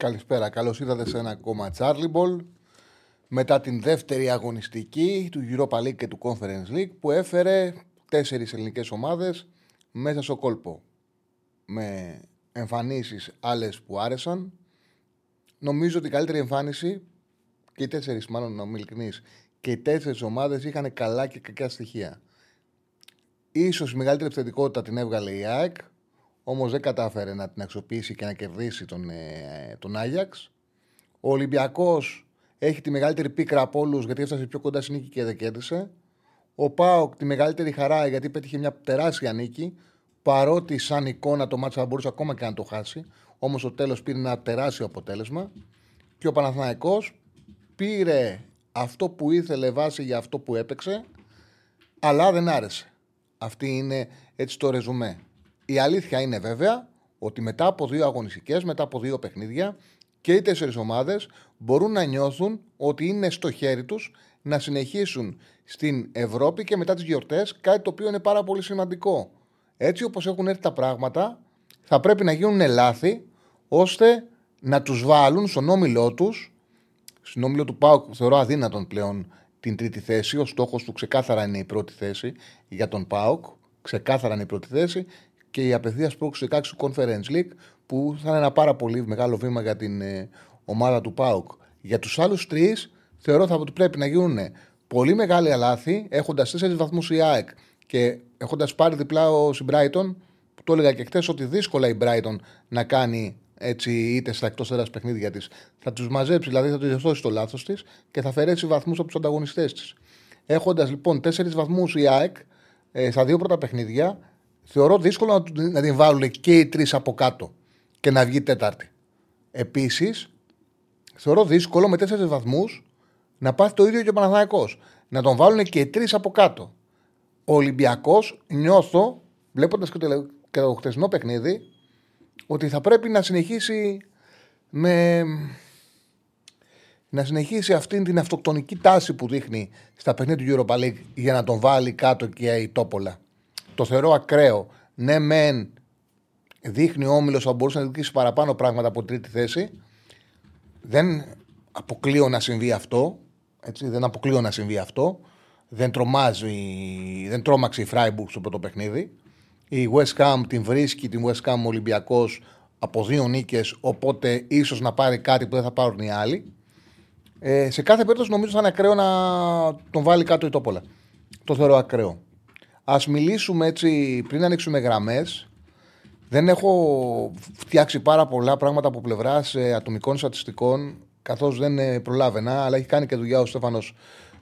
Καλησπέρα, καλώς ήρθατε σε ένα ακόμα Charlie Ball. Μετά την δεύτερη αγωνιστική του Europa League και του Conference League που έφερε τέσσερις ελληνικές ομάδες μέσα στο κόλπο. Με εμφανίσεις άλλες που άρεσαν. Νομίζω ότι η καλύτερη εμφάνιση και οι τέσσερις μάλλον να ειλικρινής και οι τέσσερις ομάδες είχαν καλά και κακά στοιχεία. Ίσως η μεγαλύτερη επιθετικότητα την έβγαλε η ΑΕΚ Όμως δεν κατάφερε να την αξιοποιήσει και να κερδίσει τον, ε, τον Άγιαξ. Ο Ολυμπιακός έχει τη μεγαλύτερη πίκρα από όλους γιατί έφτασε πιο κοντά στην νίκη και δεν κέρδισε. Ο Πάοκ τη μεγαλύτερη χαρά γιατί πέτυχε μια τεράστια νίκη. Παρότι σαν εικόνα το μάτσα θα μπορούσε ακόμα και να το χάσει. Όμως στο τέλος πήρε ένα τεράστιο αποτέλεσμα. Και ο Παναθηναϊκός πήρε αυτό που ήθελε βάσει για αυτό που έπαιξε, αλλά δεν άρεσε. Αυτή είναι έτσι το ρεζουμέ. Η αλήθεια είναι βέβαια ότι μετά από δύο αγωνιστικές, μετά από δύο παιχνίδια και οι τέσσερις ομάδες μπορούν να νιώθουν ότι είναι στο χέρι τους να συνεχίσουν στην Ευρώπη και μετά τις γιορτές, κάτι το οποίο είναι πάρα πολύ σημαντικό. Έτσι όπως έχουν έρθει τα πράγματα, θα πρέπει να γίνουν λάθη ώστε να τους βάλουν στον όμιλό τους. Στον όμιλο του ΠΑΟΚ θεωρώ αδύνατον πλέον την τρίτη θέση. Ο στόχος του ξεκάθαρα είναι η πρώτη θέση για τον ΠΑΟΚ. Ξεκάθαρα είναι η πρώτη θέση και η απευθεία πρόκληση του 16 του Conference League, που θα είναι ένα πάρα πολύ μεγάλο βήμα για την ε, ομάδα του ΠΑΟΚ. Για τους άλλους τρεις, θεωρώ θα ότι πρέπει να γίνουν πολύ μεγάλη λάθη, έχοντας 4 βαθμούς η ΑΕΚ και έχοντας πάρει διπλά ο Brighton, που το έλεγα και χθες ότι δύσκολα η Brighton να κάνει έτσι είτε στα εκτός έδρας παιχνίδια της. Θα τους μαζέψει, δηλαδή θα τους διορθώσει το λάθος της και θα αφαιρέσει βαθμούς από τους ανταγωνιστές της. Έχοντας λοιπόν 4 βαθμούς η ΑΕΚ ε, στα δύο πρώτα παιχνίδια, θεωρώ δύσκολο να, να την βάλουν και οι τρεις από κάτω και να βγει τέταρτη. Επίσης, θεωρώ δύσκολο με τέσσερις βαθμούς να πάθει το ίδιο και ο Παναθανικό. Να τον βάλουν και οι τρεις από κάτω. Ο Ολυμπιακός νιώθω, βλέποντας και το, και το χτεσινό παιχνίδι, ότι θα πρέπει να συνεχίσει με. Να συνεχίσει αυτή την αυτοκτονική τάση που δείχνει στα παιχνίδια του Europa League για να τον βάλει κάτω και η Τόπολα το θεωρώ ακραίο. Ναι, μεν δείχνει ο Όμιλος ότι μπορούσε να διοικήσει παραπάνω πράγματα από τρίτη θέση. Δεν αποκλείω να συμβεί αυτό. Έτσι, δεν αποκλείω να συμβεί αυτό. Δεν, τρομάζει, δεν τρόμαξε η Φράιμπουργκ στο πρώτο παιχνίδι. Η West Ham την βρίσκει την West Ham Ολυμπιακός από δύο νίκες. Οπότε ίσως να πάρει κάτι που δεν θα πάρουν οι άλλοι. Ε, σε κάθε περίπτωση νομίζω θα είναι ακραίο να τον βάλει κάτω η Τόπολα. Το θεωρώ ακραίο. Α μιλήσουμε έτσι πριν ανοίξουμε γραμμές. Δεν έχω φτιάξει πάρα πολλά πράγματα από πλευράς ε, ατομικών στατιστικών, καθώς δεν ε, προλάβαινα, αλλά έχει κάνει και δουλειά ο Στέφανος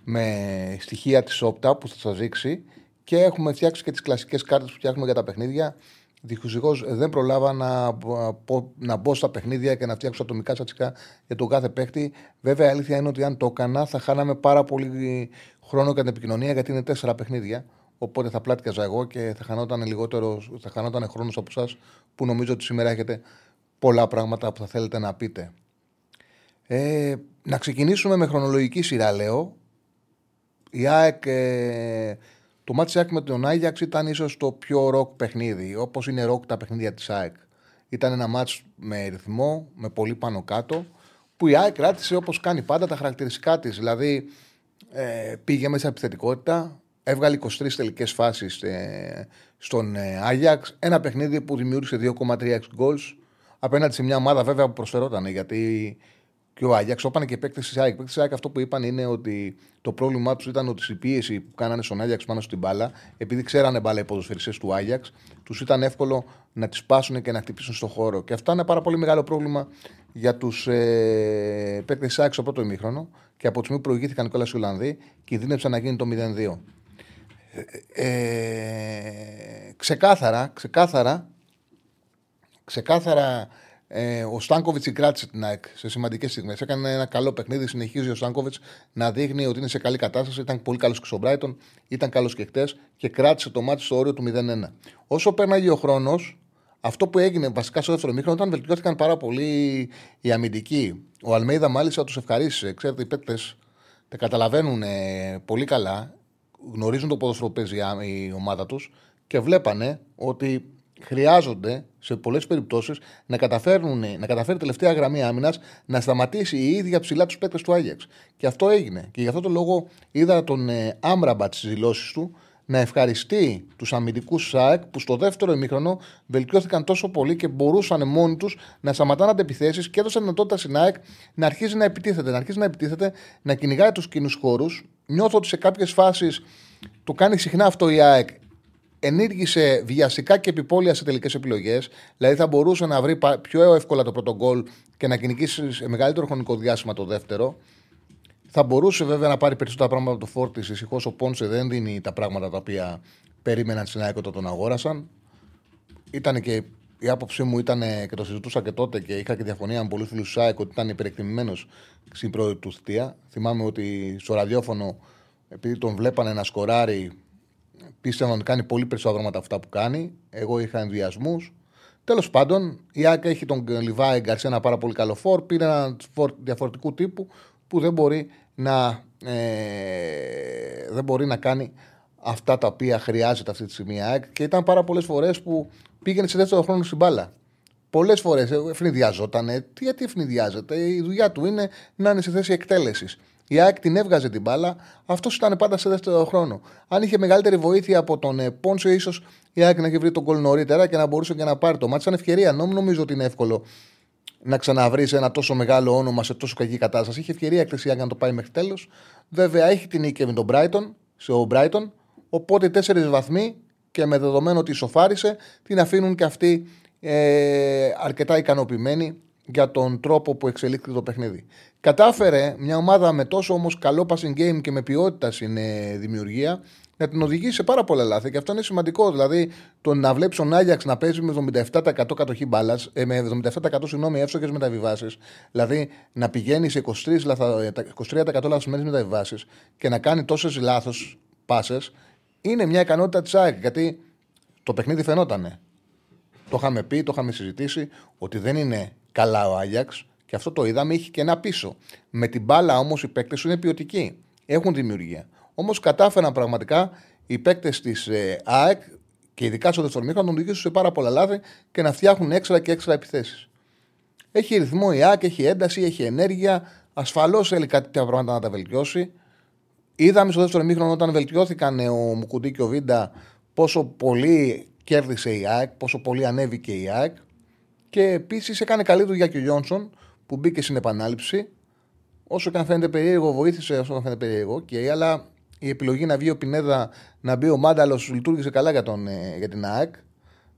με στοιχεία της Όπτα που θα σας δείξει. Και έχουμε φτιάξει και τις κλασικές κάρτες που φτιάχνουμε για τα παιχνίδια. Δυστυχώς ε, δεν προλάβα να, να μπω στα παιχνίδια και να φτιάξω ατομικά στατιστικά για τον κάθε παίχτη. Βέβαια, η αλήθεια είναι ότι αν το έκανα θα χάναμε πάρα πολύ χρόνο κατά την επικοινωνία γιατί είναι τέσσερα παιχνίδια. Οπότε θα πλάτιαζα εγώ και θα χανόταν λιγότερο, θα χανόταν χρόνος από εσά που νομίζω ότι σήμερα έχετε πολλά πράγματα που θα θέλετε να πείτε. Ε, να ξεκινήσουμε με χρονολογική σειρά, λέω. Η ΑΕΚ, ε, το μάτι ΑΕΚ με τον Άγιαξ ήταν ίσως το πιο ροκ παιχνίδι, όπως είναι ροκ τα παιχνίδια της ΑΕΚ. Ήταν ένα μάτς με ρυθμό, με πολύ πάνω κάτω, που η ΑΕΚ κράτησε όπως κάνει πάντα τα χαρακτηριστικά της. Δηλαδή, ε, πήγε μέσα επιθετικότητα, Έβγαλε 23 τελικές φάσεις ε, στον ε, Άγιαξ. Ένα παιχνίδι που δημιούργησε 2,3 goals απέναντι σε μια ομάδα βέβαια που προσφερόταν. Γιατί και ο Άγιαξ, όπανε και παίκτες της ΑΕΚ. Παίκτες της ΑΕΚ αυτό που είπαν είναι ότι το πρόβλημά τους ήταν ότι η πίεση που κάνανε στον Άγιαξ πάνω στην μπάλα, επειδή ξέρανε μπάλα οι ποδοσφαιριστές του Άγιαξ, τους ήταν εύκολο να τις πάσουν και να χτυπήσουν στον χώρο. Και αυτό είναι πάρα πολύ μεγάλο πρόβλημα για τους ε, παίκτες της ΑΕΚ στο πρώτο ημίχρονο. Και από τη στιγμή που προηγήθηκαν κιόλας οι Ολλανδοί, κινδύνεψαν να γίνει το 0-2 ε, ξεκάθαρα, ξεκάθαρα, ξεκάθαρα Ε, ο Στάνκοβιτς κράτησε την ΑΕΚ σε σημαντικές στιγμές. Έκανε ένα καλό παιχνίδι. Συνεχίζει ο Στάνκοβιτς να δείχνει ότι είναι σε καλή κατάσταση. Ήταν πολύ καλός και στον Μπράιτον, ήταν καλός και χτες και κράτησε το μάτι στο όριο του 0-1. Όσο πέρναγε ο χρόνος, αυτό που έγινε βασικά στο δεύτερο μήχρονο ήταν βελτιώθηκαν πάρα πολύ οι αμυντικοί. Ο Αλμέιδα μάλιστα τους ευχαρίστησε. Ξέρετε, οι παίκτες τα καταλαβαίνουν ε, πολύ καλά, γνωρίζουν το ποδόσφαιρο που παίζει η ομάδα τους και βλέπανε ότι χρειάζονται σε πολλές περιπτώσεις να, καταφέρουν, να καταφέρει τελευταία γραμμή άμυνας να σταματήσει η ίδια ψηλά τους παίκτες του Άγιαξ. Και αυτό έγινε. Και γι' αυτό το λόγο είδα τον ε, Άμραμπατ στις δηλώσεις του να ευχαριστεί τους αμυντικούς ΣΑΕΚ που στο δεύτερο ημίχρονο βελτιώθηκαν τόσο πολύ και μπορούσαν μόνοι τους να σταματάνε αντεπιθέσει και έδωσαν δυνατότητα στην ΑΕΚ να αρχίζει να επιτίθεται. Να αρχίζει να επιτίθεται, να κυνηγάει τους κοινούς χώρους. Νιώθω ότι σε κάποιες φάσεις το κάνει συχνά αυτό η ΑΕΚ ενήργησε βιαστικά και επιπόλαια σε τελικές επιλογές. Δηλαδή θα μπορούσε να βρει πιο εύκολα το πρώτο γκολ και να κυνηγήσεις σε μεγαλύτερο χρονικό διάστημα το δεύτερο. Θα μπορούσε βέβαια να πάρει περισσότερα πράγματα από το φόρτι. Δυστυχώ ο Πόνσε δεν δίνει τα πράγματα τα οποία περίμεναν στην ΑΕΚ όταν τον αγόρασαν. Ήταν και η άποψή μου ήταν και το συζητούσα και τότε και είχα και διαφωνία με πολλούς φίλους του ΑΕΚ ότι ήταν υπερεκτιμημένος στην πρώτη του θητεία. Θυμάμαι ότι στο ραδιόφωνο, επειδή τον βλέπανε να σκοράρει πίστευαν ότι κάνει πολύ περισσότερα πράγματα αυτά που κάνει. Εγώ είχα ενδιασμούς. Τέλος πάντων, η Άκα έχει τον Λιβάη Γκαρσία ένα πάρα πολύ καλό φόρ. Πήρε ένα φόρ διαφορετικού τύπου που δεν μπορεί να, ε, δεν μπορεί να κάνει αυτά τα οποία χρειάζεται αυτή τη στιγμή η ΑΕΚ. Και ήταν πάρα πολλές φορές που πήγαινε σε δεύτερο χρόνο στην μπάλα. Πολλές φορές ευνηδιαζόταν. Γιατί ευνηδιάζεται, η δουλειά του είναι να είναι σε θέση εκτέλεσης. Η ΑΕΚ την έβγαζε την μπάλα. Αυτός ήταν πάντα σε δεύτερο χρόνο. Αν είχε μεγαλύτερη βοήθεια από τον ε, Πόνσο, ίσως η ΑΕΚ να έχει βρει τον κολ νωρίτερα και να μπορούσε και να πάρει το μάτι. Σαν ευκαιρία. Νόμ, νομίζω ότι είναι εύκολο να ξαναβρεις ένα τόσο μεγάλο όνομα σε τόσο κακή κατάσταση. Είχε ευκαιρία η ΑΕΚ να το πάει μέχρι τέλος. Βέβαια, έχει την νίκη με τον Brighton, σε ο Brighton. Οπότε τέσσερις βαθμοί και με δεδομένο ότι ισοφάρισε, την αφήνουν και αυτοί ε, αρκετά ικανοποιημένοι για τον τρόπο που εξελίχθηκε το παιχνίδι. Κατάφερε μια ομάδα με τόσο όμως καλό passing game και με ποιότητα στην ε, δημιουργία να την οδηγήσει σε πάρα πολλά λάθη. Και αυτό είναι σημαντικό. Δηλαδή, το να βλέπεις τον Άγιαξ να παίζει με 77% κατοχή μπάλας, ε, με 77% συγγνώμη, εύστοχε μεταβιβάσεις, δηλαδή να πηγαίνεις σε 23%, λαθα, 23% λαθασμένες μεταβιβάσεις και να κάνει τόσες λάθος πάσε, είναι μια ικανότητα της ΑΕΚ. Γιατί το παιχνίδι φαινότανε. Το είχαμε πει, το είχαμε συζητήσει ότι δεν είναι καλά ο Άγιαξ και αυτό το είδαμε, είχε και ένα πίσω. Με την μπάλα όμως οι παίκτες είναι ποιοτικοί. Έχουν δημιουργία. Όμως κατάφεραν πραγματικά οι παίκτες της ε, ΑΕΚ και ειδικά στο δεύτερο μήχρονο να τον οδηγήσουν σε πάρα πολλά λάθη και να φτιάχνουν έξτρα και έξτρα επιθέσεις. Έχει ρυθμό η ΑΕΚ, έχει ένταση, έχει ενέργεια. Ασφαλώς θέλει κάτι τέτοια πράγματα να τα βελτιώσει. Είδαμε στο δεύτερο μήχρονο όταν βελτιώθηκαν ο Μουκουντή και ο Βίντα πόσο πολύ κέρδισε η ΑΕΚ, πόσο πολύ ανέβηκε η ΑΕΚ. Και επίσης έκανε καλή δουλειά και ο Γιόνσον που μπήκε στην επανάληψη. Όσο και αν φαίνεται περίεργο, βοήθησε όσο και αν φαίνεται περίεργο. Okay, αλλά η επιλογή να βγει ο Πινέδα, να μπει ο Μάνταλος λειτουργήσε καλά για, τον, ε, για την ΑΕΚ.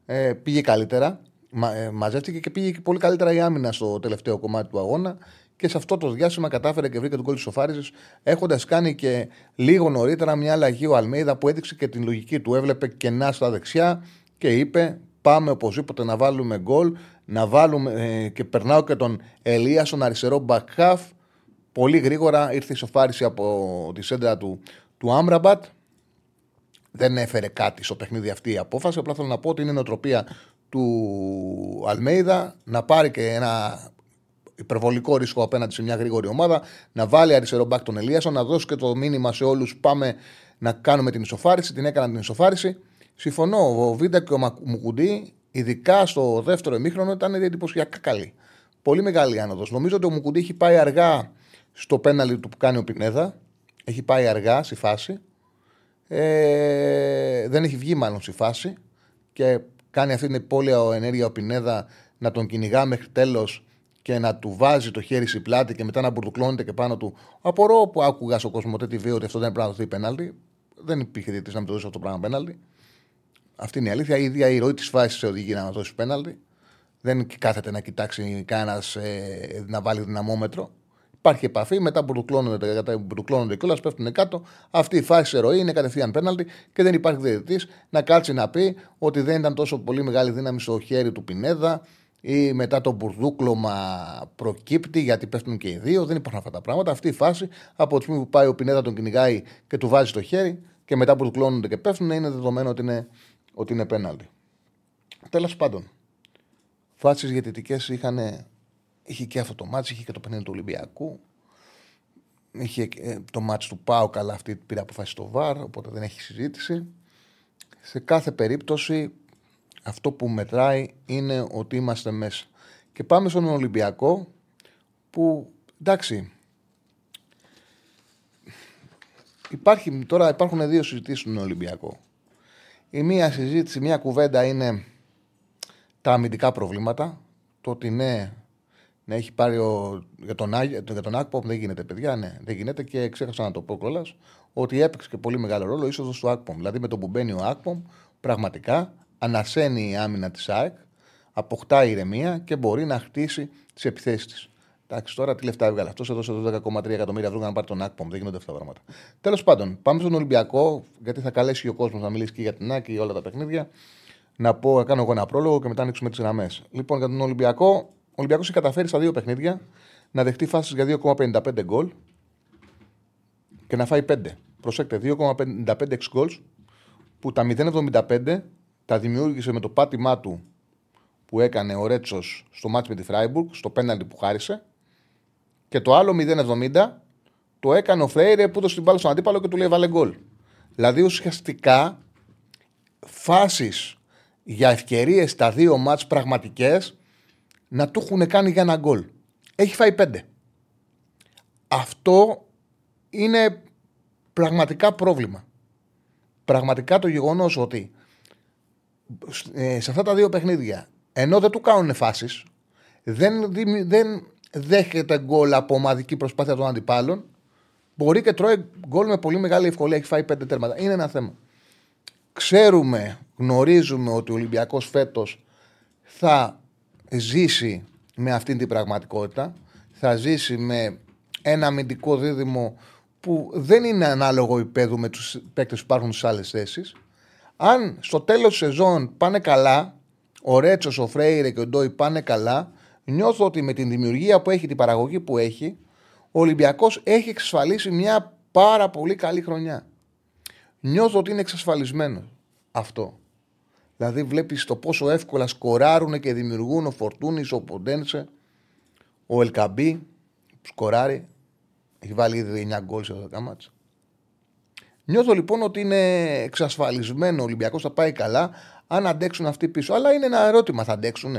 Ε, πήγε καλύτερα. Μα, ε, μαζεύτηκε και πήγε και πολύ καλύτερα η άμυνα στο τελευταίο κομμάτι του αγώνα. Και σε αυτό το διάστημα κατάφερε και βρήκε τον κόλλη της Σοφάριση, έχοντας κάνει και λίγο νωρίτερα μια αλλαγή ο Αλμέιδα που έδειξε και την λογική του. Έβλεπε κενά στα δεξιά και είπε: Πάμε οπωσδήποτε να βάλουμε γκολ να βάλουμε ε, και περνάω και τον Ελία στον αριστερό back Πολύ γρήγορα ήρθε η σοφάριση από τη σέντρα του, του Άμραμπατ. Δεν έφερε κάτι στο παιχνίδι αυτή η απόφαση. Απλά θέλω να πω ότι είναι νοοτροπία του Αλμέιδα να πάρει και ένα υπερβολικό ρίσκο απέναντι σε μια γρήγορη ομάδα, να βάλει αριστερό μπακ τον Ελίασον, να δώσει και το μήνυμα σε όλους: Πάμε να κάνουμε την ισοφάριση. Την έκαναν την ισοφάριση. Συμφωνώ, ο Βίντα και ο Μουκουντή ειδικά στο δεύτερο ημίχρονο, ήταν εντυπωσιακά καλή. Πολύ μεγάλη άνοδος. Νομίζω ότι ο Μουκουντή έχει πάει αργά στο πέναλι του που κάνει ο Πινέδα. Έχει πάει αργά στη φάση. Ε, δεν έχει βγει μάλλον στη φάση και κάνει αυτή την υπόλοιπη ενέργεια ο Πινέδα να τον κυνηγά μέχρι τέλος και να του βάζει το χέρι στην πλάτη και μετά να μπουρδουκλώνεται και πάνω του. Απορώ που άκουγα στο κόσμο τότε τη βίω ότι αυτό δεν πρέπει να δοθεί πέναλτι. Δεν υπήρχε διαιτητή να μην το δώσει αυτό το πράγμα πέναλτι. Αυτή είναι η αλήθεια. Η ίδια η ροή της φάσης σε οδηγεί να δώσει πέναλτι. Δεν κάθεται να κοιτάξει κανένας ε, να βάλει δυναμόμετρο. Υπάρχει επαφή, μετά μπουρουκλώνονται, μπουρουκλώνονται κιόλας, πέφτουν κάτω. Αυτή η φάση σε ροή είναι κατευθείαν πέναλτι και δεν υπάρχει διαιτητής να κάτσει να πει ότι δεν ήταν τόσο πολύ μεγάλη δύναμη στο χέρι του Πινέδα ή μετά το μπουρδούκλωμα προκύπτει γιατί πέφτουν και οι δύο. Δεν υπάρχουν αυτά τα πράγματα. Αυτή η φάση από τη στιγμή που πάει ο Πινέτα τον κυνηγάει και του βάζει το χέρι και μετά που του κλώνονται και πέφτουν είναι δεδομένο ότι είναι, ότι είναι πέναλτι. Τέλος πάντων, φάσεις διαιτητικές είχαν. Είχε και αυτό το μάτσο, είχε και το παιχνίδι του Ολυμπιακού. Είχε το μάτσο του Πάου, καλά αυτή πήρε αποφάση στο ΒΑΡ, οπότε δεν έχει συζήτηση. Σε κάθε περίπτωση αυτό που μετράει είναι ότι είμαστε μέσα. Και πάμε στον Ολυμπιακό που εντάξει υπάρχει, τώρα υπάρχουν δύο συζητήσεις στον Ολυμπιακό. Η μία συζήτηση, μία κουβέντα είναι τα αμυντικά προβλήματα. Το ότι ναι, να έχει πάρει ο, για τον, για τον Ακπομ δεν γίνεται, παιδιά. Ναι, δεν γίνεται και ξέχασα να το πω κιόλας ότι έπαιξε και πολύ μεγάλο ρόλο είσοδος του Ακπομ. Δηλαδή με το που μπαίνει ο Ακπομ, πραγματικά ανασένει η άμυνα της ΑΕΚ, αποκτά ηρεμία και μπορεί να χτίσει τις επιθέσεις της. Εντάξει, τώρα τι λεφτά έβγαλε αυτός, έδωσε 12,3 εκατομμύρια ευρώ να πάρει τον Ακπομ. Δεν γίνονται αυτά τα πράγματα. Τέλος πάντων, πάμε στον Ολυμπιακό, γιατί θα καλέσει ο κόσμος να μιλήσει και για την ΑΕΚ και για όλα τα παιχνίδια. Να πω, να κάνω εγώ ένα πρόλογο και μετά ανοίξουμε τις γραμμές. Λοιπόν, για τον Ολυμπιακό, ο Ολυμπιακός έχει καταφέρει στα δύο παιχνίδια να δεχτεί φάσεις για 2,55 γκολ και να φάει 5. Προσέξτε, 2,55 γκολ που τα 0,75 τα δημιούργησε με το πάτημά του που έκανε ο Ρέτσος στο μάτς με τη Φράιμπουργκ, στο πέναλτι που χάρισε. Και το άλλο 0,70 το έκανε ο Φρέιρε που το την μπάλα στον αντίπαλο και του λέει βάλε γκολ. Δηλαδή ουσιαστικά φάσεις για ευκαιρίες στα δύο μάτς πραγματικές να του έχουν κάνει για ένα γκολ. Έχει φάει πέντε. Αυτό είναι πραγματικά πρόβλημα. Πραγματικά το γεγονός ότι ε, σε αυτά τα δύο παιχνίδια, ενώ δεν του κάνουν φάσεις, δεν, δεν δέχεται γκολ από ομαδική προσπάθεια των αντιπάλων, μπορεί και τρώει γκολ με πολύ μεγάλη ευκολία. Έχει φάει πέντε τέρματα. Είναι ένα θέμα. Ξέρουμε, γνωρίζουμε ότι ο Ολυμπιακός φέτος θα ζήσει με αυτήν την πραγματικότητα. Θα ζήσει με ένα αμυντικό δίδυμο που δεν είναι ανάλογο επίπεδο με τους παίκτες που υπάρχουν στις άλλες θέσεις. Αν στο τέλος της σεζόν πάνε καλά, ο Ρέτσος, ο Φρέιρε και ο Ντόι πάνε καλά, νιώθω ότι με την δημιουργία που έχει, την παραγωγή που έχει, ο Ολυμπιακός έχει εξασφαλίσει μια πάρα πολύ καλή χρονιά. Νιώθω ότι είναι εξασφαλισμένο αυτό. Δηλαδή βλέπεις το πόσο εύκολα σκοράρουν και δημιουργούν ο Φορτούνης, ο Ποντένσε, ο Ελκαμπή, σκοράρει. Έχει βάλει ήδη 9 γκολ σε 12 μάτσα. Νιώθω λοιπόν ότι είναι εξασφαλισμένο ο Ολυμπιακός θα πάει καλά αν αντέξουν αυτοί πίσω. Αλλά είναι ένα ερώτημα, θα αντέξουν.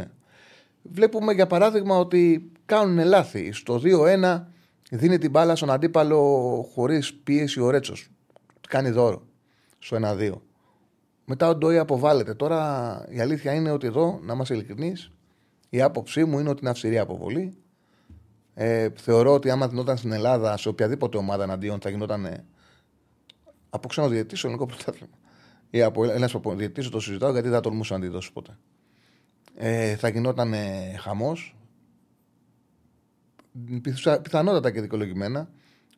Βλέπουμε για παράδειγμα ότι κάνουν λάθη. Στο 2-1 δίνει την μπάλα στον αντίπαλο χωρίς πίεση ο Ρέτσος. Κάνει δώρο στο 1-2. Μετά ο Ντόι αποβάλλεται. Τώρα η αλήθεια είναι ότι εδώ, να είμαστε ειλικρινείς, η άποψή μου είναι ότι είναι αυστηρή αποβολή. Ε, θεωρώ ότι άμα δινόταν στην Ελλάδα σε οποιαδήποτε ομάδα εναντίον θα γινόταν από ξένο διαιτητή στο ελληνικό πρωτάθλημα. Ή από ένα διαιτητή, το συζητάω γιατί δεν τολμούσα να τη δώσω ποτέ. Ε, θα γινόταν ε, χαμό. Πιθανότατα και δικαιολογημένα.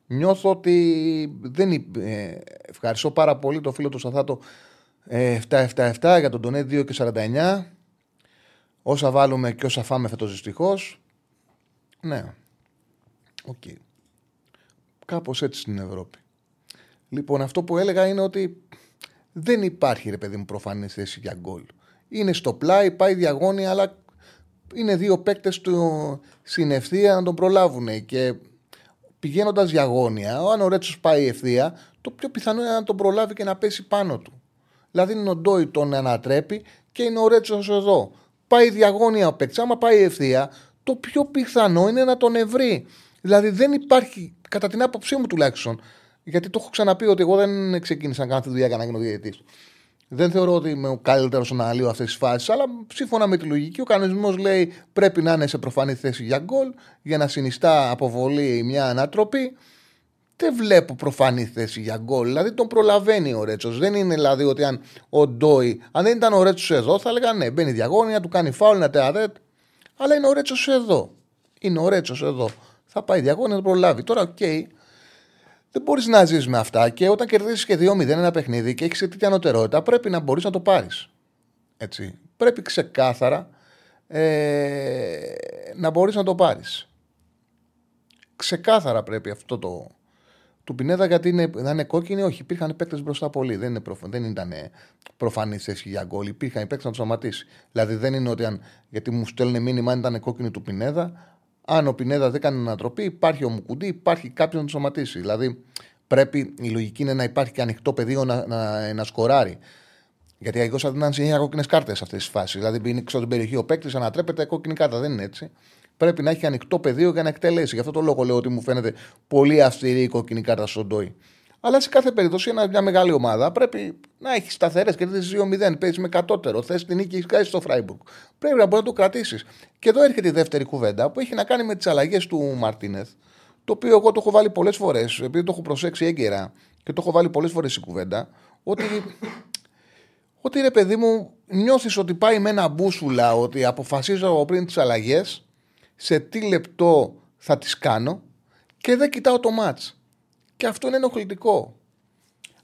Νιώθω ότι δεν ε, ευχαριστώ πάρα πολύ το φίλο του Σαθάτο ε, 7-7-7 για τον Τονέ 2 και 49. Όσα βάλουμε και όσα φάμε φέτος δυστυχώς. Ναι. Οκ. Okay. Κάπως έτσι στην Ευρώπη. Λοιπόν, αυτό που έλεγα είναι ότι δεν υπάρχει ρε παιδί μου προφανής θέση για γκολ. Είναι στο πλάι, πάει διαγώνια, αλλά είναι δύο παίκτες του στην ευθεία να τον προλάβουν. Και πηγαίνοντας διαγώνια, αν ο Ρέτσος πάει ευθεία, το πιο πιθανό είναι να τον προλάβει και να πέσει πάνω του. Δηλαδή είναι ο Ντόι τον ανατρέπει και είναι ο Ρέτσος εδώ. Πάει διαγώνια ο παίκτης. Άμα πάει ευθεία, το πιο πιθανό είναι να τον ευρεί. Δηλαδή δεν υπάρχει, κατά την άποψή μου τουλάχιστον, γιατί το έχω ξαναπεί ότι εγώ δεν ξεκίνησα να κάνω αυτή τη δουλειά για να γίνω διαιτητής. Δεν θεωρώ ότι είμαι ο καλύτερος να αναλύω αυτές τις φάσεις, αλλά σύμφωνα με τη λογική, ο κανονισμός λέει πρέπει να είναι σε προφανή θέση για γκολ, για να συνιστά αποβολή μια ανατροπή. Δεν βλέπω προφανή θέση για γκολ. Δηλαδή τον προλαβαίνει ο Ρέτσος. Δεν είναι δηλαδή ότι αν ο Ντόι, αν δεν ήταν ο Ρέτσος εδώ, θα έλεγα ναι, μπαίνει διαγώνια, του κάνει φάουλ, ένα τετ α τετ. Αλλά είναι ο Ρέτσος εδώ. Είναι ο Ρέτσος εδώ. Θα πάει διαγώνια, θα προλάβει. Τώρα, OK, okay, δεν μπορείς να ζεις με αυτά και όταν κερδίσει και 2-0 ένα παιχνίδι και έχεις τέτοια ανωτερότητα, πρέπει να μπορείς να το πάρεις. Έτσι. Πρέπει ξεκάθαρα ε, να μπορείς να το πάρεις. Ξεκάθαρα πρέπει αυτό το, του Πινέδα γιατί είναι, να είναι κόκκινη. Όχι, υπήρχαν παίκτες μπροστά πολύ. Δεν, είναι προφα... δεν ήταν προφανής θέση για γκολ. Υπήρχαν παίκτες να τους σταματήσει. Δηλαδή δεν είναι ότι αν. Γιατί μου στέλνουν μήνυμα αν ήταν κόκκινη του Πινέδα. Αν ο Πινέδας δεν κάνει ανατροπή, υπάρχει ο Μουκουντή, υπάρχει κάποιο να του σταματήσει. Δηλαδή πρέπει η λογική είναι να υπάρχει και ανοιχτό πεδίο να, να, να σκοράρει. Γιατί αλλιώ θα δίναν συνέχεια κόκκινες κάρτες σε αυτές τις φάσεις. Δηλαδή μπαίνει έξω την περιοχή ο παίκτης, ανατρέπεται κόκκινη κάρτα. Δεν είναι έτσι πρέπει να έχει ανοιχτό πεδίο για να εκτελέσει. Γι' αυτό το λόγο λέω ότι μου φαίνεται πολύ αυστηρή η κόκκινη κάρτα στον Ντόι. Αλλά σε κάθε περίπτωση, μια μεγάλη ομάδα πρέπει να έχει σταθερές και 2-0, παίζεις με κατώτερο. Θες την νίκη, έχει στο Φράιμπουργκ. Πρέπει να μπορεί να το κρατήσεις. Και εδώ έρχεται η δεύτερη κουβέντα που έχει να κάνει με τις αλλαγές του Μαρτίνεθ. Το οποίο εγώ το έχω βάλει πολλές φορές, επειδή το έχω προσέξει έγκαιρα και το έχω βάλει πολλές φορές η κουβέντα, ότι ότι ρε παιδί μου, νιώθεις ότι πάει με ένα μπούσουλα, ότι αποφασίζω εγώ πριν τις αλλαγές σε τι λεπτό θα τις κάνω και δεν κοιτάω το μάτς. Και αυτό είναι ενοχλητικό.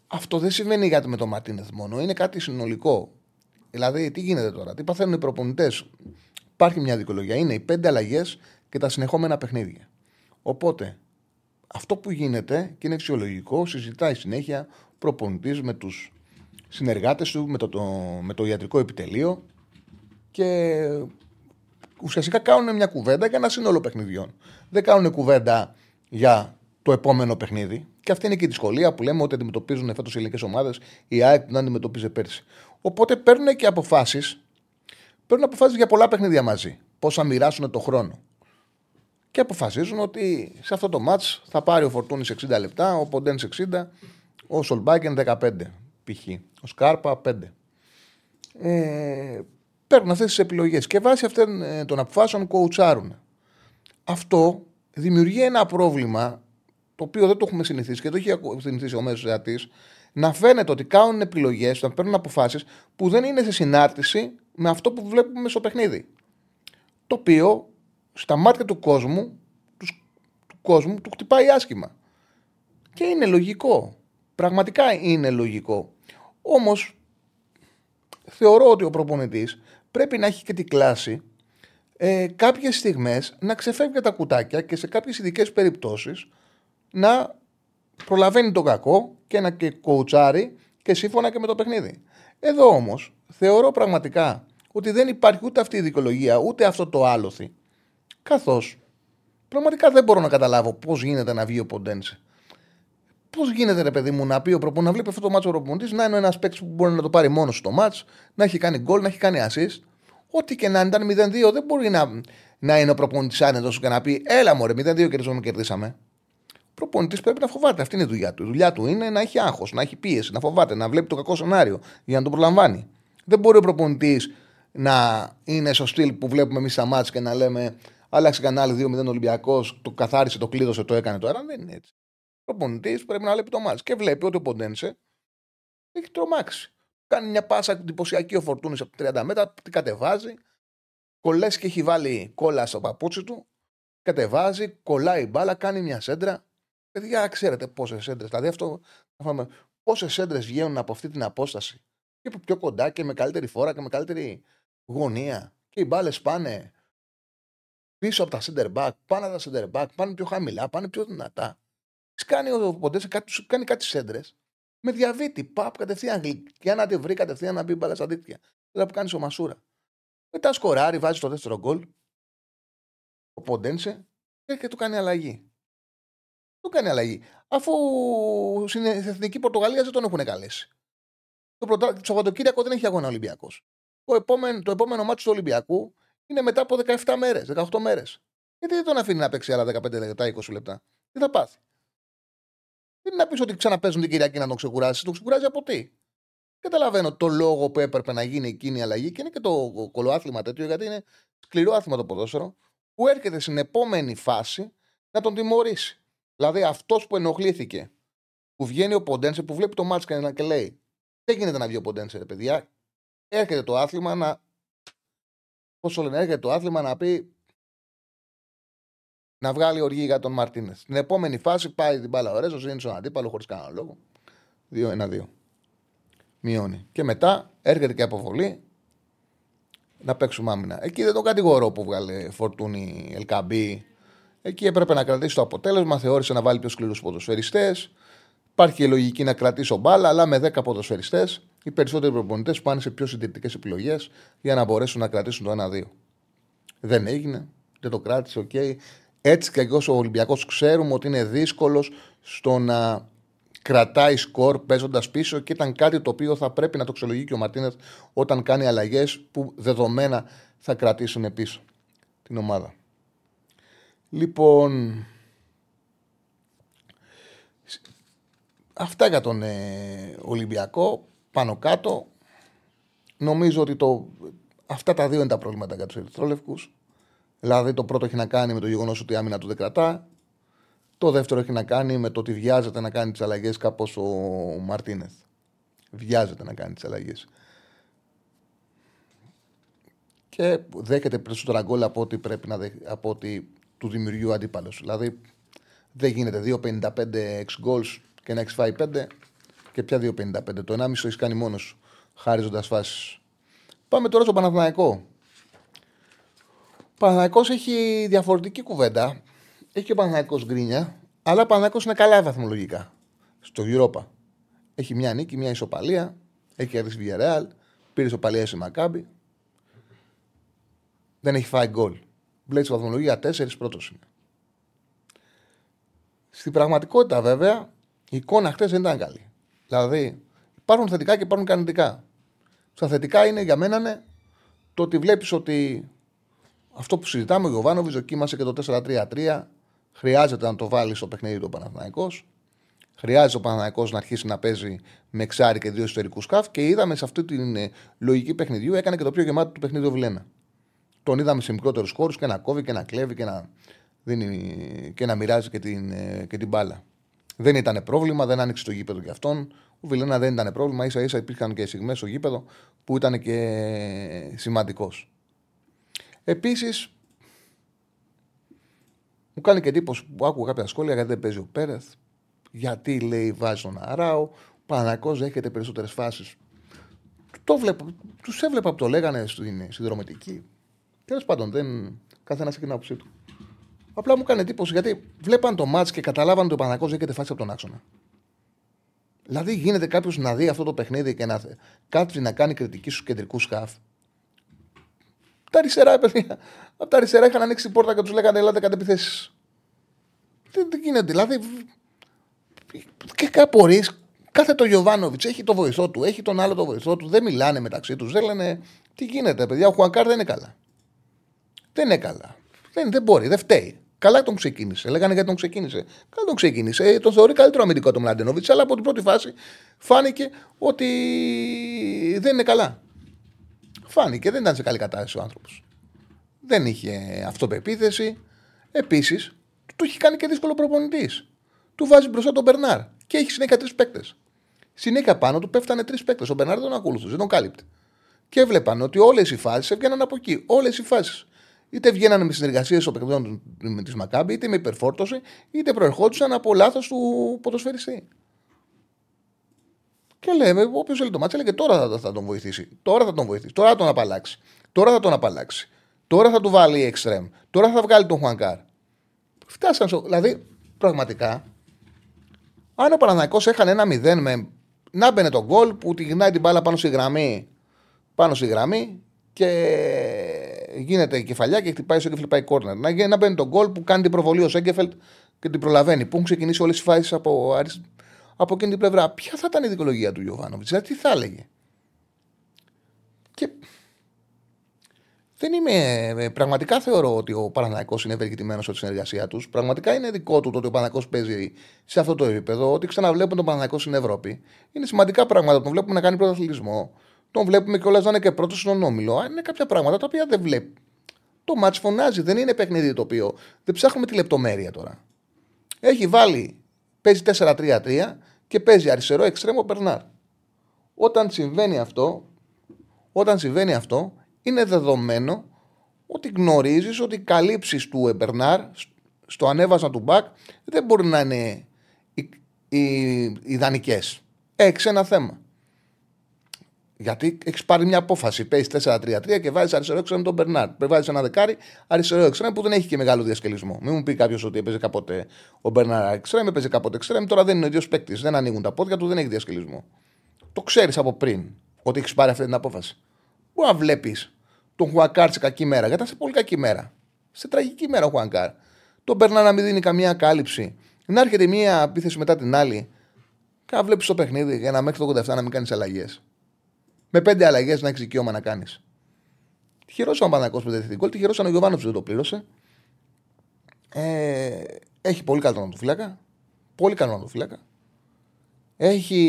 Αυτό δεν συμβαίνει γιατί με το Μαρτίνεθ μόνο, είναι κάτι συνολικό. Δηλαδή, τι γίνεται τώρα, τι παθαίνουν οι προπονητές; Υπάρχει μια δικολογία. Είναι οι πέντε αλλαγές και τα συνεχόμενα παιχνίδια. Οπότε, αυτό που γίνεται και είναι φυσιολογικό, συζητάει συνέχεια προπονητής με τους συνεργάτες του, με το, το, με το ιατρικό επιτελείο και ουσιαστικά κάνουν μια κουβέντα για ένα σύνολο παιχνιδιών. Δεν κάνουν κουβέντα για το επόμενο παιχνίδι. Και αυτή είναι και η δυσκολία που λέμε ότι αντιμετωπίζουν φέτος οι ελληνικές ομάδες, η ΑΕΚ δεν αντιμετωπίζει πέρσι. Οπότε παίρνουν και αποφάσεις. Παίρνουν αποφάσεις για πολλά παιχνίδια μαζί. Πώς θα μοιράσουν το χρόνο. Και αποφασίζουν ότι σε αυτό το μάτς θα πάρει ο Φορτούνης 60 λεπτά, ο Ποντένς 60, ο Σολμπάκεν 15 π.χ. Ο Σκάρπα 5. Ε, παίρνουν αυτές τις επιλογές και βάσει αυτών ε, των αποφάσεων κοουτσάρουν. Αυτό δημιουργεί ένα πρόβλημα το οποίο δεν το έχουμε συνηθίσει και το έχει συνηθίσει ο μέσος θεατή, να φαίνεται ότι κάνουν επιλογές, να παίρνουν αποφάσεις που δεν είναι σε συνάρτηση με αυτό που βλέπουμε στο παιχνίδι. Το οποίο στα μάτια του κόσμου, του, του κόσμου, του χτυπάει άσχημα. Και είναι λογικό. Πραγματικά είναι λογικό. Όμως, θεωρώ ότι ο προπονητής πρέπει να έχει και την κλάση ε, κάποιες στιγμές να ξεφεύγει τα κουτάκια και σε κάποιες ειδικές περιπτώσεις να προλαβαίνει τον κακό και να και κοουτσάρει και σύμφωνα και με το παιχνίδι. Εδώ όμως θεωρώ πραγματικά ότι δεν υπάρχει ούτε αυτή η δικολογία ούτε αυτό το άλοθη καθώς πραγματικά δεν μπορώ να καταλάβω πώς γίνεται να βγει ο Ποντένσε. Πώς γίνεται, ρε παιδί μου, να πει ο προπονητής, να βλέπει αυτό το μάτσο ο προπονητής, να είναι ένας παίκτης που μπορεί να το πάρει μόνος στο μάτσο, να έχει κάνει γκολ, να έχει κάνει assist. Ό,τι και να ήταν 0-2, δεν μπορεί να, να είναι ο προπονητής άνετος και να πει Έλα μου, 0-2 κερδίσαμε, κερδίσαμε. Ο προπονητής πρέπει να φοβάται. Αυτή είναι η δουλειά του. Η δουλειά του είναι να έχει άγχος, να έχει πίεση, να φοβάται, να βλέπει το κακό σενάριο για να το προλαμβάνει. Δεν μπορεί ο προπονητής να είναι στο στυλ που βλέπουμε εμείς στα μάτια και να λέμε Άλλαξε κανάλι 2-0 Ολυμπιακός, το καθάρισε, το κλείδωσε, το έκανε τώρα. Δεν είναι έτσι προπονητής πρέπει να βλέπει το μάτς. Και βλέπει ότι ο Ποντένσε έχει τρομάξει. Κάνει μια πάσα εντυπωσιακή ο Φορτούνης από 30 μέτρα, την κατεβάζει. Κολλές και έχει βάλει κόλλα στο παπούτσι του. Κατεβάζει, κολλάει μπάλα, κάνει μια σέντρα. Παιδιά, ξέρετε πόσες σέντρε. Δηλαδή αυτό. Πόσες σέντρε βγαίνουν από αυτή την απόσταση; Και πιο κοντά και με καλύτερη φόρα και με καλύτερη γωνία. Και οι μπάλες πάνε πίσω από τα center back, πάνε από τα center back, πάνε πιο χαμηλά, πάνε πιο δυνατά κάνει ο Ποντές κάτι, κάνει κάτι σέντρε με διαβήτη. Παπ κατευθείαν για να τη βρει κατευθείαν να μπει μπαλά στα δίκτυα. Δεν που κάνεις ο Μασούρα. Μετά σκοράρει, βάζει το δεύτερο γκολ. Ο Ποντένσε και του κάνει αλλαγή. Του κάνει αλλαγή. Αφού στην εθνική Πορτογαλία δεν τον έχουν καλέσει. Το, πρωτα... το Σαββατοκύριακο δεν έχει αγώνα Ολυμπιακός. Το επόμενο, το επόμενο μάτι του Ολυμπιακού είναι μετά από 17 μέρες, 18 μέρες. Γιατί δεν τον αφήνει να παίξει άλλα 15 λεπτά, 20 λεπτά. Τι θα πάθει. Δεν είναι να πεις ότι ξαναπέζουν την Κυριακή να τον ξεκουράσει. Τον ξεκουράζει από τι; Καταλαβαίνω το λόγο που έπρεπε να γίνει εκείνη η αλλαγή και είναι και το κολοάθλημα τέτοιο, γιατί είναι σκληρό άθλημα το ποδόσφαιρο, που έρχεται στην επόμενη φάση να τον τιμωρήσει. Δηλαδή αυτός που ενοχλήθηκε, που βγαίνει ο Ποντένσε, που βλέπει το μάτσο και λέει: Δεν γίνεται να βγει ο Ποντένσε, ρε παιδιά. Έρχεται το άθλημα να. Πόσο λένε, έρχεται το άθλημα να πει: να βγάλει οργή για τον Μαρτίνες. Στην επόμενη φάση πάει την μπάλα ο Ρέζος, είναι στον αντίπαλο χωρίς κανένα λόγο. 2-1-2. Μειώνει. Και μετά έρχεται και αποβολή. να παίξουμε άμυνα. Εκεί δεν τον κατηγορώ που βγάλε Φορτούνη Ελ Κααμπί. Εκεί έπρεπε να κρατήσει το αποτέλεσμα. Θεώρησε να βάλει πιο σκληρούς ποδοσφαιριστές. Υπάρχει η λογική να κρατήσω μπάλα, αλλά με 10 ποδοσφαιριστές οι περισσότεροι προπονητές πάνε σε πιο συντηρητικές επιλογές για να μπορέσουν να κρατήσουν το 1-2. Δεν έγινε, δεν το κράτησε, OK. Okay. Έτσι και εγώ ο Ολυμπιακός ξέρουμε ότι είναι δύσκολος στο να κρατάει σκορ παίζοντας πίσω και ήταν κάτι το οποίο θα πρέπει να το ξελογεί και ο Μαρτίνεθ όταν κάνει αλλαγές που δεδομένα θα κρατήσουν πίσω την ομάδα. Λοιπόν, αυτά για τον ε, Ολυμπιακό. Πάνω κάτω, νομίζω ότι το, αυτά τα δύο είναι τα προβλήματα για τους Ερυθρόλευκους. Δηλαδή, το πρώτο έχει να κάνει με το γεγονός ότι η άμυνα του δεν κρατά. Το δεύτερο έχει να κάνει με το ότι βιάζεται να κάνει τις αλλαγές κάπως ο Μαρτίνεθ. Βιάζεται να κάνει τις αλλαγές. Και δέχεται περισσότερα γκολ από ό,τι πρέπει να δέχεται, από ό,τι του δημιουργεί ο αντίπαλος. Δηλαδή δεν γίνεται 2,55 6 goals και να έχεις φάει 5 και πια 2,55. Το 1,5 το έχεις κάνει μόνος σου, χάριζοντας φάσεις. Πάμε τώρα στο Παναθηναϊκό. Ο Παναθηναϊκός έχει διαφορετική κουβέντα. Έχει και ο Παναθηναϊκός γκρίνια, αλλά ο Παναθηναϊκός είναι καλά βαθμολογικά στο Europa. Έχει μια νίκη, μια ισοπαλία. Έχει κερδίσει Villarreal. Πήρε ισοπαλία σε Μακάμπι. Δεν έχει φάει γκολ. Μπλέτσι στη βαθμολογία 4 πρώτος είναι. Στην πραγματικότητα, βέβαια, η εικόνα χτες δεν ήταν καλή. Δηλαδή, υπάρχουν θετικά και υπάρχουν αρνητικά. Στα θετικά είναι για μένα ναι, το ότι βλέπεις ότι αυτό που συζητάμε, ο Γιωβάνοβι δοκίμασε και το 4-3-3. Χρειάζεται να το βάλει στο παιχνίδι του Παναθηναϊκός. Χρειάζεται ο Παναθηναϊκός να αρχίσει να παίζει με εξάρι και δύο εσωτερικούς σκάφ. Και είδαμε σε αυτή τη ε, λογική παιχνιδιού έκανε και το πιο γεμάτο του παιχνίδι ο Βιλένα. Τον είδαμε σε μικρότερους χώρους και να κόβει και να κλέβει και να, δίνει, και να μοιράζει και την, ε, και την μπάλα. Δεν ήταν πρόβλημα, δεν άνοιξε το γήπεδο για αυτόν. Ο Βιλένα δεν ήταν πρόβλημα. σα ίσα υπήρχαν και στιγμές στο γήπεδο που ήταν και σημαντικός. Επίσης, μου κάνει και εντύπωση που άκουγα κάποια σχόλια γιατί δεν παίζει ο Πέρεθ. Γιατί λέει βάζει τον Αράο. Ο Παναγό δέχεται περισσότερες φάσεις. Τους έβλεπα που το λέγανε στην συνδρομητική. Τέλος πάντων, δεν... καθένα έχει την άποψή του. Απλά μου κάνει εντύπωση γιατί βλέπαν το μάτ και καταλάβαν ότι ο Παναγό δέχεται φάση από τον άξονα. Δηλαδή, γίνεται κάποιος να δει αυτό το παιχνίδι και να κάτσει να κάνει κριτική στους κεντρικούς σκάφ. Τα αριστερά, παιδιά. Από τα αριστερά είχαν ανοίξει την πόρτα και τους λέγανε Ελάτε κάτι επιθέσεις. Δεν, δεν γίνεται. Δηλαδή. Και κάπου κάθε το Γιωβάνοβιτς έχει το βοηθό του, έχει τον άλλο το βοηθό του. Δεν μιλάνε μεταξύ τους. Δεν λένε τι γίνεται, παιδιά. Ο Χουανκάρ δεν είναι καλά. Δεν είναι καλά. Δεν, δεν μπορεί, δεν φταίει. Καλά τον ξεκίνησε. Λέγανε γιατί τον ξεκίνησε. Καλά τον ξεκίνησε. Ε, τον θεωρεί καλύτερο αμυντικό τον Μλαντενόβιτς, αλλά από την πρώτη φάση φάνηκε ότι δεν είναι καλά. Φάνηκε, δεν ήταν σε καλή κατάσταση ο άνθρωπος. Δεν είχε αυτοπεποίθηση. Επίσης, του έχει κάνει και δύσκολο προπονητής. Του βάζει μπροστά τον Μπερνάρ και έχει συνέχεια τρεις παίκτες. Συνέχεια πάνω του πέφτανε τρεις παίκτες. Ο Μπερνάρ δεν τον ακολουθούσε, δεν τον κάλυπτε. Και έβλεπαν ότι όλες οι φάσεις έβγαιναν από εκεί. Όλες οι φάσεις. Είτε βγαίνανε με συνεργασίες των παιχνιδιών με τη Μακάμπη, είτε με υπερφόρτωση, είτε προερχόντουσαν από λάθος του ποδοσφαιριστή. Και λέμε, όποιος θέλει το μάτσα, λέει και τώρα θα, θα, τον βοηθήσει. Τώρα θα τον βοηθήσει. Τώρα θα τον απαλλάξει. Τώρα θα τον απαλλάξει. Τώρα θα του βάλει εξτρεμ. Τώρα θα βγάλει τον Χουανκάρ. Φτάσαν στο. Δηλαδή, πραγματικά, αν ο Παναναναϊκό έχανε ένα μηδέν με. Να μπαινε τον γκολ που τη γυρνάει την μπάλα πάνω στη γραμμή. Πάνω στη γραμμή και γίνεται η κεφαλιά και χτυπάει στο πάει κόρνερ. Να, να μπαίνει τον γκολ που κάνει την προβολή ο Σέγκεφελτ και την προλαβαίνει. Που έχουν ξεκινήσει όλες οι φάσεις από, από εκείνη την πλευρά. Ποια θα ήταν η δικολογία του Ιωβάνοβιτ, δηλαδή τι θα έλεγε; Και δεν είμαι. Ε, πραγματικά θεωρώ ότι ο Παναναναϊκό είναι ευεργετημένος από τη συνεργασία τους. Πραγματικά είναι δικό του το ότι ο Παναναναϊκό παίζει σε αυτό το επίπεδο. Ότι ξαναβλέπουμε τον Παναναναϊκό στην Ευρώπη. Είναι σημαντικά πράγματα. Τον βλέπουμε να κάνει πρωταθλητισμό. Τον βλέπουμε κιόλας να είναι και πρώτος στον όμιλο. Είναι κάποια πράγματα τα οποία δεν βλέπει. Το μάτ φωνάζει, δεν είναι παιχνίδι το οποίο. Δεν ψάχνουμε τη λεπτομέρεια τώρα. Έχει βάλει, παίζει 4-3-3 και παίζει αριστερό εξτρέμο Μπερνάρ. Όταν συμβαίνει αυτό, όταν συμβαίνει αυτό, είναι δεδομένο ότι γνωρίζεις ότι οι καλύψεις του Εμπερνάρ στο ανέβασμα του μπακ δεν μπορεί να είναι ιδανικές. Έχει ένα θέμα Γιατί έχεις πάρει μια απόφαση. Παίζεις 4-3-3 και βάζεις αριστερό έξτρεμ τον Μπερνάρ. Βάζεις ένα δεκάρι αριστερό έξτρεμ που δεν έχει και μεγάλο διασκελισμό. Μην μου πει κάποιος ότι έπαιζε κάποτε ο Μπερνάρ έξτρεμ, έπαιζε κάποτε έξτρεμ. Τώρα δεν είναι ο ίδιος παίκτης. Δεν ανοίγουν τα πόδια του, δεν έχει διασκελισμό. Το ξέρεις από πριν ότι έχεις πάρει αυτή την απόφαση. Μπορεί να βλέπεις τον Χουακάρ σε κακή μέρα. Γιατί ήταν σε πολύ κακή μέρα. Σε τραγική μέρα ο Χουακάρ. Τον Μπερνάρ να μην δίνει καμία κάλυψη. Να έρχεται μία επίθεση μετά την άλλη. Και να βλέπεις το παιχνίδι για να μέχρι το 87 να μην κάνεις αλλαγές με πέντε αλλαγές να έχεις δικαίωμα να κάνεις. Τυχερός ο Παναγό που δεν την κόλ, τυχερός ο Γιωβάνο που δεν το πλήρωσε. Ε, έχει πολύ καλό φύλακα. Πολύ καλό φύλακα. Έχει,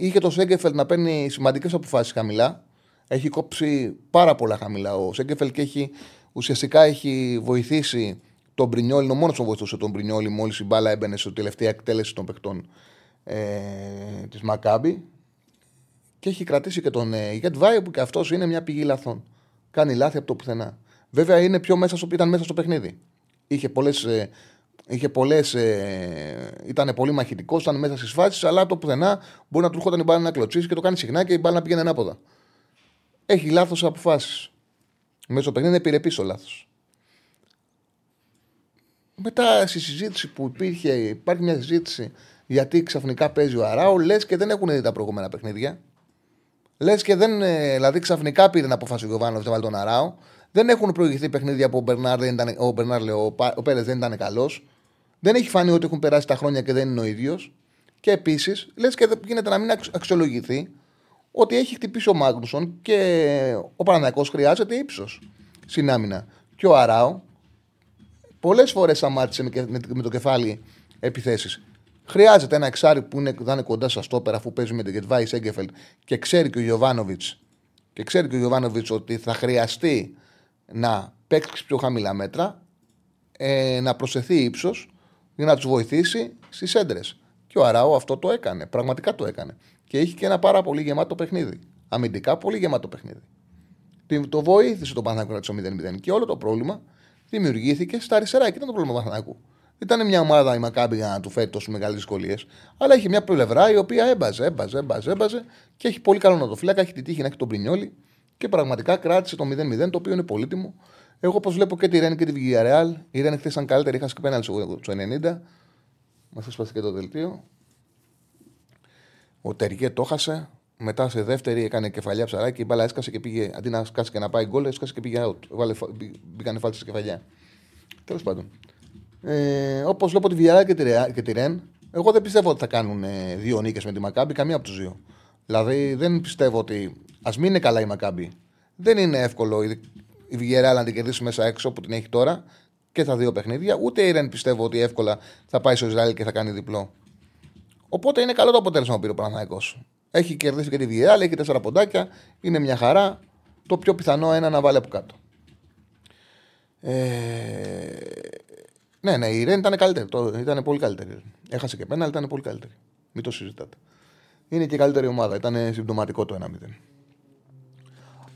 είχε το Σέγκεφελ να παίρνει σημαντικές αποφάσεις χαμηλά. Έχει κόψει πάρα πολλά χαμηλά ο Σέγκεφελ και έχει, ουσιαστικά έχει βοηθήσει τον Μπρινιόλι. Είναι ο μόνος που βοηθούσε τον Μπρινιόλι μόλις η μπάλα έμπαινε στο τελευταία εκτέλεση των παιχτών ε, της Μακάμπη και έχει κρατήσει και τον ε, Γετβάη που και αυτός είναι μια πηγή λαθών. Κάνει λάθη από το πουθενά. Βέβαια είναι πιο μέσα στο, ήταν μέσα στο παιχνίδι. Είχε πολλές. Ε, είχε πολλές, ε, ήταν πολύ μαχητικός, ήταν μέσα στις φάσεις, αλλά το πουθενά μπορεί να του έρχονταν η μπάλα να κλωτσίσει και το κάνει συχνά και η μπάλα να πηγαίνει ανάποδα. Έχει λάθος αποφάσεις. Μέσα στο παιχνίδι είναι επιρρεπής ο λάθος. Μετά στη συζήτηση που υπήρχε, υπάρχει μια συζήτηση γιατί ξαφνικά παίζει ο Αράου, λες και δεν έχουν δει τα προηγούμενα παιχνίδια. Λες και δεν. Ε, δηλαδή ξαφνικά πήρε την απόφαση ο Γιωβάνο να βάλει τον Αράο. Δεν έχουν προηγηθεί παιχνίδια που ο Μπερνάρ, δεν ήταν, ο, Μπερνάρ λέει, ο, ο Πέρες δεν ήταν καλός. Δεν έχει φανεί ότι έχουν περάσει τα χρόνια και δεν είναι ο ίδιος. Και επίσης, λες και δεν γίνεται να μην αξιολογηθεί ότι έχει χτυπήσει ο Μάγνουσον και ο Παναναναϊκό χρειάζεται ύψος στην άμυνα. Και ο Αράο πολλές φορές σταμάτησε με το κεφάλι επιθέσεις. Χρειάζεται ένα εξάρι που είναι, θα είναι κοντά στα στόπερα αφού παίζει με τον Γετβάη Σέγκεφελτ και ξέρει και ο Γιωβάνοβιτς και ξέρει και ο Γιωβάνοβιτς ότι θα χρειαστεί να παίξει πιο χαμηλά μέτρα, ε, να προσεθεί ύψος για να τους βοηθήσει στις έντρες. Και ο Αράου αυτό το έκανε. Πραγματικά το έκανε. Και είχε και ένα πάρα πολύ γεμάτο παιχνίδι. Αμυντικά πολύ γεμάτο παιχνίδι. Το βοήθησε το Παναθηναϊκό να 0-0. Και όλο το πρόβλημα δημιουργήθηκε στα αριστερά. Και ήταν το πρόβλημα του Παναθηναϊκού. Ήταν μια ομάδα η Μακάμπη για να του φέρει τόσο μεγάλε δυσκολίες. Αλλά έχει μια πλευρά η οποία έμπαζε, έμπαζε, έμπαζε, έμπαζε και έχει πολύ καλό να το φυλάκα. Έχει τη τύχη να έχει τον Πρινιόλι και πραγματικά κράτησε το 0-0 το οποίο είναι πολύτιμο. Εγώ όπως βλέπω και τη Ρεν και τη Villarreal. Η Ρεν χθες ήταν καλύτερη, είχα και πέναλ στο 90. Μας έσπασε και το δελτίο. Ο Τεριέ το χάσε. Μετά σε δεύτερη έκανε κεφαλιά ψαράκι. Η μπάλα έσκασε και πήγε αντί να σκάσει και να πάει γκολ, έσκασε και πήγε out. Βάλε, μπήκανε φάλτσε κεφαλιά. Τέλος πάντων. Ε, Όπως βλέπω τη Villarreal και, και τη Ρεν, εγώ δεν πιστεύω ότι θα κάνουν ε, δύο νίκες με τη Μακάμπη, καμία από τους δύο. Δηλαδή δεν πιστεύω ότι. Α μην είναι καλά η Μακάμπη. Δεν είναι εύκολο η, η Villarreal να την κερδίσει μέσα έξω που την έχει τώρα και τα δύο παιχνίδια. Ούτε η Ρεν πιστεύω ότι εύκολα θα πάει στο Ισραήλ και θα κάνει διπλό. Οπότε είναι καλό το αποτέλεσμα που πήρε ο Παναθανικό. Έχει κερδίσει και τη Villarreal, έχει τέσσερα ποντάκια, είναι μια χαρά. Το πιο πιθανό είναι να βάλει από κάτω. Ε, ναι, ναι, η Ρεν ήταν καλύτερη. Το, ήταν πολύ καλύτερη. Έχασε και πένα, αλλά ήταν πολύ καλύτερη. Μην το συζητάτε. Είναι και η καλύτερη ομάδα. Ήταν συμπτωματικό το 1-0.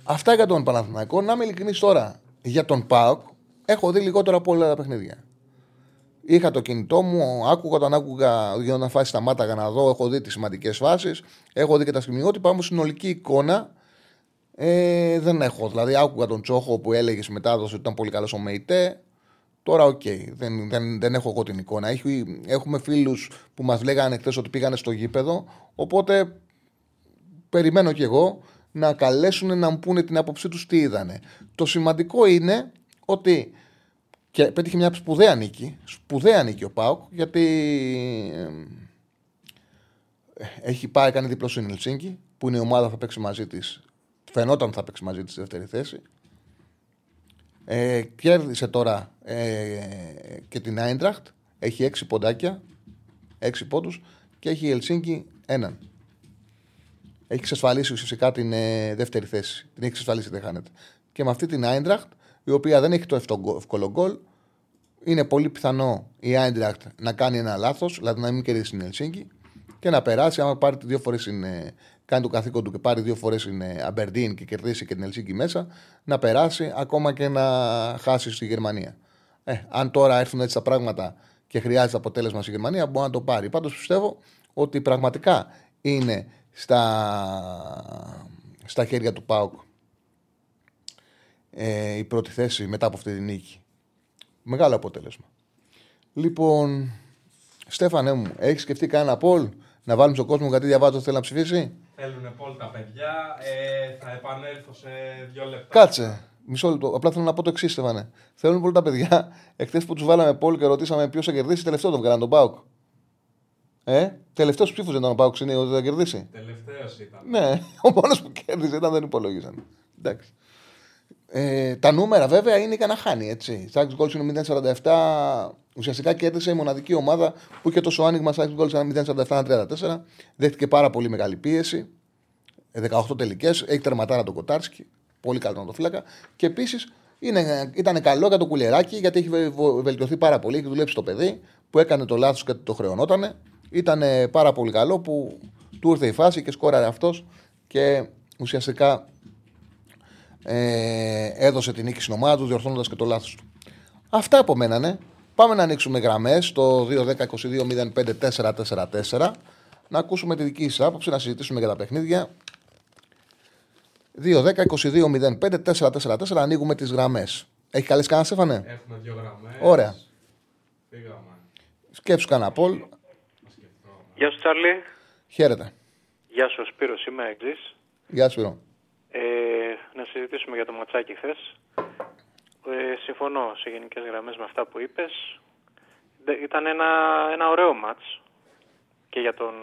Αυτά για τον Παναθηναϊκό. Να είμαι ειλικρινής τώρα για τον ΠΑΟΚ. Έχω δει λιγότερο από όλα τα παιχνίδια. Είχα το κινητό μου, άκουγα όταν άκουγα για να φάσεις μάτια να δω. Έχω δει τις σημαντικές φάσεις. Έχω δει και τα στιγμιότυπα. Όμως συνολική εικόνα ε, δεν έχω. Δηλαδή, άκουγα τον Τσόχο που έλεγες στη μετάδοση ότι ήταν πολύ καλός ο Μεϊτέ. Τώρα, OK, okay, δεν, δεν, δεν έχω εγώ την εικόνα. έχουμε φίλους που μας λέγανε χθες ότι πήγανε στο γήπεδο. Οπότε περιμένω κι εγώ να καλέσουν να μου πούνε την άποψή τους τι είδανε. Το σημαντικό είναι ότι και πέτυχε μια σπουδαία νίκη. Σπουδαία νίκη ο Πάουκ, γιατί ε, έχει πάει, κάνει διπλό στην Ελσίνκη, που είναι η ομάδα που θα παίξει μαζί της. Φαινόταν θα παίξει μαζί της στη δεύτερη θέση. Ε, κέρδισε τώρα ε, και την Άιντραχτ. Έχει έξι ποντάκια. Έξι πόντους. Και έχει η Ελσίνκη έναν. Έχει εξασφαλίσει ουσιαστικά την ε, δεύτερη θέση. Την έχει εξασφαλίσει, δεν χάνεται. Και με αυτή την Άιντραχτ, η οποία δεν έχει το εύκολο γκολ, είναι πολύ πιθανό η Άιντραχτ να κάνει ένα λάθος, δηλαδή να μην κερδίσει την Ελσίνκη και να περάσει. Άμα πάρει δύο φορές κάνει το καθήκον του και πάρει δύο φορές την Αμπερντίν και κερδίσει και την Ελσίνκη μέσα, να περάσει ακόμα και να χάσει στη Γερμανία. Ε, αν τώρα έρθουν έτσι τα πράγματα και χρειάζεται αποτέλεσμα στη Γερμανία, μπορεί να το πάρει. Πάντως πιστεύω ότι πραγματικά είναι στα, στα χέρια του ΠΑΟΚ ε, η πρώτη θέση μετά από αυτή τη νίκη. Μεγάλο αποτέλεσμα. Λοιπόν, Στέφανε μου, έχεις σκεφτεί κανένα πόλ να βάλουμε στον κόσμο γιατί διαβάζω θέλει να ψηφίσει; Θέλουν πόλ τα παιδιά. Ε, θα επανέλθω σε δύο λεπτά. Κάτσε. Μισό λεπτό. Απλά θέλω να πω το εξής, Στέφανε. Θέλουν πολύ τα παιδιά. Εχθές που τους βάλαμε πόλ και ρωτήσαμε ποιος θα κερδίσει, τελευταίο τον βγάλανε τον Πάουκ. Ε, τελευταίος ψήφος δεν ήταν ο Πάουκ, είναι ότι θα κερδίσει. Τελευταίος ήταν. Ναι, ο μόνος που κέρδισε ήταν δεν υπολόγιζαν. Εντάξει. Ε, τα νούμερα βέβαια είναι ικανά χάνει. Έτσι. Σάξ Goals είναι 0,47. Ουσιαστικά κέρδισε η μοναδική ομάδα που είχε τόσο άνοιγμα. Σάξ Goals ήταν 0,47-34. Δέχτηκε πάρα πολύ μεγάλη πίεση. 18 ε, τελικές. Έχει τερματάρα τον Κοτάρσκι. Πολύ καλό να το φύλακα. Και επίσης ήταν καλό για το κουλεράκι γιατί έχει βελτιωθεί πάρα πολύ. Έχει δουλέψει το παιδί που έκανε το λάθος και το χρεωνότανε. Ήταν πάρα πολύ καλό που του ήρθε η φάση και σκόραρε αυτός και ουσιαστικά ε, έδωσε την νίκη στην ομάδα τους, διορθώνοντας και το λάθος του. Αυτά από μένα, ναι. Πάμε να ανοίξουμε γραμμές το 2-10-22-05-444. Να ακούσουμε τη δική σας άποψη, να συζητήσουμε για τα παιχνίδια. 2-10-22-05-444. Ανοίγουμε τις γραμμές. Έχει καλέ κανένας, Στέφανε; Έχουμε δύο γραμμές. Ωραία. Φύγαμε. Σκέψου κανένα Πολ. Γεια σου Τσάρλι. Χαίρετε. Γεια σου Σπύρος, είμαι εξής. Γεια σου, Σπύρο. Ε, να συζητήσουμε για το ματσάκι χθες. Ε, συμφωνώ σε γενικές γραμμές με αυτά που είπες. Δε- Ήταν ένα, ένα ωραίο μάτς και για τον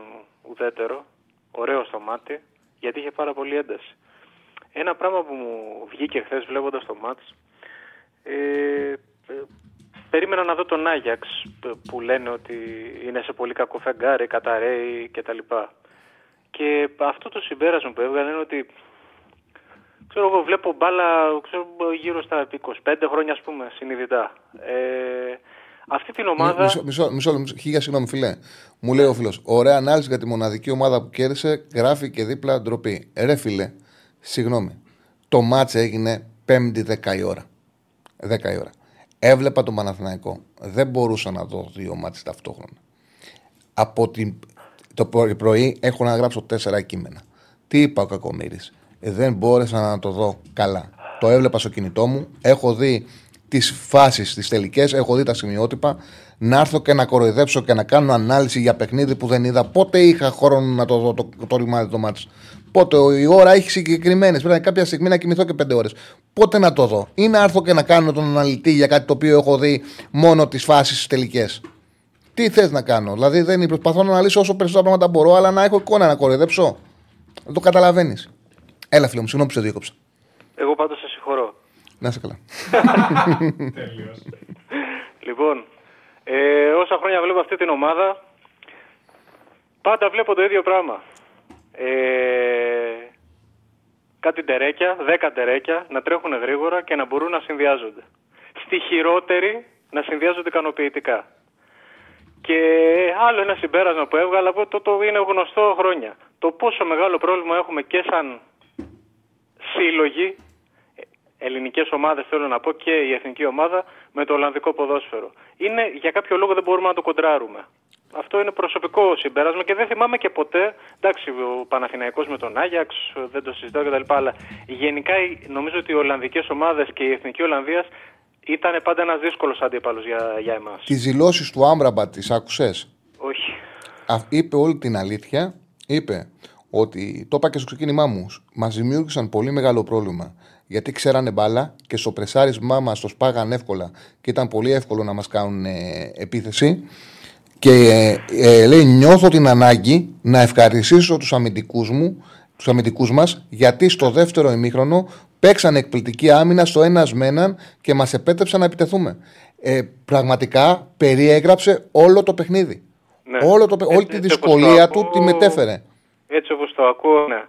ουδέτερο. Ωραίο στο μάτι, γιατί είχε πάρα πολύ ένταση. Ένα πράγμα που μου βγήκε χθες βλέποντας το μάτς, ε, ε, περίμενα να δω τον Άγιαξ ε, που λένε ότι είναι σε πολύ κακό φεγγάρι, καταραίει κτλ. Και αυτό το συμπέρασμα που έβγαλε είναι ότι ξέρω εγώ βλέπω μπάλα ξέρω, γύρω στα 25 χρόνια ας πούμε συνειδητά. Ε, αυτή την ομάδα... Μισό, μισό, μισό, μισό, χίλια συγγνώμη, φιλέ. Μου λέει ο φίλος: Ωραία ανάλυση για τη μοναδική ομάδα που κέρδισε. Γράφει και δίπλα ντροπή. Ε, Ρε φιλέ, συγγνώμη. Το μάτς έγινε 5η 10 η ώρα. 10 η ώρα. Έβλεπα τον Παναθηναϊκό. Δεν μπορούσα να δω δύο μάτς ταυτόχρονα. Από την... το πρωί, πρωί έχω να γράψω τέσσερα κείμενα. Τι είπα ο Κακομήρης; Δεν μπόρεσα να το δω καλά. Το έβλεπα στο κινητό μου. Έχω δει τις φάσεις, τις τελικές. Έχω δει τα σημειότυπα. Να έρθω και να κοροϊδέψω και να κάνω ανάλυση για παιχνίδι που δεν είδα. Πότε είχα χρόνο να το δω το, το, το ρημάδι το μάτι. Πότε η ώρα έχει συγκεκριμένες. Πρέπει κάποια στιγμή να κοιμηθώ και πέντε ώρες. Πότε να το δω; Ή να έρθω και να κάνω τον αναλυτή για κάτι το οποίο έχω δει μόνο τις φάσεις τελικές; Τι θες να κάνω; Δηλαδή δεν προσπαθώ να αναλύσω όσο περισσότερα πράγματα μπορώ, αλλά να έχω εικόνα να κοροϊδέψω. Δεν το καταλαβαίνεις. Έλα, φίλο μου, συγγνώμη που σε διέκοψα. Εγώ πάντως σε συγχωρώ. Να είσαι καλά. Τέλειος. Λοιπόν, ε, όσα χρόνια βλέπω αυτή την ομάδα, πάντα βλέπω το ίδιο πράγμα. Ε, κάτι τερέκια, δέκα τερέκια, να τρέχουν γρήγορα και να μπορούν να συνδυάζονται. Στη χειρότερη να συνδυάζονται ικανοποιητικά. Και άλλο ένα συμπέρασμα που έβγαλα, που το, το είναι γνωστό χρόνια. Το πόσο μεγάλο πρόβλημα έχουμε και σαν σύλλογοι, ελληνικές ομάδες θέλω να πω και η εθνική ομάδα με το Ολλανδικό ποδόσφαιρο. Είναι για κάποιο λόγο δεν μπορούμε να το κοντράρουμε. Αυτό είναι προσωπικό συμπέρασμα και δεν θυμάμαι και ποτέ, εντάξει ο Παναθηναϊκός με τον Άγιαξ, δεν το συζητάω κτλ. Αλλά γενικά νομίζω ότι οι Ολλανδικές ομάδες και η εθνική Ολλανδίας ήταν πάντα ένας δύσκολος αντίπαλος για, για εμάς. Τις δηλώσεις του Άμπραμπατ τις άκουσες; Όχι. Α- είπε όλη την αλήθεια. Είπε ότι το είπα και στο ξεκίνημά μου. Μας δημιούργησαν πολύ μεγάλο πρόβλημα. Γιατί ξέρανε μπάλα και στο πρεσάρισμά μας το σπάγαν εύκολα και ήταν πολύ εύκολο να μας κάνουν ε, επίθεση. Και ε, ε, λέει: Νιώθω την ανάγκη να ευχαριστήσω τους αμυντικούς μου, τους αμυντικούς μας, γιατί στο δεύτερο ημίχρονο παίξαν εκπληκτική άμυνα στο ένας με έναν και μας επέτρεψαν να επιτεθούμε. Ε, πραγματικά περιέγραψε όλο το παιχνίδι. Ναι. Όλο το, παί- όλη Έτσι- τη έτσι όπως δυσκολία το του ακούω- τη μετέφερε. Έτσι όπως το ακούω, ναι.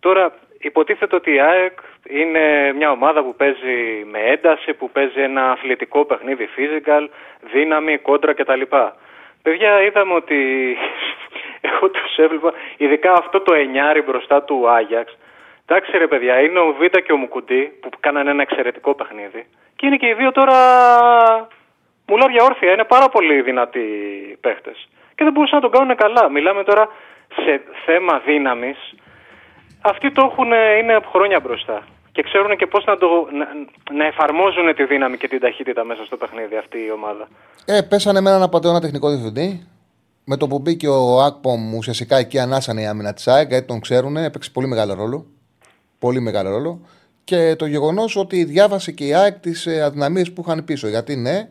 Τώρα, υποτίθεται ότι η ΑΕΚ είναι μια ομάδα που παίζει με ένταση, που παίζει ένα αθλητικό παιχνίδι, physical, δύναμη, κόντρα κτλ. Παιδιά, είδαμε ότι εγώ τους έβλεπα, ειδικά αυτό το εννιάρι μπροστά του Άγιαξ. Εντάξει ρε παιδιά, είναι ο Β και ο Μουκουντή που κάνανε ένα εξαιρετικό παιχνίδι. Και είναι και οι δύο τώρα μουλάρια όρθια, είναι πάρα πολύ δυνατοί παίχτες. Και δεν μπορούσαν να τον κάνουν καλά. Μιλάμε τώρα σε θέμα δύναμης. αυτοί το έχουν, ε, είναι από χρόνια μπροστά. Και ξέρουν και πώς να, το, να, να εφαρμόζουν τη δύναμη και την ταχύτητα μέσα στο παιχνίδι αυτή η ομάδα. Ε, πέσανε με έναν απαταιώνα τεχνικό διευθυντή. Με το που μπήκε ο Ακπομ, ουσιαστικά εκεί ανάσανε η άμυνα της ΑΕΚ, γιατί τον ξέρουν, έπαιξε πολύ μεγάλο ρόλο. Πολύ μεγάλο ρόλο. Και το γεγονός ότι διάβασε και η ΑΕΚ τις αδυναμίες που είχαν πίσω. Γιατί ναι,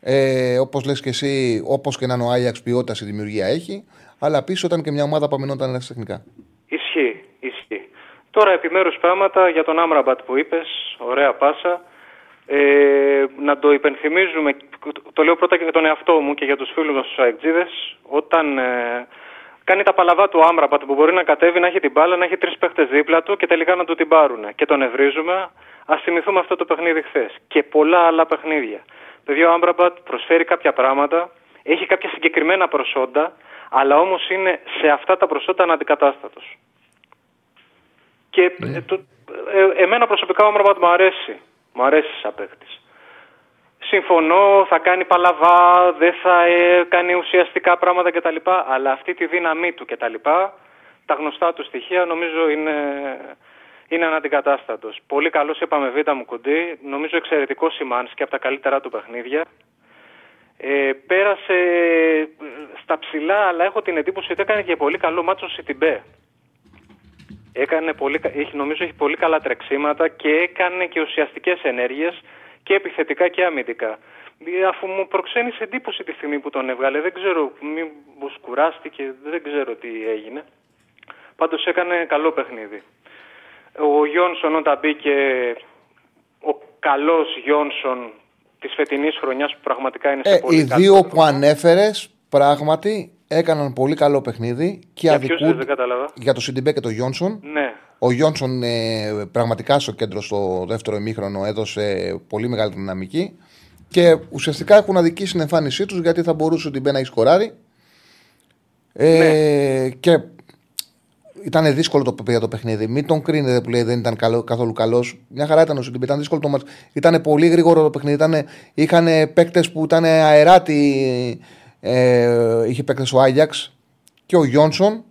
ε, όπως λες και εσύ, όπως και να είναι ο Άγιαξ, ποιότητα η δημιουργία έχει, αλλά πίσω ήταν και μια ομάδα που αμυνόταν τεχνικά. Ισχύει, ισχύει. Τώρα επιμέρους πράγματα για τον Άμραμπατ που είπες, ωραία πάσα. Ε, να το υπενθυμίζουμε, το λέω πρώτα και για τον εαυτό μου και για τους φίλους μας τους αεκτζίδες, όταν ε, κάνει τα παλαβά του Άμραμπατ που μπορεί να κατέβει, να έχει την μπάλα, να έχει τρεις παίχτες δίπλα του και τελικά να του την πάρουν και τον ευρίζουμε, ας θυμηθούμε αυτό το παιχνίδι χθες και πολλά άλλα παιχνίδια. Παιδί ο Άμραμπατ προσφέρει κάποια πράγματα, έχει κάποια συγκεκριμένα προσόντα, αλλά όμως είναι σε αυτά τα προσόντα αναντικατάστατος. Και Ναι. ε, το, ε, εμένα προσωπικά ο Άμραμπατ μου αρέσει. Μου αρέσει σαν παίκτης. Συμφωνώ, θα κάνει παλαβά, δεν θα ε, κάνει ουσιαστικά πράγματα κτλ. Αλλά αυτή τη δύναμή του κτλ. Τα γνωστά του στοιχεία νομίζω είναι, είναι αναντικατάστατος. Πολύ καλός είπαμε β' μου κουντί. Νομίζω εξαιρετικός Σιμάνσκι από τα καλύτερα του παιχνίδια. Ε, πέρασε ε, στα ψηλά, αλλά έχω την εντύπωση ότι έκανε και πολύ καλό μάτσο Σιτιμπέ. Έκανε πολύ, κα- έχει, νομίζω έχει πολύ καλά τρεξίματα και έκανε και ουσιαστικές ενέργειες και επιθετικά και αμυντικά. Ε, Αφού μου προξένησε εντύπωση τη στιγμή που τον έβγαλε, δεν ξέρω, μήπως κουράστηκε, δεν ξέρω τι έγινε. Πάντως έκανε καλό παιχνίδι. Ο Γιόνσον όταν μπήκε, ο καλός Γιόνσον της φετινής χρονιάς που πραγματικά είναι σε Ε, πολύ οι καλό δύο βαθμό. που ανέφερες πράγματι έκαναν πολύ καλό παιχνίδι και Για ποιους αδικούν δεν κατάλαβα. για το Σιντιμπέ και τον Γιόνσον. Ναι, Ο Γιόνσον ε, πραγματικά στο κέντρο στο δεύτερο ημίχρονο έδωσε πολύ μεγάλη δυναμική και ουσιαστικά έχουν αδικήσει την εμφάνισή τους γιατί θα μπορούσε ο Σιντιμπέ να έχει σκοράρει. Ε, Ναι. Και ήταν δύσκολο το, για το παιχνίδι. Μην τον κρίνετε που λέει δεν ήταν καλό, καθόλου καλός. Μια χαρά ήταν ο Σιντιμπέ. Ήταν δύσκολο το μάτς. Ήταν πολύ γρήγορο το παιχνίδι. Ήταν, είχαν παίκτες που ήταν αεράτη. Ε, είχε παίκτες ο Άγιαξ και ο Γιόνσον.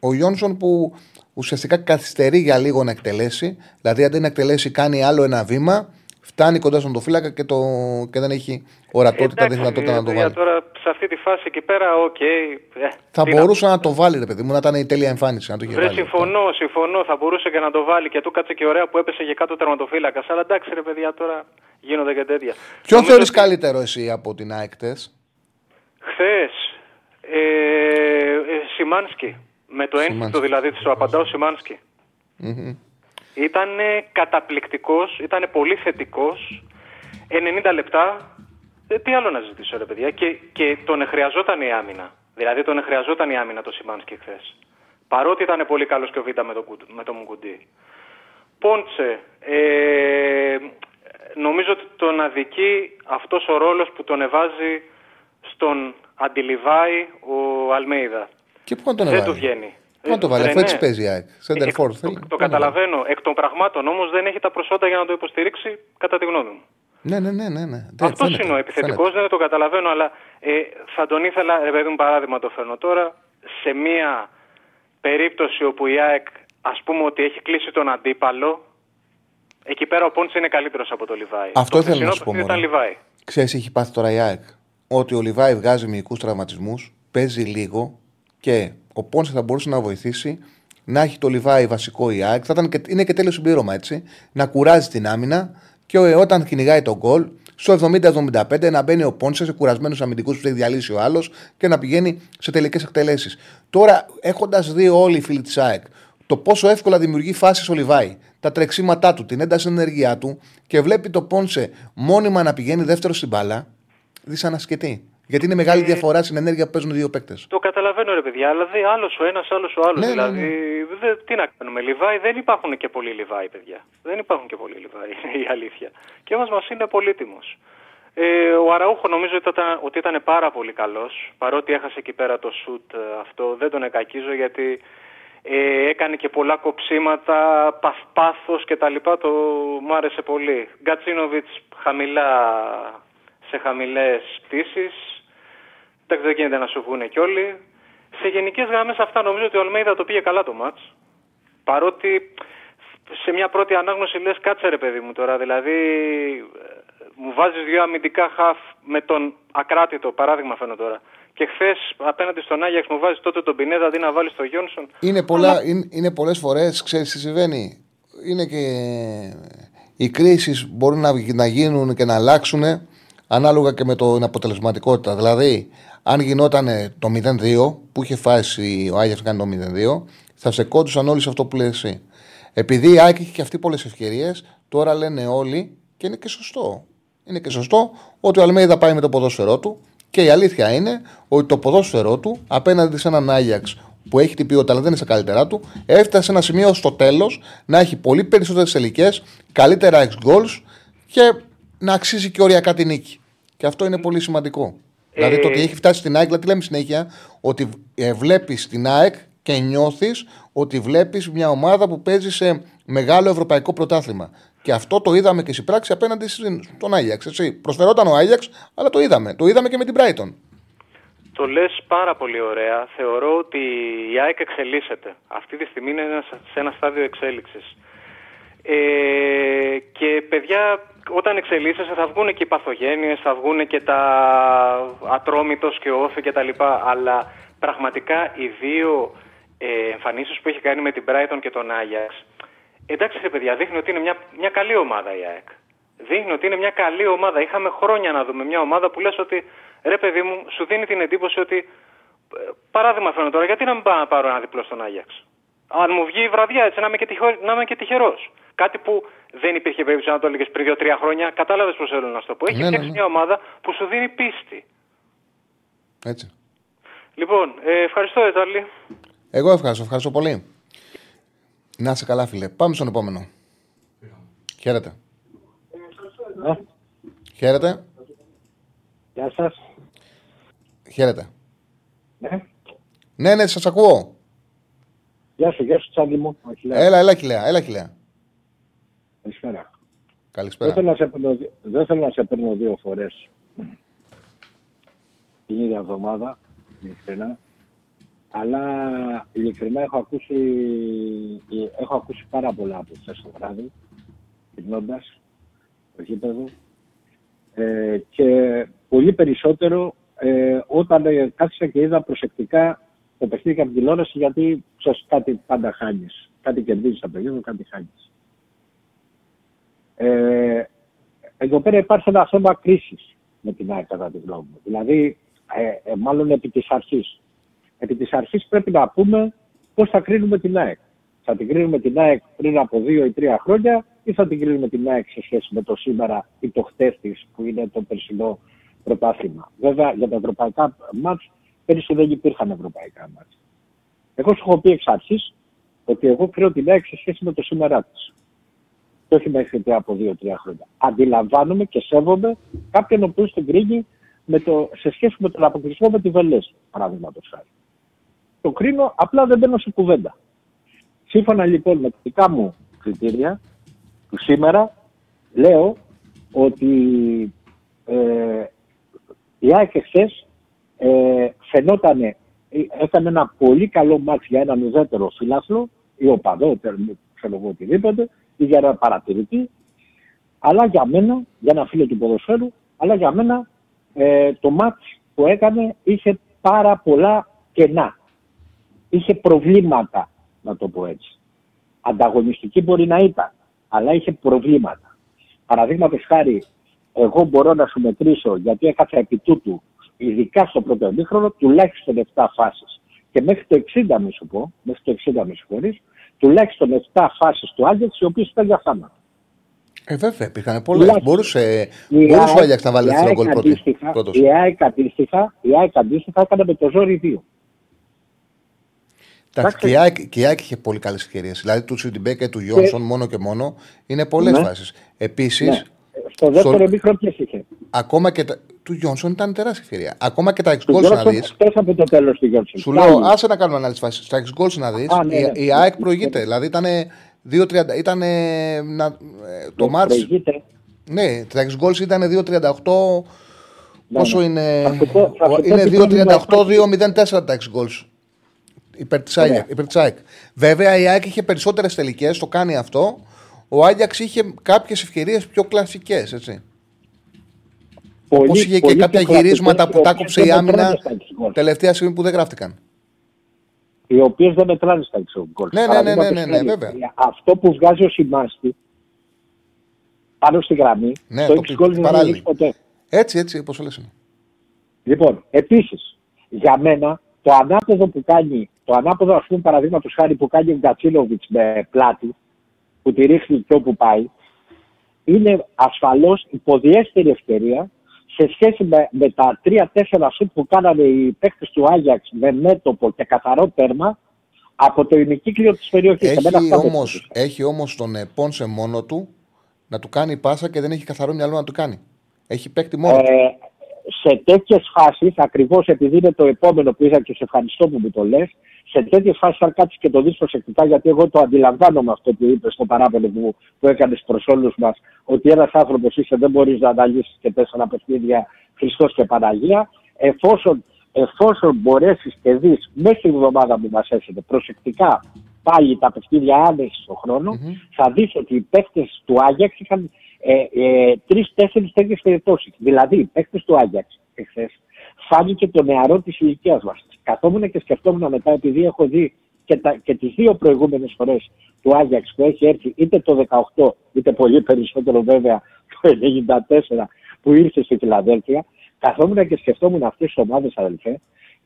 Ο Γιόνσον που ουσιαστικά καθυστερεί για λίγο να εκτελέσει. Δηλαδή αντί να εκτελέσει, κάνει άλλο ένα βήμα. Φτάνει κοντά στον το φύλακα και, το, και δεν έχει ορατότητα, δεν έχει δυνατότητα να το παιδιά, βάλει. Τώρα σε αυτή τη φάση εκεί πέρα, οκ. ε, Θα τι να- μπορούσε να το βάλει, ρε παιδί μου, να ήταν η τέλεια εμφάνιση. Να το είχε Βρε, βάλει. συμφωνώ, συμφωνώ. Θα μπορούσε και να το βάλει και του κάτσε και ωραία που έπεσε και κάτω τερματοφύλακας. Αλλά εντάξει, ρε παιδιά, τώρα γίνονται και τέτοια. Ποιο Νομίζω θεωρείς ότι καλύτερο εσύ από την ΑΕΚ χτες; Χθες, ε, ε, Σιμάνσκι. Με το ένστικτο Σιμάνσκι. δηλαδή της το απαντάω Σιμάνσκι. Μμμ. Ήταν καταπληκτικός, ήταν πολύ θετικός. 90 λεπτά. Ε, τι άλλο να ζητήσω, ρε παιδιά; Και, και τον χρειαζόταν η άμυνα. Δηλαδή τον χρειαζόταν η άμυνα το Σιμάνσκι χθες. Παρότι ήταν πολύ καλός και ο Β με το, Κουντ- με το Μουκουντή. Πόντσε. Ε, νομίζω ότι τον αδικεί αυτός ο ρόλος που τον εβάζει στον Αντιλιβάη ο Αλμέιδα. Και πού να τον Δεν έβαλε. του βγαίνει. Πού να το Ε, βάλει, ρε, αφού έτσι ναι. παίζει η ΑΕΚ. Center Εκ- for, το, θέλει. το Πού να το καταλαβαίνω. Εκ των πραγμάτων όμως δεν έχει τα προσόντα για να το υποστηρίξει, κατά τη γνώμη μου. βάλει. Ναι, ναι, ναι. ναι, ναι. Δεν- Αυτός φαίνεται, είναι ο επιθετικός, δεν το καταλαβαίνω, αλλά ε, θα τον ήθελα, ρε παιδί μου, παράδειγμα το φέρνω τώρα, σε μία περίπτωση όπου η ΑΕΚ ας πούμε ότι έχει κλείσει τον αντίπαλο, εκεί πέρα ο Πόντσε είναι καλύτερος από το Λιβάη. Αυτό το ήθελα να χθεσινό σου πω, παιχνίδι μωρέ. Ήταν Λιβάη. Ξέρεις, έχει πάθει τώρα η ΑΕΚ. Ότι ο Λιβάη βγάζει μυϊκούς τραυματισμούς, παίζει λίγο και ο Πόνσε θα μπορούσε να βοηθήσει να έχει το Λιβάη βασικό η ΑΕΚ. Θα ήταν και, είναι και τέλειος συμπλήρωμα έτσι. Να κουράζει την άμυνα και ο- όταν κυνηγάει τον γκολ, στο 70-75 να μπαίνει ο Πόνσε σε κουρασμένους αμυντικούς που έχει διαλύσει ο άλλος και να πηγαίνει σε τελικές εκτελέσεις. Τώρα, έχοντας δει όλοι οι φίλοι της ΑΕΚ το πόσο εύκολα δημιουργεί φάσεις ο Λιβάη, τα τρεξίματά του, την ένταση ενεργειά του και βλέπει το Πόνσε μόνιμα να πηγαίνει δεύτερο στην μπάλα, δυσανασκετεί. Γιατί είναι Ε, μεγάλη διαφορά στην ενέργεια που παίζουν οι δύο παίκτες. Το καταλαβαίνω ρε παιδιά, αλλά δεν άλλος ο ένας, άλλος ο άλλος. Ναι, ναι, δηλαδή, δεν- τι να κάνουμε. Λιβάη δεν υπάρχουν και πολλοί Λιβάη, παιδιά. Δεν υπάρχουν και πολλοί Λιβάη, είναι η αλήθεια. Και μα μας είναι πολύτιμος. Ε, ο Αραούχο νομίζω ότι ήταν, ότι ήταν πάρα πολύ καλός. Παρότι έχασε εκεί πέρα το σουτ ε, αυτό, δεν τον εκακίζω γιατί ε, έκανε και πολλά κοψίματα, παθ, πάθος και τα λοιπά, το μου άρεσε πολύ. Γκατσίνοβιτς χαμηλά, σε χαμηλές πτήσεις, Εντάξει, δεν γίνεται να σου βγουν κι όλοι. Σε γενικές γραμμές αυτά νομίζω ότι ο Αλμέιδα το πήγε καλά το μάτς. Παρότι σε μια πρώτη ανάγνωση λες κάτσε ρε παιδί μου τώρα, δηλαδή ε, μου βάζεις δύο αμυντικά χαφ με τον ακράτητο, παράδειγμα φαίνω τώρα. Και χθες απέναντι στον Άγιαξ μου βάζεις τότε τον Πινέδα αντί να βάλεις τον Γιόνσον. Είναι, πολλά, είναι, είναι πολλές φορές, ξέρεις τι συμβαίνει. Είναι και οι κρίσεις μπορούν να, να γίνουν και να αλλάξουν ανάλογα και με την αποτελεσματικότητα. Δηλαδή, αν γινόταν το 0-2 που είχε φάσει ο Άγιαξ κάνει το 0-2, θα σε κόντουσαν όλοι σε αυτό που λέει εσύ. Επειδή η Άκη είχε και αυτή πολλές ευκαιρίες, τώρα λένε όλοι και είναι και σωστό. Είναι και σωστό ότι ο Αλμέιδα πάει με το ποδόσφαιρό του και η αλήθεια είναι ότι το ποδόσφαιρό του απέναντι σε έναν Άγιαξ που έχει την ποιότητα αλλά δεν είναι στα καλύτερά του, έφτασε σε ένα σημείο στο τέλος να έχει πολύ περισσότερες τελικέ, καλύτερα ex goals και να αξίζει και οριακά την νίκη. Και αυτό είναι πολύ σημαντικό. Δηλαδή το ότι έχει φτάσει στην ΑΕΚ, δηλαδή λέμε συνέχεια ότι ε, βλέπεις την ΑΕΚ και νιώθεις ότι βλέπεις μια ομάδα που παίζει σε μεγάλο ευρωπαϊκό πρωτάθλημα. Και αυτό το είδαμε και στην πράξη απέναντι στον Άγιαξ. Έτσι. Προσφερόταν ο Άγιαξ, αλλά το είδαμε. Το είδαμε και με την Brighton. Το λες πάρα πολύ ωραία. Θεωρώ ότι η ΑΕΚ εξελίσσεται. Αυτή τη στιγμή είναι σε ένα στάδιο εξέλιξης. Ε, και παιδιά, όταν εξελίσσεσαι θα βγουν και οι παθογένειες, θα βγουν και τα ατρόμητος και όφη και τα λοιπά. Αλλά πραγματικά οι δύο ε, εμφανίσεις που έχει κάνει με την Brighton και τον Άγιαξ Εντάξει ρε παιδιά, δείχνει ότι είναι μια, μια καλή ομάδα η ΑΕΚ. Δείχνει ότι είναι μια καλή ομάδα. Είχαμε χρόνια να δούμε μια ομάδα που λες ότι ρε παιδί μου, σου δίνει την εντύπωση ότι. Ε, παράδειγμα φαίνεται τώρα, γιατί να μην πάω να πάρω ένα διπλό στον Άγιαξ. Αν μου βγει η βραδιά έτσι, να είμαι και, τυχο, και τυχερός. Κάτι που δεν υπήρχε περίπτωση να το έλεγες πριν 2-3 χρόνια. Κατάλαβες πώς θέλω να σου το πω. Έχει ναι, ναι φτιάξει ναι, μια ομάδα που σου δίνει πίστη. Έτσι. Λοιπόν, ε, ευχαριστώ, Ετάλη. Εγώ ευχαριστώ, ευχαριστώ πολύ. Να είσαι καλά, φίλε. Πάμε στον επόμενο. Χαίρετε. Ε. Χαίρετε. Γεια σας. Χαίρετε. Ναι. Ναι, ναι, σας ακούω. Γεια σου, γεια σου, τσάντι μου. Έλα, έλα, χιλέα, έλα, χιλέα. Καλησπέρα. Καλησπέρα. Δεν θέλω να σε παίρνω, δεν θέλω να σε παίρνω δύο φορές την ίδια εβδομάδα, ειλικρινά. Αλλά ειλικρινά έχω ακούσει, έχω ακούσει πάρα πολλά από χθες το βράδυ, γυρνώντας το γήπεδο. Ε, και πολύ περισσότερο ε, όταν ε, κάθισα και είδα προσεκτικά το παιχνίδι από την τηλεόραση, γιατί ξέρεις, κάτι πάντα χάνεις. Κάτι κερδίζεις το παιχνίδι, κάτι χάνεις. Ε, εδώ πέρα υπάρχει ένα θέμα κρίσης με την ΑΕΚ κατά τη γνώμη μου. Δηλαδή, ε, ε, μάλλον επί της αρχής. Επί της αρχής πρέπει να πούμε πώς θα κρίνουμε την ΑΕΚ. Θα την κρίνουμε την ΑΕΚ πριν από δύο ή τρία χρόνια ή θα την κρίνουμε την ΑΕΚ σε σχέση με το σήμερα ή το χτες της που είναι το περσινό πρωτάθλημα. Βέβαια για τα ευρωπαϊκά μάτς πέρυσι δεν υπήρχαν ευρωπαϊκά μάτς. Εγώ σου έχω πει εξ αρχής ότι εγώ κρίνω την ΑΕΚ σε σχέση με το σήμερα της. Και όχι μέχρι από δύο-τρία χρόνια. Αντιλαμβάνομαι και σέβομαι κάποιον ο οποίος την κρίνει με το, σε σχέση με τον αποκλεισμό με τη Βελέση, παραδείγματο χάρη το κρίνω, απλά δεν μπαίνω σε κουβέντα. Σύμφωνα λοιπόν με τα δικά μου κριτήρια του σήμερα, λέω ότι ε, η ΑΕΚ εχθές ε, φαινόταν, ε, έκανε ένα πολύ καλό μάτι για έναν ουδέτερο φιλάθλο ή οπαδό, ξέρω εγώ οτιδήποτε, ή για ένα παρατηρητή, αλλά για μένα, για ένα φίλο του ποδοσφαίρου, αλλά για μένα ε, το μάτς που έκανε είχε πάρα πολλά κενά είχε προβλήματα, να το πω έτσι. Ανταγωνιστική μπορεί να ήταν, αλλά είχε προβλήματα. Παραδείγματος χάρη, εγώ μπορώ να σου μετρήσω, γιατί έκανα επί τούτου, ειδικά στο πρώτο εμίχρονο, τουλάχιστον 7 φάσεις. Και μέχρι το 60, μη σου πω, μέχρι το 60 με συγχωρείς, τουλάχιστον 7 φάσεις του Άγγελς, οι οποίε ήταν για θάνατο. Ε, βέβαια, υπήρχαν πολλές. Μπορούσε, μπορούσε ο Άγιαξ να βάλει αυτό το γκολ πρώτος. Η ΑΕΚ αντίστοιχα έκανε με το ζόρι 2. Εντάξει, και, η ΑΕΚ, και η ΑΕΚ είχε πολύ καλές ευκαιρίες. Δηλαδή του Σιντιμπέ και του Γιόνσον μόνο και μόνο είναι πολλές ναι. φάσεις. Επίσης. Ναι. Στο δεύτερο στο... μικρό ποιε είχε; Ακόμα και τα... του Γιόνσον ήταν τεράστια ευκαιρία. Ακόμα και τα εξ γκολ να δεις. από το τέλος του Γιόνσον. Σου λέω, άσε να κάνουμε ανάλυση φάσης. Στα εξ γκολ να δεις. Ναι, η, ναι. η ΑΕΚ προηγείται. Δηλαδή ήταν 2-30. Ήταν. Να... Ε, το Μάρτ. Ναι, τα εξ γκολ ήταν 2-38. Πόσο είναι. Είναι 2-38-2-04 τα εξ γκολ υπέρ της ΑΕΚ. Βέβαια η ΑΕΚ είχε περισσότερες τελικές, το κάνει αυτό. Ο Άγιαξ είχε κάποιες ευκαιρίες πιο κλασικές, έτσι. Όπως είχε και κάποια γυρίσματα που τα κόψε η άμυνα τελευταία στιγμή που δεν γράφτηκαν. Οι οποίες δεν μετράνε στα γκολ. Ναι, ναι, ναι, ναι, ναι, ναι, βέβαια. Αυτό που βγάζει ο Σιμάστη πάνω στη γραμμή, Ναι, το το 6 γκολ δεν παράλληλο. έχει ποτέ. Έτσι, έτσι, όπως το λες είναι. Λοιπόν, επίσης, για μένα το ανάποδο που κάνει, το ανάποδο ας πούμε παραδείγματος χάρη που κάνει ο Γκατσίλοβιτς με πλάτη, που τη ρίχνει και όπου πάει, είναι ασφαλώς υποδιέστερη ευκαιρία σε σχέση με, με τα 3-4 σουτ που κάνανε οι παίκτες του Άγιαξ με μέτωπο και καθαρό τέρμα από το ημικύκλιο της περιοχής. Έχει όμω έχει όμως τον ε, Πόνσε μόνο του να του κάνει πάσα και δεν έχει καθαρό μυαλό να του κάνει. Έχει παίκτη μόνο του. Ε, σε τέτοιες φάσεις, ακριβώς επειδή είναι το επόμενο που είδα και σε ευχαριστώ που μου το λες, σε τέτοιες φάσεις, αν κάτσεις και το δεις προσεκτικά, γιατί εγώ το αντιλαμβάνομαι αυτό που είπες στο παράπονο που, που έκανες προς όλους μας, ότι ένας άνθρωπος είσαι δεν μπορείς να αναλύσεις και τέσσερα παιχνίδια Χριστός και Παναγία, εφόσον, εφόσον μπορέσεις και δεις μέσα στην εβδομάδα που μας έρχεται προσεκτικά πάλι τα παιχνίδια άνεση στον χρόνο, θα δεις ότι οι παίκτες του Άγιαξ είχαν ε, ε, τρει-τέσσερι τέτοιες περιπτώσεις. Δηλαδή, οι παίκτες του Άγιαξ εχθές φάνηκε το νεαρό της ηλικίας μας. Καθόμουν και σκεφτόμουν μετά, επειδή έχω δει και, τα, και τις δύο προηγούμενες φορές του Άγιαξ που έχει έρθει, είτε το 18, είτε πολύ περισσότερο βέβαια το 94 που ήρθε στη Φιλαδέλφια, καθόμουν και σκεφτόμουν αυτές τις ομάδες, αδελφέ,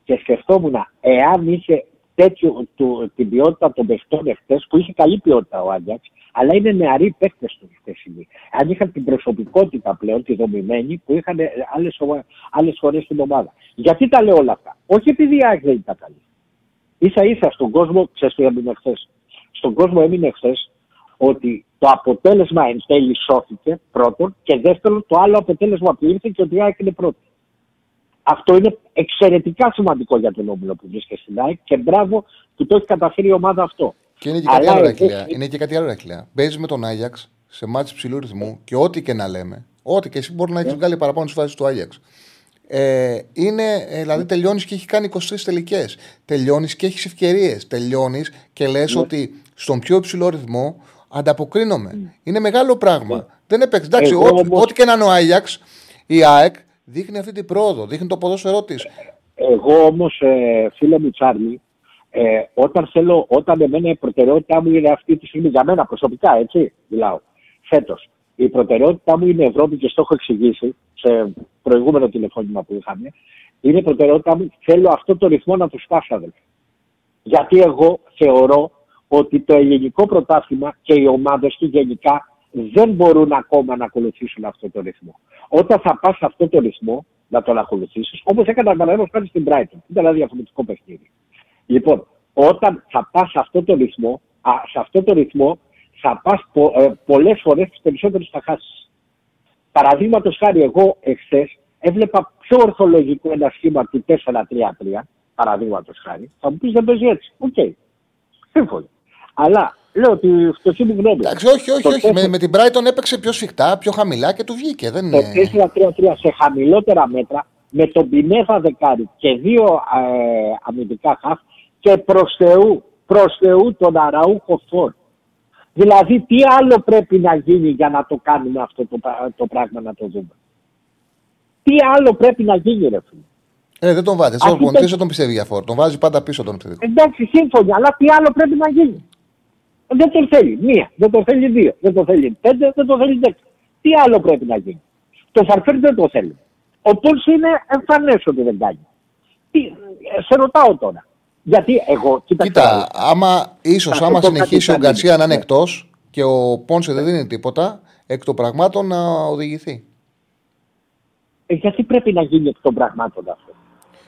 και σκεφτόμουν εάν είχε τέτοιο, του, την ποιότητα των παιχτών εχθές, που είχε καλή ποιότητα ο Άγιαξ, αλλά είναι νεαροί παίκτες του χθεσινοί. Αν είχαν την προσωπικότητα πλέον, τη δομημένη, που είχαν άλλες φορέ στην ομάδα. Γιατί τα λέω όλα αυτά; Όχι επειδή η ΑΕΚ δεν ήταν καλή. σα ίσα στον κόσμο, ξέρεις τι έμεινε χθες; Στον κόσμο έμεινε χθες ότι το αποτέλεσμα εν τέλει σώθηκε πρώτον και δεύτερον το άλλο αποτέλεσμα που ήρθε και ότι η ΑΕΚ είναι πρώτη. Αυτό είναι εξαιρετικά σημαντικό για τον όμιλο που βρίσκεται στην ΑΕΚ και μπράβο που το έχει καταφέρει η ομάδα αυτό. Και είναι και κάτι άλλο, Ραχιλέα. Είναι και κάτι άλλο, Ραχιλέα. Παίζεις με τον Άγιαξ σε μάτς ψηλού ρυθμού και ό,τι και να λέμε, ό,τι και εσύ μπορεί να έχεις βγάλει παραπάνω στις φάσεις του Άγιαξ. Ε, είναι, ε, δηλαδή τελειώνεις και έχει κάνει 23 τελικές. Τελειώνεις και έχεις ευκαιρίες. Τελειώνεις και λες ότι στον πιο υψηλό ρυθμό ανταποκρίνομαι. Είναι μεγάλο πράγμα. Δεν έπαιξε. Εντάξει, ό,τι, όμως- ό,τι και να είναι ο Άγιαξ, η ΑΕΚ δείχνει αυτή την πρόοδο, δείχνει το ποδόσφαιρό της. Εγώ όμως, ε, φίλε μου Τσάρλι, ε, όταν θέλω, όταν εμένα η προτεραιότητά μου είναι αυτή τη στιγμή για μένα προσωπικά, έτσι μιλάω, φέτος. Η προτεραιότητά μου είναι Ευρώπη και στο έχω εξηγήσει σε προηγούμενο τηλεφώνημα που είχαμε. Είναι η προτεραιότητά μου, θέλω αυτό το ρυθμό να του σπάσω, αδελφέ. Γιατί εγώ θεωρώ ότι το ελληνικό πρωτάθλημα και οι ομάδες του γενικά δεν μπορούν ακόμα να ακολουθήσουν αυτό το ρυθμό. Όταν θα πας σε αυτό το ρυθμό να τον ακολουθήσεις, όπως έκανε παραδείγματο χάρη στην Brighton, ήταν ένα διαφορετικό παιχνίδι. Λοιπόν, όταν θα πας σε αυτό το ρυθμό, α, σε αυτό το ρυθμό θα πας πο, ε, πολλές φορές τις περισσότερες θα χάσεις. Παραδείγματος χάρη, εγώ εχθές έβλεπα πιο ορθολογικό ένα σχήμα του 4-3-3, παραδείγματος χάρη. Θα μου πεις δεν παίζει έτσι. Οκ. Σύμφωνοι. Αλλά λέω ότι φτωχή μου γνώμη. Εντάξει, όχι, όχι, Το όχι. Με, τέσσερα- με την Brighton έπαιξε πιο σφιχτά, πιο χαμηλά και του βγήκε. Δεν το είναι. 4-3-3 σε χαμηλότερα μέτρα με τον Πινέδα δεκάρι και δύο ε, αμυντικά χαφ και προς Θεού, προς Θεού τον Αραούχο φορ. Δηλαδή τι άλλο πρέπει να γίνει για να το κάνουμε αυτό το, πρα- το πράγμα να το δούμε; Τι άλλο πρέπει να γίνει ρε φίλε; Ε, δεν τον βάζει. Αυτή Ο προπονητή το- δεν τον πιστεύει για φόρ. Τον βάζει πάντα πίσω τον επιθετικό. Εντάξει σύμφωνοι, αλλά τι άλλο πρέπει να γίνει; Δεν τον θέλει μία, δεν τον θέλει δύο, δεν τον θέλει πέντε, δεν τον θέλει δέκα. Τι άλλο πρέπει να γίνει; Το Φαρφέρ δεν το θέλει. Ο Πόλς είναι εμφανές ότι δεν κάνει. Τι, ε, σε ρωτάω τώρα. Γιατί εγώ, κοίταξε. να Κοίτα, δεις. άμα ίσως Θα άμα πω κάτι συνεχίσει ο σαν Γκαρσία να είναι ναι. εκτός και ο Πόνσε δεν δίνει τίποτα, εκ των πραγμάτων να οδηγηθεί. Ε, γιατί πρέπει να γίνει εκ των πραγμάτων αυτό;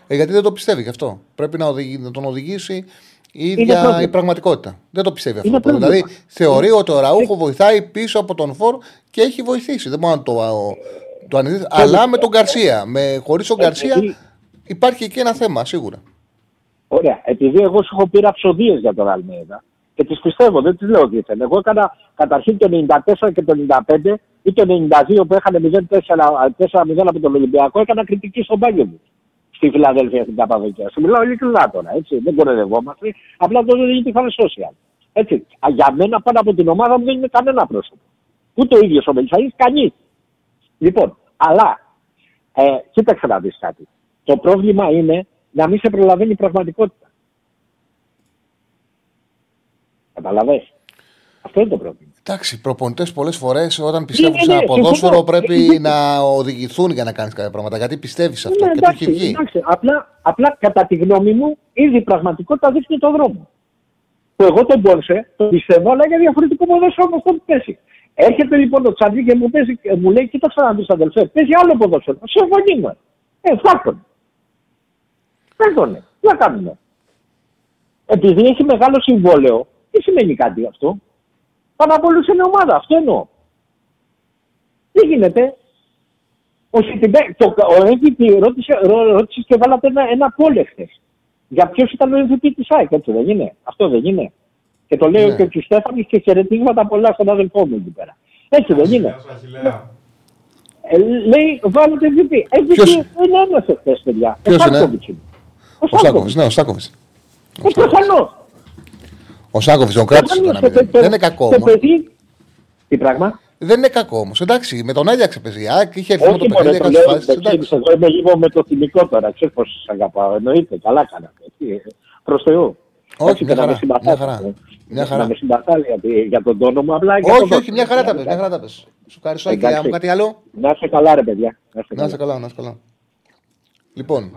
Ε, γιατί δεν το πιστεύει γι' αυτό. Πρέπει να, οδηγεί, να τον οδηγήσει η Είναι ίδια πρόβλημα. η πραγματικότητα. Δεν το πιστεύει αυτό. Είναι το πρόβλημα. δηλαδή θεωρεί ότι ο Ραούχο βοηθάει πίσω από τον Φόρ και έχει βοηθήσει. Δεν μπορεί να το, το ανειδεί. Αλλά με τον Γκαρσία. Με, χωρίς τον Γκαρσία επειδή- υπάρχει εκεί ένα θέμα σίγουρα. Ωραία. Επειδή εγώ σου έχω πει ραψοδίε για τον Αλμέιδα και τις πιστεύω, δεν τις λέω δίθεν. Εγώ έκανα καταρχήν το 94 και το 95 ή το 92 που έχανε 0-4 4-0 από τον Ολυμπιακό, έκανα κριτική στον μπάνιο μου. στη Φιλαδέλφια στην Καπαδοκία. Σου μιλάω ειλικρινά τώρα, έτσι. Δεν κορεδευόμαστε. Απλά το δεν γιατί είχαμε social. Έτσι. Α, για μένα πάνω από την ομάδα μου δεν είναι κανένα πρόσωπο. Ούτε ο ίδιος ο Μελισσαή, κανείς. Λοιπόν, αλλά ε, κοίταξε να δεις κάτι. Το πρόβλημα είναι να μην σε προλαβαίνει η πραγματικότητα. Καταλαβες; Αυτό είναι το πρόβλημα. Εντάξει, οι προπονητές πολλές φορές όταν πιστεύουν ναι, σε ένα ναι, ποδόσφαιρο συμφωνώ. πρέπει Συμφωνώ. να οδηγηθούν για να κάνεις κάποια πράγματα. Γιατί πιστεύεις σε αυτό Ναι, και το έχει εντάξει, βγει. εντάξει. Απλά, απλά κατά τη γνώμη μου, ήδη η πραγματικότητα δείχνει τον δρόμο. Που εγώ τον Πόρσε, τον πιστεύω, αλλά για διαφορετικό ποδόσφαιρο από αυτό που παίζει. Έρχεται λοιπόν το τσαντί και μου, παίζει, και μου λέει: Κοίταξε να δεις, αδελφέ, παίζει άλλο ποδόσφαιρο. Συμφωνούμε. Ε, φάκον. Φάκον. Τι να κάνουμε; Επειδή έχει μεγάλο συμβόλαιο, τι σημαίνει κάτι αυτό; Πάνω από όλους είναι ομάδα. Αυτό εννοώ. Τι γίνεται; Ο, Σιτιμπέ- το, ο MVP ρώτησε, ρώ- ρώτησες και βάλατε ένα, ένα poll εχθές. Για ποιος ήταν ο MVP της ΑΕΚ, έτσι δεν είναι; Αυτό δεν είναι. Και το λέει Ναι. και ο Κριστέφανης και χαιρετίσματα πολλά στον αδελφό μου εκεί πέρα. Έτσι δεν είναι. Γεια σου, Αχιλέα. Ε, λέει, βάλετε MVP. MVP Ποιος; είναι; ένας εχθές, παιδιά. Ποιος ο είναι; Σάκοβιτς είναι. Ο Ο Σάκοβιτ, Σάκοβιτς. ναι, ο Σάκοβιτ. Ε, προφανώς. Ο Σάκοβιτ τον κράτησε το Προφανώς, 1-0. το- το- Δεν είναι κακό το όμως. παιδί- Τι πράγμα; Δεν είναι κακό όμως. Εντάξει, με τον Άγιαξ παίζει. η ΑΕΚ είχε έρθει με το Όχι, μωρέ, παιχνίδι, το έκανε λέω, φάσεις. το ξέρεις, εγώ είμαι λίγο με το θυμικό τώρα. Ξέρεις πώς σας αγαπάω. Εννοείται, καλά κάνατε. Έτσι, Προς Θεού. Όχι, Έτσι, μια και να με χαρά, συμπαθάτε, μια χαρά. ε. Μια χαρά. Να με συμπαθάτε γιατί- για τον τόνο μου, απλά για Όχι, τον όχι, τόνο. μια χαρά τα πες, μια χαρά τα πες. Σου ευχαριστώ, Εντάξει. κυρία μου. Κάτι άλλο; Να είστε καλά, ρε παιδιά. Να είστε Να είσαι καλά. καλά, να είσαι καλά. Λοιπόν,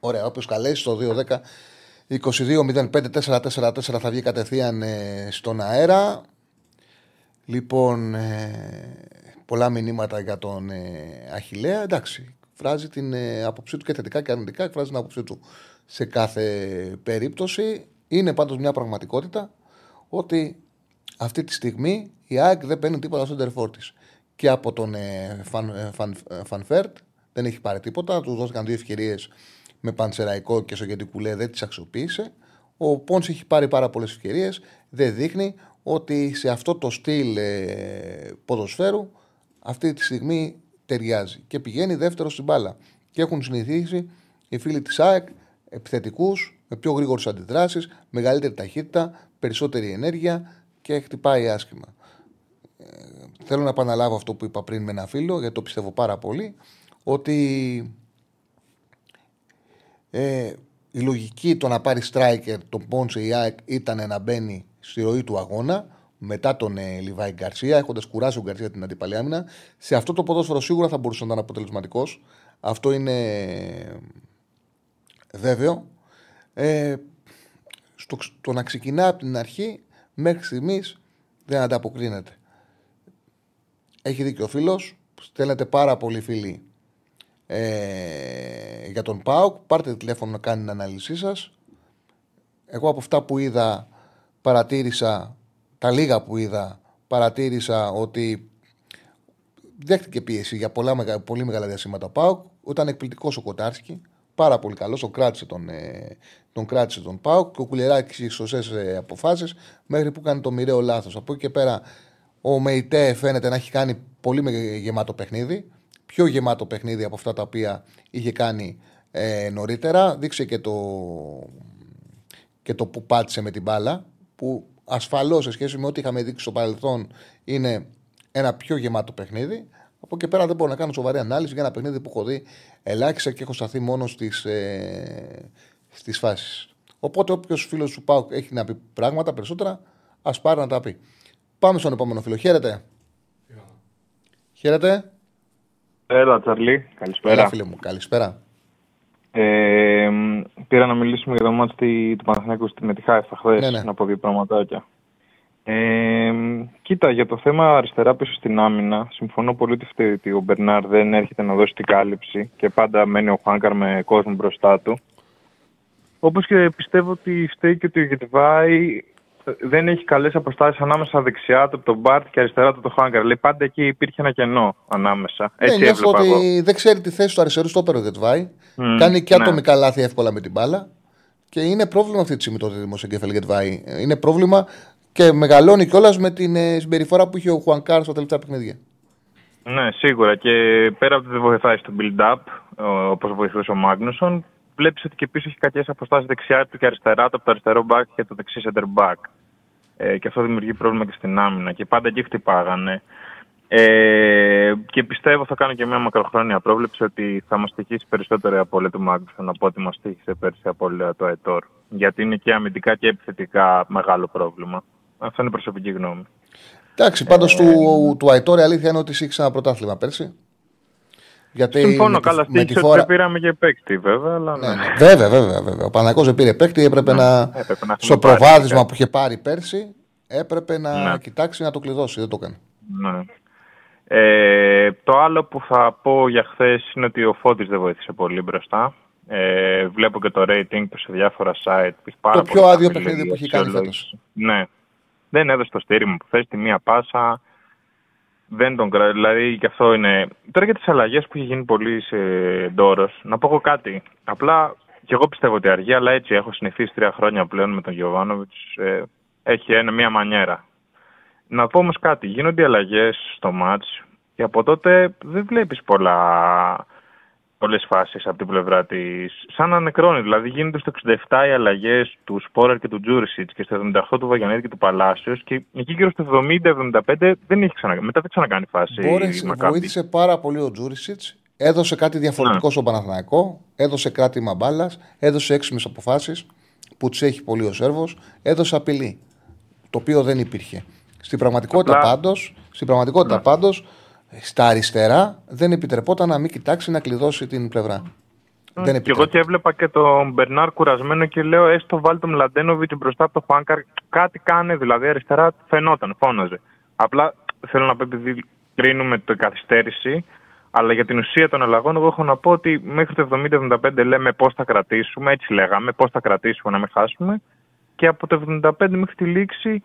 ωραία, όποιος καλέσει το 210 22.05.444 θα βγει κατευθείαν ε, στον αέρα. Λοιπόν, ε, πολλά μηνύματα για τον ε, Αχιλέα. Εντάξει, φράζει την ε, άποψή του και θετικά και αρνητικά, εκφράζει την άποψή του σε κάθε περίπτωση. Είναι πάντως μια πραγματικότητα ότι αυτή τη στιγμή η ΑΕΚ δεν παίρνει τίποτα στο σέντερ φορ της. Και από τον ε, Φαν, ε, Φαν, ε, Φανφέρτ δεν έχει πάρει τίποτα. Τους δόθηκαν δύο ευκαιρίες με Πανσεραϊκό και Σογεντικουλέ, δεν τις αξιοποίησε. Ο Πόνς έχει πάρει πάρα πολλές ευκαιρίες. Δεν δείχνει ότι σε αυτό το στυλ ε, ποδοσφαίρου αυτή τη στιγμή ταιριάζει. Και πηγαίνει δεύτερο στην μπάλα. Και έχουν συνηθίσει οι φίλοι της ΑΕΚ επιθετικούς, με πιο γρήγορες αντιδράσεις, μεγαλύτερη ταχύτητα, περισσότερη ενέργεια και χτυπάει άσχημα. Ε, θέλω να επαναλάβω αυτό που είπα πριν με ένα φίλο, γιατί το πιστεύω πάρα πολύ, ότι ε, η λογική το να πάρει striker τον Πόνσε η ΑΕΚ ήταν να μπαίνει στη ροή του αγώνα μετά τον ε, Λιβάη Γκαρσία, έχοντας κουράσει ο Γκαρσία την αντίπαλη άμυνα. Σε αυτό το ποδόσφαιρο σίγουρα θα μπορούσε να ήταν αποτελεσματικός. Αυτό είναι βέβαιο. Ε, στο, το να ξεκινά από την αρχή μέχρι στιγμής δεν ανταποκρίνεται. Έχει δίκιο ο φίλος. Στέλνετε πάρα πολλοί φίλοι ε, για τον ΠΑΟΚ. Πάρτε τηλέφωνο να κάνει την ανάλυση σας. Εγώ από αυτά που είδα παρατήρησα, τα λίγα που είδα, παρατήρησα ότι δέχτηκε πίεση για πολλά, μεγα- πολύ μεγάλα διαστήματα ο ΠΑΟΚ. Ήταν εκπληκτικός ο Κοτάρσκι. Πάρα πολύ καλός. Τον κράτησε τον, ε, τον, κράτησε τον ΠΑΟΚ και ο Κουλεράκη σωστές αποφάσεις μέχρι που κάνει το μοιραίο λάθος. Από εκεί και πέρα ο Μεϊτέ φαίνεται να έχει κάνει πολύ με- γεμάτο παιχνίδι. Πιο γεμάτο παιχνίδι από αυτά τα οποία είχε κάνει ε, νωρίτερα. Δείξε και το, και το που πάτησε με την μπάλα. Που ασφαλώς σε σχέση με ό,τι είχαμε δείξει στο παρελθόν είναι ένα πιο γεμάτο παιχνίδι. Από εκεί πέρα δεν μπορώ να κάνω σοβαρή ανάλυση για ένα παιχνίδι που έχω δει ελάχιστα και έχω σταθεί μόνο στις ε, στις φάσεις. Οπότε, όποιος φίλος του Πάουκ έχει να πει πράγματα περισσότερα, ας πάρει να τα πει. Πάμε στον επόμενο φίλο. Χαίρετε. Χαίρετε. Έλα, Τσαρλί. Έλα, Καλησπέρα. φίλε μου. Καλησπέρα. Ε, μ, πήρα να μιλήσουμε για το μάτι στη- του Παναθηναϊκού στη Μετιχάεφα χθες. Ναι, ναι. Να πω δύο πραγματάκια. Ε, μ, κοίτα, για το θέμα αριστερά πίσω στην άμυνα, συμφωνώ πολύ ότι φταίει ότι ο Μπερνάρ δεν έρχεται να δώσει την κάλυψη και πάντα μένει ο Χουάνκαρ με κόσμο μπροστά του. Όπως και πιστεύω ότι φταίει και ότι ο Γετβάη δεν έχει καλές αποστάσεις ανάμεσα δεξιά του από τον Μπάρτ και αριστερά του από τον Χουάνκαρ. Λέει πάντα εκεί υπήρχε ένα κενό ανάμεσα. Ναι, Έτσι νιώθω έβλεπα εγώ. ότι δεν ξέρει τη θέση του αριστερού στο όπερο Γετβάη. Μμ, Κάνει και ναι. ατομικά λάθη εύκολα με την μπάλα. Και είναι πρόβλημα αυτή τη στιγμή το δημοσιογραφικό Γετβάη. Είναι πρόβλημα και μεγαλώνει κιόλας με την ε, συμπεριφορά που είχε ο Χουανκάρ στα τελευταία παιχνίδια. Ναι, σίγουρα. Και πέρα από ότι δεν βοηθάει στο build-up, όπως βοηθούσε ο Μάγνουσον. Βλέπεις ότι και πίσω έχει κακές αποστάσεις δεξιά του και αριστερά του από το αριστερό back και το δεξί center back. Ε, και αυτό δημιουργεί πρόβλημα και στην άμυνα. Και πάντα εκεί χτυπάγανε. Ε, και πιστεύω θα κάνω και μια μακροχρόνια πρόβλεψη ότι θα μας τυχήσει περισσότερο η απώλεια του Μάγνουσον από ό,τι μας τύχησε πέρσι η απώλεια του Αετόρ. Γιατί είναι και αμυντικά και επιθετικά μεγάλο πρόβλημα. Αυτό είναι η προσωπική γνώμη. Εντάξει, πάντως ε, του, του Αϊτόρ η αλήθεια είναι ότι είχε ένα πρωτάθλημα πέρσι. Γιατί Συμφώνω, με, καλά. Στην φορά... πήραμε και παίκτη, βέβαια. Αλλά ναι. Ναι, ναι. Βέβαια, βέβαια, βέβαια. Ο Παναγό δεν πήρε παίκτη, έπρεπε ναι, να. Έπρεπε να στο προβάδισμα που είχε πάρει πέρσι, έπρεπε να ναι. κοιτάξει να το κλειδώσει. Δεν το έκανε. Ναι. Ε, το άλλο που θα πω για χθες είναι ότι ο Φώτης δεν βοήθησε πολύ μπροστά. Ε, βλέπω και το rating του σε διάφορα site. το πιο άδειο παιχνίδι που έχει κάνει φέτος. Ναι. Δεν έδωσε το στήριγμα που θες, τη μία πάσα. Δεν τον κρατάει. Δηλαδή και αυτό είναι. Τώρα για τις αλλαγές που έχει γίνει πολύ σε ντόρος, να πω εγώ κάτι. Απλά και εγώ πιστεύω ότι αργεί, αλλά έτσι έχω συνηθίσει τρία χρόνια πλέον με τον Γιωβάνοβιτς. Ε, έχει ένα, μία μανιέρα. Να πω όμως κάτι. Γίνονται αλλαγές στο μάτς και από τότε δεν βλέπεις πολλά πολλές φάσεις από την πλευρά της. Σαν να νεκρώνει. Δηλαδή γίνονται στο 67 οι αλλαγές του Σπόραρ και του Τζούρισιτς και στο 78 του Βαγιανίδη και του Παλάσιος και εκεί γύρω στο 70-75 δεν έχει ξανακάνει. Μετά δεν ξανακάνει φάση. Μπόρεσε, βοήθησε πάρα πολύ ο Τζούρισιτς. Έδωσε κάτι διαφορετικό ναι. στον Παναθηναϊκό. Έδωσε κράτημα μπάλας. Έδωσε έξιμε αποφάσεις που τις έχει πολύ ο Σέρβος. Έδωσε απειλή. Το οποίο δεν υπήρχε. Στην πραγματικότητα πάντω, στην πραγματικότητα ναι. πάντως, στα αριστερά δεν επιτρεπόταν να μην κοιτάξει να κλειδώσει την πλευρά. Mm. Δεν και εγώ και έβλεπα και τον Μπερνάρ κουρασμένο και λέω έστω βάλει τον Μλαντένοβιτ μπροστά από το Φάνκαρ. Κάτι κάνει δηλαδή αριστερά φαινόταν, φώναζε. Απλά θέλω να πω επειδή κρίνουμε την καθυστέρηση, αλλά για την ουσία των αλλαγών, εγώ έχω να πω ότι μέχρι το 70-75 λέμε πώς θα κρατήσουμε, έτσι λέγαμε, πώς θα κρατήσουμε να μην χάσουμε και από το 75 μέχρι τη λήξη,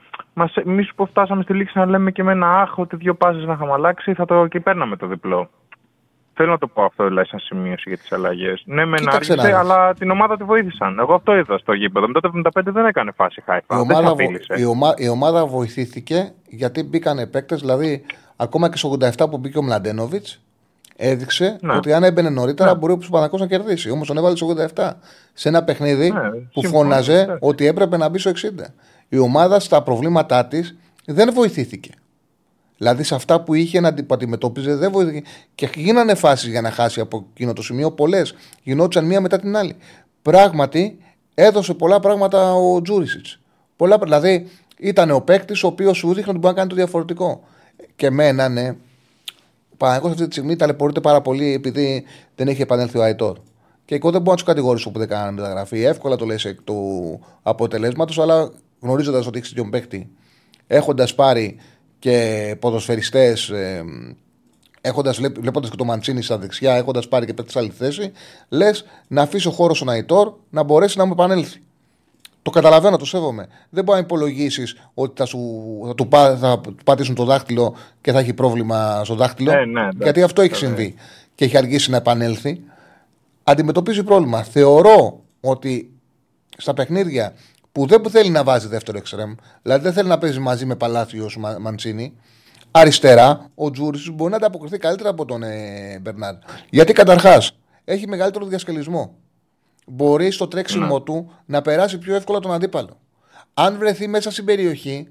εμείς που φτάσαμε στη λήξη να λέμε και με ένα άχο ότι δύο πάσει να είχαμε αλλάξει, θα το και παίρναμε το διπλό. Θέλω να το πω αυτό δηλαδή σαν σημείωση για τις αλλαγές. Ναι, με άργησε, αλλά την ομάδα τη βοήθησαν. Εγώ αυτό είδα στο γήπεδο. Μετά το 75 δεν έκανε φάση χάιφα. Η ομάδα, η, ομα... η ομάδα βοηθήθηκε γιατί μπήκαν παίκτες, δηλαδή ακόμα και στο 87 που μπήκε ο Μλαντένοβιτς, έδειξε ναι. ότι αν έμπαινε νωρίτερα ναι. μπορεί ο Παναγό να κερδίσει. Όμως τον έβαλε στο 87. Σε ένα παιχνίδι ναι, που φώναζε ναι. ότι έπρεπε να μπει στο 60. Η ομάδα στα προβλήματά της δεν βοηθήθηκε. Δηλαδή σε αυτά που είχε να αντιμετώπιζε δεν βοηθήθηκε. Και γίνανε φάσεις για να χάσει από εκείνο το σημείο πολλές. Γινόντουσαν μία μετά την άλλη. Πράγματι έδωσε πολλά πράγματα ο Τζούρισιτς. Δηλαδή ήταν ο παίκτης ο οποίος σου δείχνει ότι μπορεί να κάνει το διαφορετικό. Και μένα, ναι, ο Παναγιώ αυτή τη στιγμή ταλαιπωρείται πάρα πολύ επειδή δεν έχει επανέλθει ο Αϊτόρ. Και εγώ δεν μπορώ να τους κατηγορήσω που δεν κάνανε μεταγραφή. Εύκολα το λες εκ του αποτελέσματος, αλλά γνωρίζοντας ότι έχει τον παίκτη, έχοντας πάρει και ποδοσφαιριστές, ε, βλέποντας και το Μαντσίνη στα δεξιά, έχοντας πάρει και παίκτη σε άλλη θέση, λες να αφήσει ο χώρος στον Αϊτόρ να μπορέσει να μου επανέλθει. Το καταλαβαίνω, το σέβομαι. Δεν μπορεί να υπολογίσεις ότι θα, σου, θα, του, θα του πατήσουν το δάχτυλο και θα έχει πρόβλημα στο δάχτυλο. Ε, ναι, γιατί αυτό έχει συμβεί και έχει αργήσει να επανέλθει. Αντιμετωπίζει πρόβλημα. Θεωρώ ότι στα παιχνίδια που δεν θέλει να βάζει δεύτερο εξτρέμ, δηλαδή δεν θέλει να παίζει μαζί με Παλάθιο Μαντσίνη, αριστερά ο Τζούρις μπορεί να ανταποκριθεί καλύτερα από τον ε, Μπερνάρ. Γιατί καταρχάς έχει μεγαλύτερο διασκελισμό μπορεί στο τρέξιμο ναι. του να περάσει πιο εύκολα τον αντίπαλο. Αν βρεθεί μέσα στην περιοχή,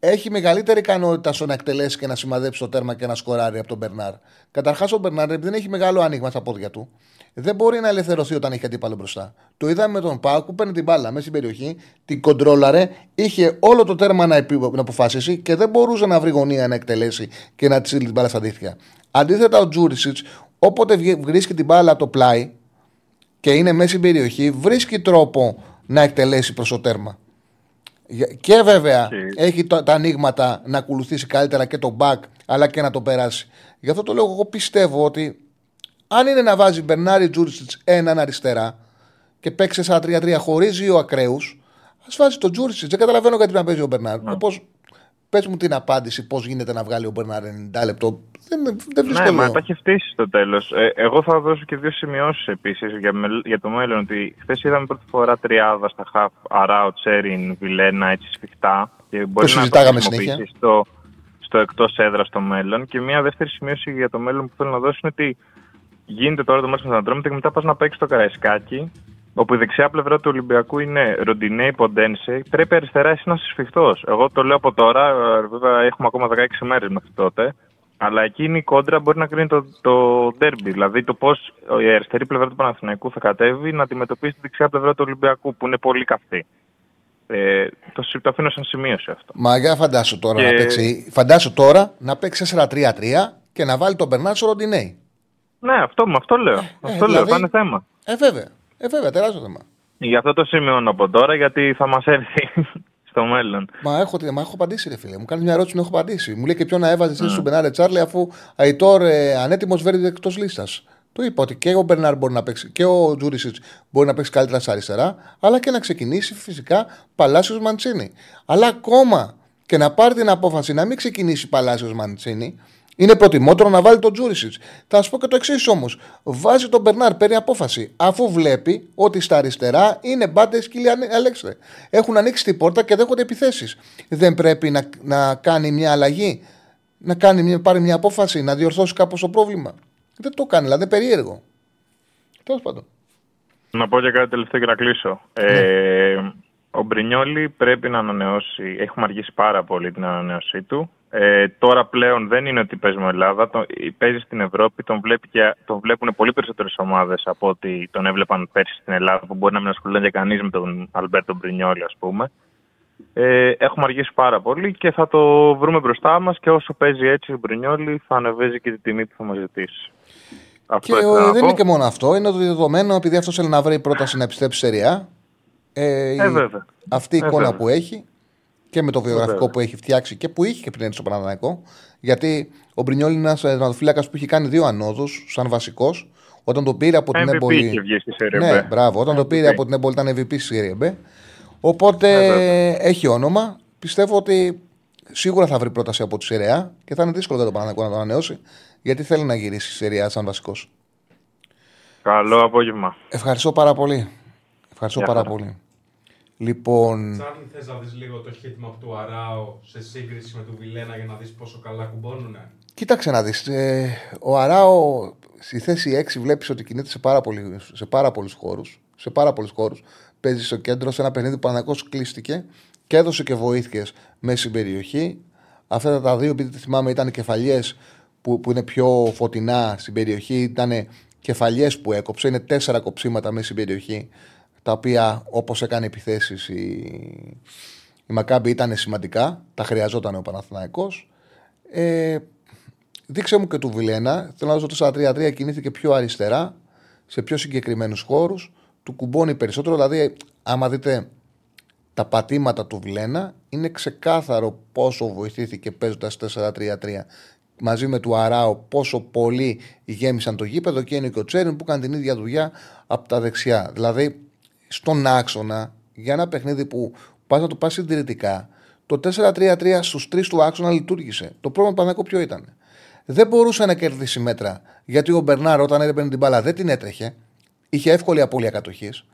έχει μεγαλύτερη ικανότητα στο να εκτελέσει και να σημαδέψει το τέρμα και να σκοράρει από τον Μπερνάρ. Καταρχάς, ο Μπερνάρ δεν έχει μεγάλο άνοιγμα στα πόδια του. Δεν μπορεί να ελευθερωθεί όταν έχει αντίπαλο μπροστά. Το είδαμε με τον Πάου που παίρνει την μπάλα μέσα στην περιοχή, την κοντρόλαρε, είχε όλο το τέρμα να, να αποφασίσει και δεν μπορούσε να βρει γωνία να εκτελέσει και να τη στείλει την μπάλα στα δίχτυα. Αντίθετα, ο Τζούρισιτς, όποτε βρίσκει την μπάλα από το πλάι, και είναι μέσα στην περιοχή, βρίσκει τρόπο να εκτελέσει προς το τέρμα. Και βέβαια έχει τα, τα ανοίγματα να ακολουθήσει καλύτερα και το back, αλλά και να το περάσει. Γι' αυτό το λέω, εγώ πιστεύω ότι αν είναι να βάζει Μπερνάρι Τζούρισιτς έναν αριστερά και παίξει σαν 3-3 χωρίς δύο ακραίους, ας βάζει τον Τζούρισιτς. Δεν καταλαβαίνω γιατί να παίζει ο Μπερνάρι. Ναι. Πες μου την απάντηση, πώς γίνεται να βγάλει ο Μπερνάρ 90 λεπτό. Δεν, δεν βρίσκω Ναι, μα τα έχει φτύσει στο τέλος. Ε, εγώ θα δώσω και δύο σημειώσεις επίσης για, για το μέλλον. Ότι χθες είδαμε πρώτη φορά τριάδα στα χαφ, Αράου, Τσέριν, Βιλένα, έτσι σφιχτά. Και μπορεί το συζητάγαμε συνέχεια. Στο, στο εκτός έδρας στο μέλλον. Και μια δεύτερη σημείωση για το μέλλον που θέλω να δώσω είναι ότι γίνεται τώρα το μάτς με τον Αντρόμητο και μετά πας να παίξεις το Καραϊσκάκι, όπου η δεξιά πλευρά του Ολυμπιακού είναι Ροντινέη Ποντένσε, πρέπει αριστερά εσύ να είσαι σφιχτός. Εγώ το λέω από τώρα, ε, βέβαια έχουμε ακόμα 16 μέρες μέχρι τότε. Αλλά εκείνη η κόντρα μπορεί να κρίνει το, το derby. Δηλαδή το πώς η αριστερή πλευρά του Παναθηναϊκού θα κατέβει να αντιμετωπίσει τη δεξιά πλευρά του Ολυμπιακού, που είναι πολύ καυτή. Ε, το, το αφήνω σαν σημείωση αυτό. Μα για φαντάσου τώρα, Και- να παίξει, φαντάσου τώρα να παίξει 4-3-3 και να βάλει τον Μπερνάρ στο Ροντινέη. Ναι, αυτό, με αυτό λέω. αυτό λέω, δηλαδή- θα είναι θέμα. Ε, βέβαια. Ε, βέβαια, τεράστιο θέμα. Γι' αυτό το σημειώνω από τώρα, γιατί θα μας έρθει στο μέλλον. Μα έχω, μα έχω απαντήσει, ρε φίλε. Μου κάνει μια ερώτηση που έχω απαντήσει. Μου λέει και ποιον να έβαζες εσύ στον Μπερνάρ Τσάρλι, αφού Αϊτόρ ε, ανέτοιμος βέρνει εκτός λίστας. Του είπα ότι και ο Μπερνάρ μπορεί να παίξει και ο Τζούρισιτς μπορεί να παίξει καλύτερα στα αριστερά, αλλά και να ξεκινήσει φυσικά Παλάσιος Μαντσίνη. Αλλά ακόμα και να πάρει την απόφαση να μην ξεκινήσει Παλάσιος Μαντσίνη, είναι προτιμότερο να βάλει τον Τζούρισιτς. Θα σου πω και το εξής όμως. Βάζει τον Μπερνάρ, παίρνει απόφαση, αφού βλέπει ότι στα αριστερά είναι μπάντες σκύλοι Αλέξε. Έχουν ανοίξει την πόρτα και δέχονται επιθέσεις. Δεν πρέπει να, να κάνει μια αλλαγή, να κάνει μια, πάρει μια απόφαση, να διορθώσει κάπως το πρόβλημα. Δεν το κάνει, δηλαδή είναι περίεργο. Τέλος πάντων. Να πω και κάτι τελευταίο και να κλείσω. Ε, ο Μπρινιόλη πρέπει να ανανεώσει. Έχουμε αργήσει πάρα πολύ την ανανέωσή του. Ε, τώρα πλέον δεν είναι ότι παίζει με Ελλάδα. Το, παίζεις στην Ευρώπη. Τον, βλέπει και, τον βλέπουν πολύ περισσότερες ομάδες από ότι τον έβλεπαν πέρσι στην Ελλάδα, που μπορεί να μην ασχολούνται και κανείς με τον Αλμπέρτο Μπρινιόλη, ας πούμε. Ε, έχουμε αργήσει πάρα πολύ και θα το βρούμε μπροστά μας και όσο παίζει έτσι ο Μπρινιόλη θα ανεβαίνει και τη τιμή που θα μας ζητήσει. Και Αυτό ήθελα ε, να δεν πω. είναι και μόνο αυτό. Είναι το δεδομένο επειδή αυτός θέλει να βρει πρόταση να επιστρέψει σε ΡΙΑ. Ε, η- βέβαια. Αυτή η Ε, εικόνα βέβαια. που έχει και με το βιογραφικό βέβαια. που έχει φτιάξει και που είχε και πριν έρθει στο Παναθηναϊκό. Γιατί ο Μπρινιόλ είναι ένας τερματοφύλακας που έχει κάνει δύο ανόδους σαν βασικός. Όταν το πήρε από την MVP Έμπολη. είχε βγει στη Serie Ναι, B. μπράβο. Όταν το πήρε MVP. από την Έμπολη ήταν MVP στη Serie B. Οπότε Ε, βέβαια. έχει όνομα. Πιστεύω ότι σίγουρα θα βρει πρόταση από τη Σεριά και θα είναι δύσκολο για τον Παναθηναϊκό να το ανανεώσει. Γιατί θέλει να γυρίσει στη Σεριά σαν βασικός. Καλό απόγευμα. Ευχαριστώ πάρα πολύ. Ευχαριστώ Γεια πάρα χαρά. πολύ. Λοιπόν, Τσάρλι, θες να δεις λίγο το χίτμα του Αράο σε σύγκριση με του Βιλένα για να δεις πόσο καλά κουμπώνουνε; κοίταξε να δεις. ε, ο Αράο στη θέση 6 βλέπεις ότι κινείται σε πάρα, πολύ, σε πάρα πολλούς χώρους. Σε πάρα πολλούς χώρους. Παίζει στο κέντρο σε ένα παιχνίδι που Παναγός κλείστηκε και έδωσε και βοήθειες μέσα στην περιοχή. Αυτά τα δύο, επειδή θυμάμαι, ήταν κεφαλιές που, που είναι πιο φωτεινά στην περιοχή. Ήταν κεφαλιές που έκοψε. Είναι τέσσερα κοψίματα μέσα στην περιοχή. Τα οποία, όπως έκανε επιθέσεις η, η Μακάμπη, ήταν σημαντικά. Τα χρειαζόταν ο Παναθηναϊκός. Ε, δείξε μου και του Βιλένα. Θέλω να δω το 4-3-3 κινήθηκε πιο αριστερά, σε πιο συγκεκριμένους χώρους. Του κουμπώνει περισσότερο. Δηλαδή, άμα δείτε τα πατήματα του Βιλένα, είναι ξεκάθαρο πόσο βοηθήθηκε παίζοντας 4-3-3 μαζί με του Αράο, πόσο πολύ γέμισαν το γήπεδο και είναι και ο Τσέριν που κάνει την ίδια δουλειά από τα δεξιά. Δηλαδή, στον άξονα, για ένα παιχνίδι που πα να το πα συντηρητικά, το 4-3-3 στους τρεις του άξονα λειτουργήσε. Το πρόβλημα του Παναγικού ποιο ήταν; Δεν μπορούσε να κερδίσει μέτρα γιατί ο Μπερνάρ όταν έπαιρνε την μπάλα δεν την έτρεχε. Είχε εύκολη απώλεια κατοχής.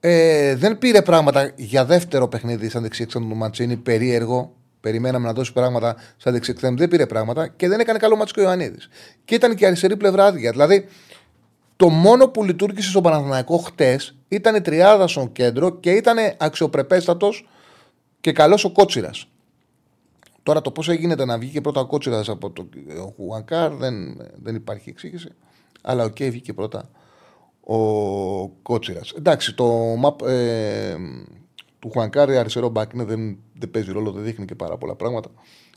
Ε, δεν πήρε πράγματα για δεύτερο παιχνίδι σαν δεξιέξαν του Μαντσίνη, περίεργο. Περιμέναμε να δώσει πράγματα σαν δεξιέξαν. Δεν πήρε πράγματα και δεν έκανε καλό μάτσο και ο Ιωαννίδης. Και ήταν και η αριστερή πλευρά άδεια. Δηλαδή, το μόνο που λειτουργήσε στο Παναθηναϊκό χτες ήταν η τριάδα στο κέντρο και ήταν αξιοπρεπέστατος και καλός ο Κότσιρας. Τώρα το πώς έγινε να βγήκε πρώτα ο Κότσιρας από το Χουανκάρ δεν, δεν υπάρχει εξήγηση. Αλλά οκ, βγήκε πρώτα ο Κότσιρας. Εντάξει, το map ε, του Χουανκάρ αριστερό μπακ είναι, δεν, δεν παίζει ρόλο, δεν δείχνει και πάρα πολλά πράγματα.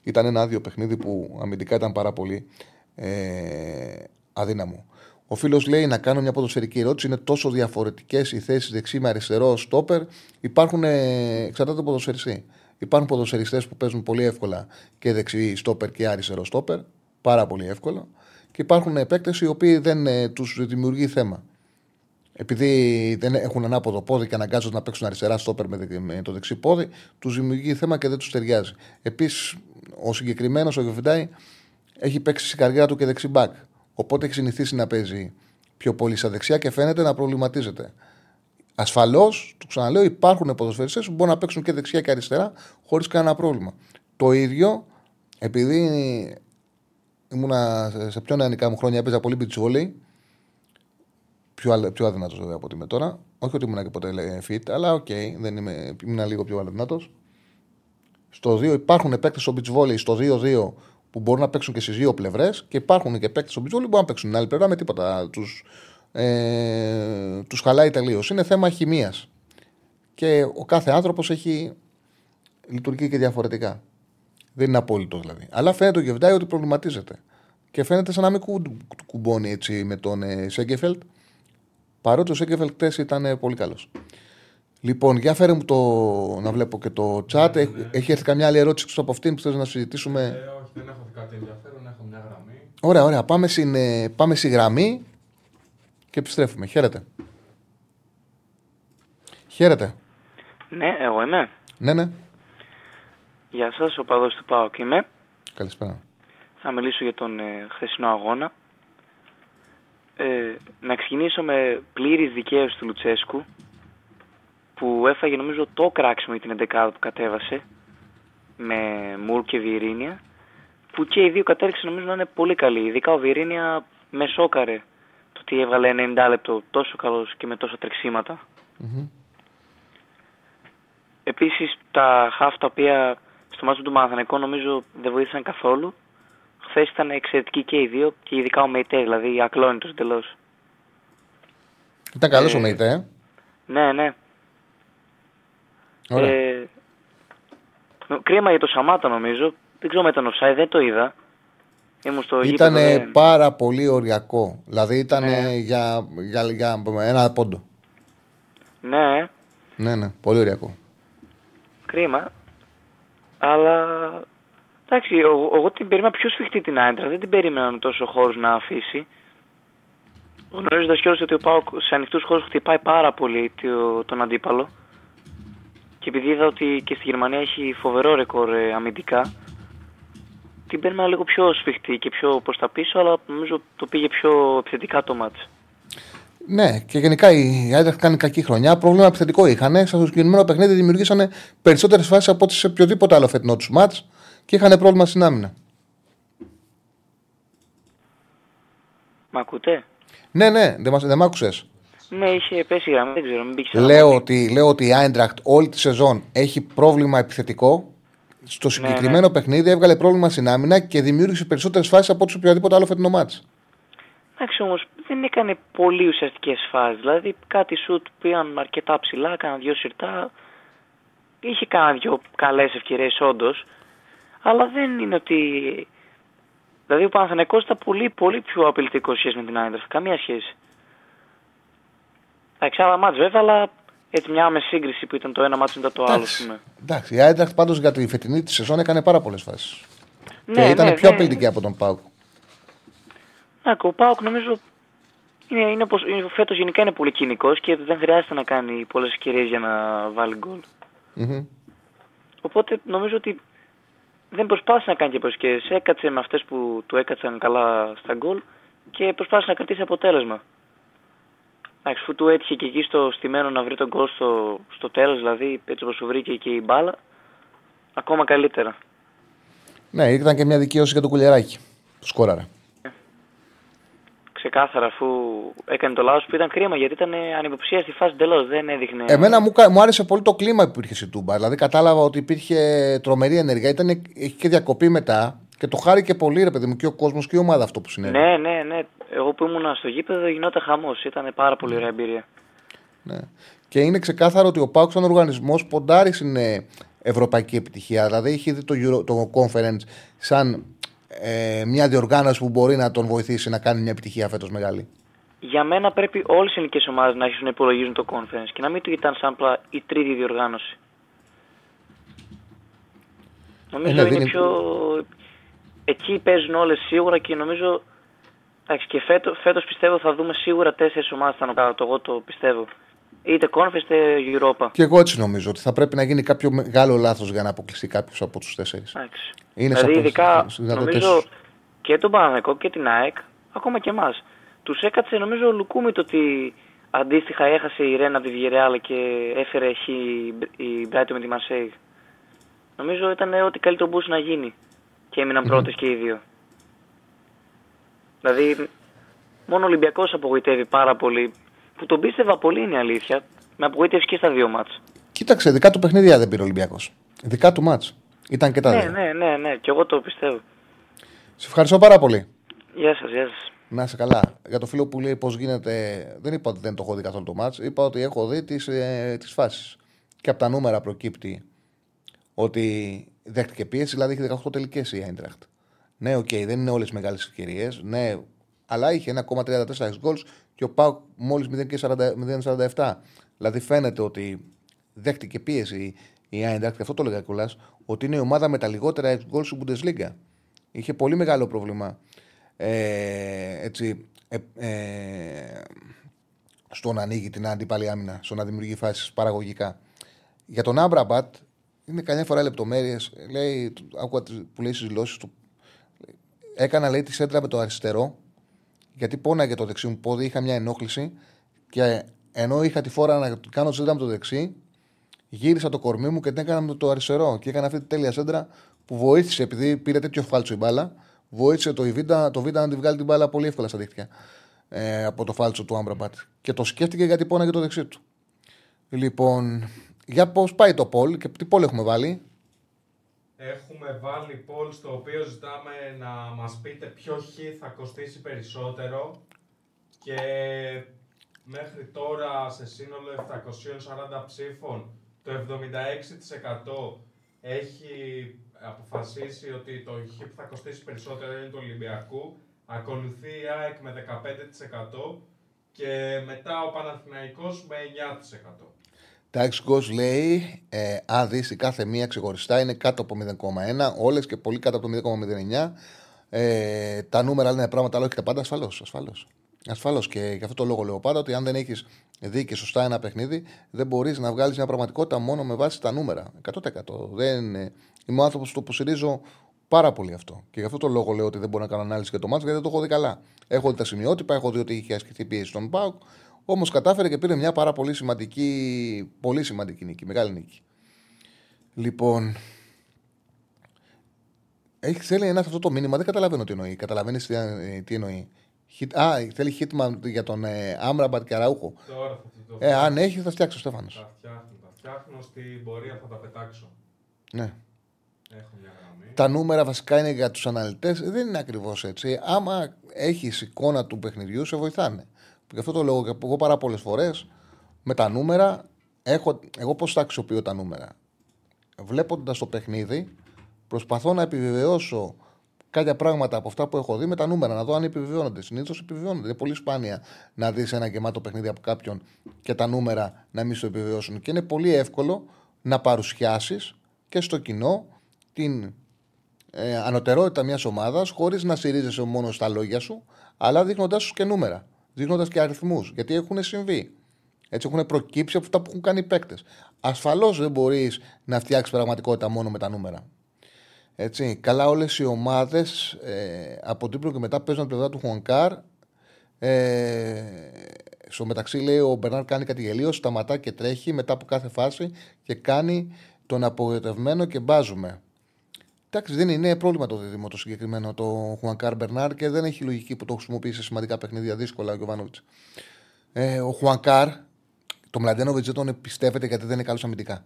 Ήταν ένα άδειο παιχνίδι που αμυντικά ήταν πάρα πολύ ε, αδύναμο. Ο φίλος λέει να κάνω μια ποδοσφαιρική ερώτηση. Είναι τόσο διαφορετικές οι θέσεις δεξί με αριστερό στόπερ. Υπάρχουν, ε, εξαρτάται από ποδοσφαιριστή. Υπάρχουν ποδοσφαιριστές που παίζουν πολύ εύκολα και δεξί στόπερ και αριστερό στόπερ. Πάρα πολύ εύκολα. Και υπάρχουν παίκτες οι οποίοι δεν ε, τους δημιουργεί θέμα. Επειδή δεν έχουν ανάποδο πόδι και αναγκάζονται να παίξουν αριστερά στόπερ με, δε- με το δεξί πόδι, τους δημιουργεί θέμα και δεν τους ταιριάζει. Επίσης, ο συγκεκριμένος, ο Γεβιντάη, έχει παίξει στην καριέρα του και δεξί μπακ. Οπότε έχει συνηθίσει να παίζει πιο πολύ στα δεξιά και φαίνεται να προβληματίζεται. Ασφαλώς, του ξαναλέω, υπάρχουν ποδοσφαιριστές που μπορούν να παίξουν και δεξιά και αριστερά χωρίς κανένα πρόβλημα. Το ίδιο, επειδή ήμουνα σε πιο νεανικά μου χρόνια, έπαιζα πολύ beach volley πιο, αλ- πιο αδυνατός βέβαια από ότι είμαι τώρα. Όχι ότι ήμουν και ποτέ λέει, fit, αλλά οκ, δεν είμαι, ήμουν λίγο πιο αδυνατός. Στο 2 υπάρχουν παίκτες στο beach volley στο 2-2 που μπορούν να παίξουν και στις δύο πλευρές και υπάρχουν και παίκτες στο beach volley που μπορούν να παίξουν την άλλη πλευρά με τίποτα. Τους ε, τους χαλάει τελείως. Είναι θέμα χημίας. Και ο κάθε άνθρωπος έχει λειτουργεί και διαφορετικά. Δεν είναι απόλυτο δηλαδή. Αλλά φαίνεται ο Γεβδάη ότι προβληματίζεται. Και φαίνεται σαν να μην κου- κουμπώνει έτσι με τον ε, Σέγκεφελτ. Παρότι ο Σέγκεφελτ χτες ήταν ε, πολύ καλός. Λοιπόν, για φέρε μου το να βλέπω και το chat. Έχ- Έχει έρθει καμιά άλλη ερώτηση εκτός από αυτήν που θες να συζητήσουμε; Ε, όχι, δεν έχω δει κάτι ενδιαφέρον, έχω μια γραμμή. Ωραία, ωραία. Πάμε, στην, ε, πάμε στη γραμμή και επιστρέφουμε. Χαίρετε. Χαίρετε. Ναι, εγώ είμαι. Ναι, ναι. Γεια σας, ο παδός του ΠΑΟΚ είμαι. Καλησπέρα. Θα μιλήσω για τον ε, χθεσινό αγώνα. Ε, να ξεκινήσω με πλήρης δικαίωση του Λουτσέσκου που έφαγε νομίζω το κράξιμο για την 11 που κατέβασε με Μουρ και Βιερίνια που και οι δύο κατέληξαν νομίζω να είναι πολύ καλοί. Ειδικά ο Βιερίνια με σόκαρε το ότι έβγαλε 90 λεπτό τόσο καλός και με τόσα τρεξίματα. Μμμ. Επίσης τα χαφ τα οποία στο μάτι του Παναθηναϊκού νομίζω δεν βοήθησαν καθόλου. Χθες ήταν εξαιρετικοί και οι δύο και ειδικά ο Μεϊτέ, δηλαδή ακλόνητος εντελώς. Ήταν καλός Ε, ο Μέιτε, ε; Ναι, ναι. Ωραία. Ε, κρίμα για το Σαμάτα νομίζω. Δεν ξέρω με ήταν offside, δεν το είδα. Ήμουν στο Ήταν γήπεδο, δεν- πάρα πολύ οριακό. Δηλαδή ήταν Ναι. για, για, για ένα πόντο. Ναι, Ναι, ναι, πολύ οριακό. κρίμα. Αλλά εντάξει, εγώ, εγώ την περίμενα πιο σφιχτή την Άιντρα. Δεν την περίμενα με τόσο χώρους να αφήσει. Γνωρίζοντας κιόλας ότι ο Πάοκ σε ανοιχτούς χώρους χτυπάει πάρα πολύ το- τον αντίπαλο. Και επειδή είδα ότι και στη Γερμανία έχει φοβερό ρεκόρ ε, αμυντικά, την περίμενα λίγο πιο σφιχτή και πιο προς τα πίσω, αλλά νομίζω το πήγε πιο επιθετικά το μάτς. Ναι, και γενικά η Άιντραχτ κάνει κακή χρονιά. Πρόβλημα επιθετικό είχαν. Στο συγκεκριμένο παιχνίδι δημιουργήσαν περισσότερες φάσεις από ό,τι σε οποιοδήποτε άλλο φετινό τους μάτς και είχαν πρόβλημα στην άμυνα. Μ' ακούτε; Ναι, ναι, δεν, μας, δεν μ' άκουσες. Ναι, είχε πέσει η γραμμή, δεν ξέρω, μην μπήκε Λέω ότι, λέω ότι η Άιντραχτ όλη τη σεζόν έχει πρόβλημα επιθετικό. Στο συγκεκριμένο παιχνίδι έβγαλε πρόβλημα στην άμυνα και δημιούργησε περισσότερες φάσεις από ό,τι σε οποιοδήποτε άλλο φετινό μάτς. Εντάξει όμως δεν έκανε πολύ ουσιαστικές φάσεις. Δηλαδή κάτι σουτ πήγαν αρκετά ψηλά, κάνα δυο σιρτά. Είχε κάνα δυο καλές ευκαιρίες όντως. Αλλά δεν είναι ότι. Δηλαδή ο Παναθηναϊκός ήταν πολύ, πολύ πιο απειλητικός σχέση με την Άιντραχτ. Καμία σχέση. Εντάξει, άλλα μάτς βέβαια, αλλά έτσι μια άμεση σύγκριση που ήταν το ένα μάτς μετά το άλλο. ας πούμε. Εντάξει, η Άιντραχτ πάντως για τη φετινή της σεζόν έκανε πάρα πολλές φάσεις. Ναι, και ήταν ναι, πιο ναι. απειλητική από τον Πάουκ. Ναι, και ο Πάοκ νομίζω είναι, είναι, πως- είναι, φέτος γενικά είναι πολύ κοινικός και δεν χρειάζεται να κάνει πολλές ευκαιρίες για να βάλει γκολ. Μμμ. Οπότε νομίζω ότι δεν προσπάθησε να κάνει και προσκές. Έκατσε με αυτές που του έκατσαν καλά στα γκολ και προσπάθησε να κρατήσει αποτέλεσμα. Εντάξει, αφού του έτυχε και εκεί στο στημένο να βρει τον γκολ στο, στο τέλος, δηλαδή έτσι όπως σου βρήκε και η μπάλα, ακόμα καλύτερα. Ναι, ήταν και μια δικαίωση για το κουλεράκι. Το σκόραρε. Ξεκάθαρα αφού έκανε το λάθος που ήταν κρίμα γιατί ήταν ανυποψία στη φάση εντελώς, δεν έδειχνε... Εμένα μου, κα- μου άρεσε πολύ το κλίμα που υπήρχε στη Τούμπα. Δηλαδή κατάλαβα ότι υπήρχε τρομερή ενέργεια. Ήταν, έχει και διακοπή μετά και το χάρηκε πολύ, ρε παιδί μου, και ο κόσμος και η ομάδα αυτό που συνέβη. Ναι, ναι, ναι. Εγώ που ήμουν στο γήπεδο γινόταν χαμός. Ήταν πάρα πολύ ωραία εμπειρία. Ναι. Και είναι ξεκάθαρο ότι ο Πάουκ σαν οργανισμός ποντάρεις στην ε, ευρωπαϊκή επιτυχία. Δηλαδή έχει δει το, Euro, το conference σαν ε, μια διοργάνωση που μπορεί να τον βοηθήσει να κάνει μια επιτυχία φέτος μεγάλη. Για μένα πρέπει όλες οι ελληνικές ομάδες να αρχίσουν να υπολογίζουν το conference και να μην το κοιτάνε σαν απλά η τρίτη διοργάνωση. Νομίζω ναι, είναι δίνει- πιο. Εκεί παίζουν όλες σίγουρα και νομίζω. Εντάξει, και φέτο φέτος πιστεύω θα δούμε σίγουρα τέσσερις ομάδες πάνω κάτω. Εγώ το πιστεύω. Είτε conference είτε Europa. Και εγώ έτσι νομίζω ότι θα πρέπει να γίνει κάποιο μεγάλο λάθος για να αποκλειστεί κάποιος από τους τέσσερις. Εντάξει. Είναι δηλαδή, σαν ειδικά στις δυνατότητες νομίζω τους. και τον Παναγενικό και την ΑΕΚ, ακόμα και εμάς. Τους έκατσε νομίζω ο Λουκούμι το ότι αντίστοιχα έχασε η Ρένα από τη Βιερεάλ και έφερε χ η Μπράιτο με τη Μασέη. Νομίζω ήταν ό,τι καλύτερο μπορούσε να γίνει. Και έμειναν πρώτες και οι δύο. Δηλαδή, μόνο ο Ολυμπιακός απογοητεύει πάρα πολύ. που τον πίστευα πολύ είναι η αλήθεια. Με απογοήτευσε και στα δύο μάτς. Κοίταξε, δικά του παιχνίδια δεν πήρε ο Ολυμπιακός. Δικά του ματς. Ήταν και τα Ναι, δύο. ναι, ναι, ναι, και εγώ το πιστεύω. Σε ευχαριστώ πάρα πολύ. Γεια σας, γεια σας. Να είσαι καλά. Για το φίλο που λέει πώς γίνεται. Δεν είπα ότι δεν το έχω δει καθόλου το ματς. Είπα ότι έχω δει τις ε, τις φάσεις. Και από τα νούμερα προκύπτει ότι δέχτηκε πίεση, δηλαδή είχε 18 τελικές η Άιντραχτ. Ναι, οκ, δεν είναι όλες μεγάλες ευκαιρίες. Ναι, αλλά είχε 1,34 goals και ο ΠΑΟΚ μόλις 0,47. Δηλαδή φαίνεται ότι δέχτηκε πίεση η Άιντραχτ και αυτό το έλεγα κιόλας, ότι είναι η ομάδα με τα λιγότερα ex goals στην Bundesliga. Είχε πολύ μεγάλο πρόβλημα ε, έτσι, ε, ε, στο να ανοίγει την αντίπαλη άμυνα, στο να δημιουργεί φάσεις παραγωγικά. Για τον Άμπραμπατ είναι καμιά φορά λεπτομέρειες. Λέει, άκουγα τις- που λέει στι δηλώσεις του. Έκανα λέει τη σέντρα με το αριστερό, γιατί πόναγε το δεξί μου πόδι, είχα μια ενόχληση και ενώ είχα τη φόρα να κάνω σέντρα με το δεξί, γύρισα το κορμί μου και την έκανα με το αριστερό. Και έκανα αυτή τη τέλεια σέντρα που βοήθησε, επειδή πήρε τέτοιο φάλτσο η μπάλα, βοήθησε το Β' το Β' να τη βγάλει την μπάλα πολύ εύκολα στα δίχτυα ε, από το φάλτσο του Άμπραμπατ. Και το σκέφτηκε γιατί πόναγε το δεξί του. Λοιπόν, για πώς πάει το Πολ και τι Πολ έχουμε βάλει; Έχουμε βάλει poll στο οποίο ζητάμε να μας πείτε ποιο χ θα κοστίσει περισσότερο και μέχρι τώρα σε σύνολο 740 ψήφων το 76% έχει αποφασίσει ότι το χ που θα κοστίσει περισσότερο είναι του Ολυμπιακού ακολουθεί η ΑΕΚ με 15% και μετά ο Παναθηναϊκός με 9%. Τα X λέει, ε, αν δεις η κάθε μία ξεχωριστά είναι κάτω από 0,1, όλες και πολύ κάτω από το 0,09. Ε, τα νούμερα λένε πράγματα, αλλά όχι τα πάντα. Ασφαλώς. Ασφαλώς. Ασφαλώς. Και γι' αυτό το λόγο λέω πάντα ότι αν δεν έχεις δει και σωστά ένα παιχνίδι, δεν μπορείς να βγάλεις μια πραγματικότητα μόνο με βάση τα νούμερα. 100%. Δεν, ε, είμαι ο άνθρωπος που το υποστηρίζω πάρα πολύ αυτό. Και γι' αυτό το λόγο λέω ότι δεν μπορώ να κάνω ανάλυση για το μάτσο, γιατί δεν το έχω δει καλά. Έχω δει τα σημειότυπα, έχω δει ότι είχε ασκηθεί πίεση στον Πάουκ. Όμως κατάφερε και πήρε μια πάρα πολύ σημαντική, πολύ σημαντική νίκη, μεγάλη νίκη. Λοιπόν, έχει θέλει ένας αυτό το μήνυμα, δεν καταλαβαίνω τι εννοεί. Καταλαβαίνεις τι, ε, τι εννοεί. Hit- Α, θέλει χίτμα για τον ε, Άμραμπατ και Αραούχο. Τώρα θα το Ε, αν έχει, θα φτιάξει ο Στέφανος. Τα φτιάχνω, τα φτιάχνω, στην πορεία θα τα πετάξω. Ναι. Έχω μια γραμμή. Τα νούμερα βασικά είναι για τους αναλυτές. Δεν είναι ακριβώς έτσι. Άμα έχεις εικόνα του παιχνιδιού, σε βοηθάνε. Γι' αυτό το λόγο και εγώ πάρα πολλές φορές με τα νούμερα, έχω, εγώ πώς τα αξιοποιώ τα νούμερα. Βλέποντας το παιχνίδι, προσπαθώ να επιβεβαιώσω κάποια πράγματα από αυτά που έχω δει με τα νούμερα, να δω αν επιβεβαιώνονται. Συνήθως επιβεβαιώνονται. Είναι πολύ σπάνια να δεις ένα γεμάτο παιχνίδι από κάποιον και τα νούμερα να μην σου επιβεβαιώσουν. Και είναι πολύ εύκολο να παρουσιάσεις και στο κοινό την ε, ανωτερότητα μιας ομάδας χωρίς να στηρίζεσαι μόνο στα λόγια σου, αλλά δείχνοντάς σου και νούμερα. Δείχνοντα και αριθμούς. Γιατί έχουν συμβεί. Έτσι έχουν προκύψει από αυτά που έχουν κάνει οι παίκτες. Ασφαλώς δεν μπορείς να φτιάξεις πραγματικότητα μόνο με τα νούμερα. Έτσι, καλά όλες οι ομάδες ε, από Τρίπλο και μετά παίζουν την πλευρά του Χουανκάρ. Ε, στο μεταξύ λέει ο Μπερνάρ κάνει κάτι γελίο, σταματά και τρέχει μετά από κάθε φάση και κάνει τον απογοητευμένο και μπάζουμε. Εντάξει, δεν είναι πρόβλημα το δίδυμο το συγκεκριμένο το Χουανκάρ Μπερνάρ και δεν έχει λογική που το χρησιμοποιεί σε σημαντικά παιχνίδια δύσκολα ο Γιωβάνοβιτς. Ε, ο Χουανκάρ, το Μλαντένοβιτς δεν τον πιστεύετε γιατί δεν είναι καλός αμυντικά.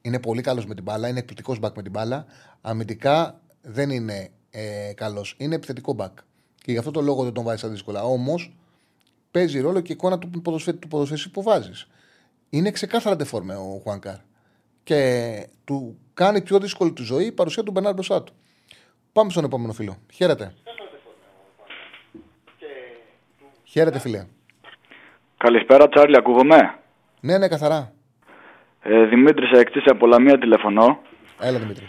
Είναι πολύ καλός με την μπάλα, είναι εκπληκτικός μπακ με την μπάλα. Αμυντικά δεν είναι ε, καλός. Είναι επιθετικό μπακ. Και γι' αυτό το λόγο δεν τον βάζει στα δύσκολα. Όμως παίζει ρόλο και η εικόνα του ποδοσφαίρι, του ποδοσφαίρι που βάζεις. Είναι ξεκάθαρα ντεφόρμε ο Χουανκάρ. Και του κάνει πιο δύσκολη τη ζωή η παρουσία του Μπερνάρ μπροστά του. Πάμε στον επόμενο φίλο. Χαίρετε. Χαίρετε, φίλε. Καλησπέρα, Τσάρλι, ακούγομαι; Ναι, ναι, καθαρά. Ε, Δημήτρη Εκτή από Λαμία τηλεφωνώ. Έλα, Δημήτρη.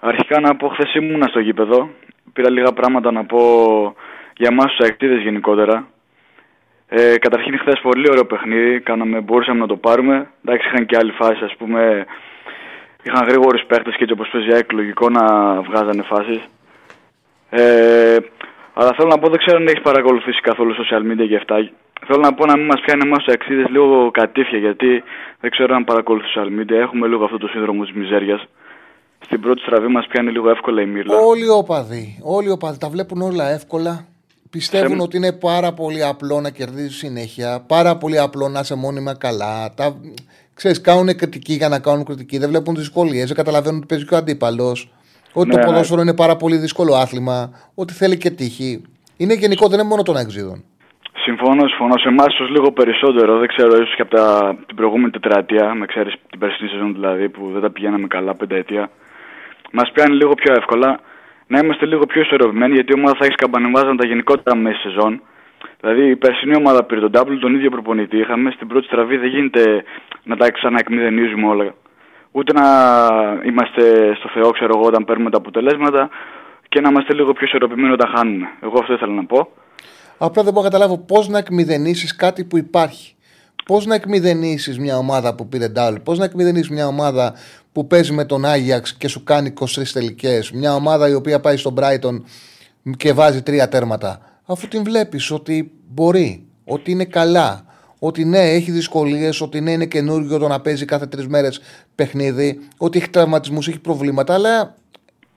Αρχικά να πω, χθες ήμουνα στο γήπεδο. Πήρα λίγα πράγματα να πω για εμάς τους αεκτήδε γενικότερα. Ε, καταρχήν, χθες πολύ ωραίο παιχνίδι. Κάναμε, μπορούσαμε να το πάρουμε. Εντάξει, είχαν και άλλη φάση, ας πούμε. Είχαν γρήγορους παίχτες και έτσι όπως παίζει η ΑΕΚ, λογικό να βγάζανε φάσεις. Ε, αλλά θέλω να πω, δεν ξέρω αν έχεις παρακολουθήσει καθόλου social media και αυτά. Θέλω να πω να μην μας πιάνει εμάς του αξίδε λίγο κατήφια, γιατί δεν ξέρω αν παρακολουθείς social media. Έχουμε λίγο αυτό το σύνδρομο της μιζέριας. Στην πρώτη στραβή μας πιάνει λίγο εύκολα η μύρλα. Όλοι οι οπαδοί, όλοι οι οπαδοί τα βλέπουν όλα εύκολα. Πιστεύουν Σε- ότι είναι πάρα πολύ απλό να κερδίζεις συνέχεια, πάρα πολύ απλό να είσαι μόνιμα καλά. Τα... Ξέρεις, κάνουν κριτική για να κάνουν κριτική, δεν βλέπουν δυσκολίες, δεν καταλαβαίνουν ότι παίζει και ο αντίπαλος. Ότι Ναι, το ναι. ποδόσφαιρο είναι πάρα πολύ δύσκολο άθλημα, ότι θέλει και τύχη. Είναι γενικό, δεν είναι μόνο των εξίδων. Συμφωνώ, συμφωνώ. Σε εμάς ίσω λίγο περισσότερο. Δεν ξέρω, ίσως και από τα, την προηγούμενη τετραετία, με ξέρεις την περσινή σεζόν δηλαδή, που δεν τα πηγαίναμε καλά, πενταετία. Μας πιάνει λίγο πιο εύκολα να είμαστε λίγο πιο ισορροπημένοι, γιατί η ομάδα θα έχει καμπανεβάζοντα γενικότερα μέσα στη σεζόν. Δηλαδή η περσινή ομάδα πήρε τον double, τον ίδιο προπονητή είχαμε. Στην πρώτη στραβή δεν γίνεται να τα ξαναεκμηδενίζουμε όλα. Ούτε να είμαστε στο Θεό, ξέρω εγώ, όταν παίρνουμε τα αποτελέσματα και να είμαστε λίγο πιο ισορροπημένοι όταν χάνουμε. Εγώ αυτό ήθελα να πω. Απλά δεν μπορώ να καταλάβω πώς να εκμηδενήσεις κάτι που υπάρχει. Πώς να εκμηδενήσεις μια ομάδα που πήρε double, πώς να εκμηδενήσεις μια ομάδα που παίζει με τον Άγιαξ και σου κάνει 23 τελικές, μια ομάδα η οποία πάει στον Brighton και βάζει τρία τέρματα; Αφού την βλέπεις ότι μπορεί, ότι είναι καλά, ότι ναι, έχει δυσκολίες, ότι ναι, είναι καινούργιο το να παίζει κάθε τρεις μέρες παιχνίδι, ότι έχει τραυματισμούς, έχει προβλήματα, αλλά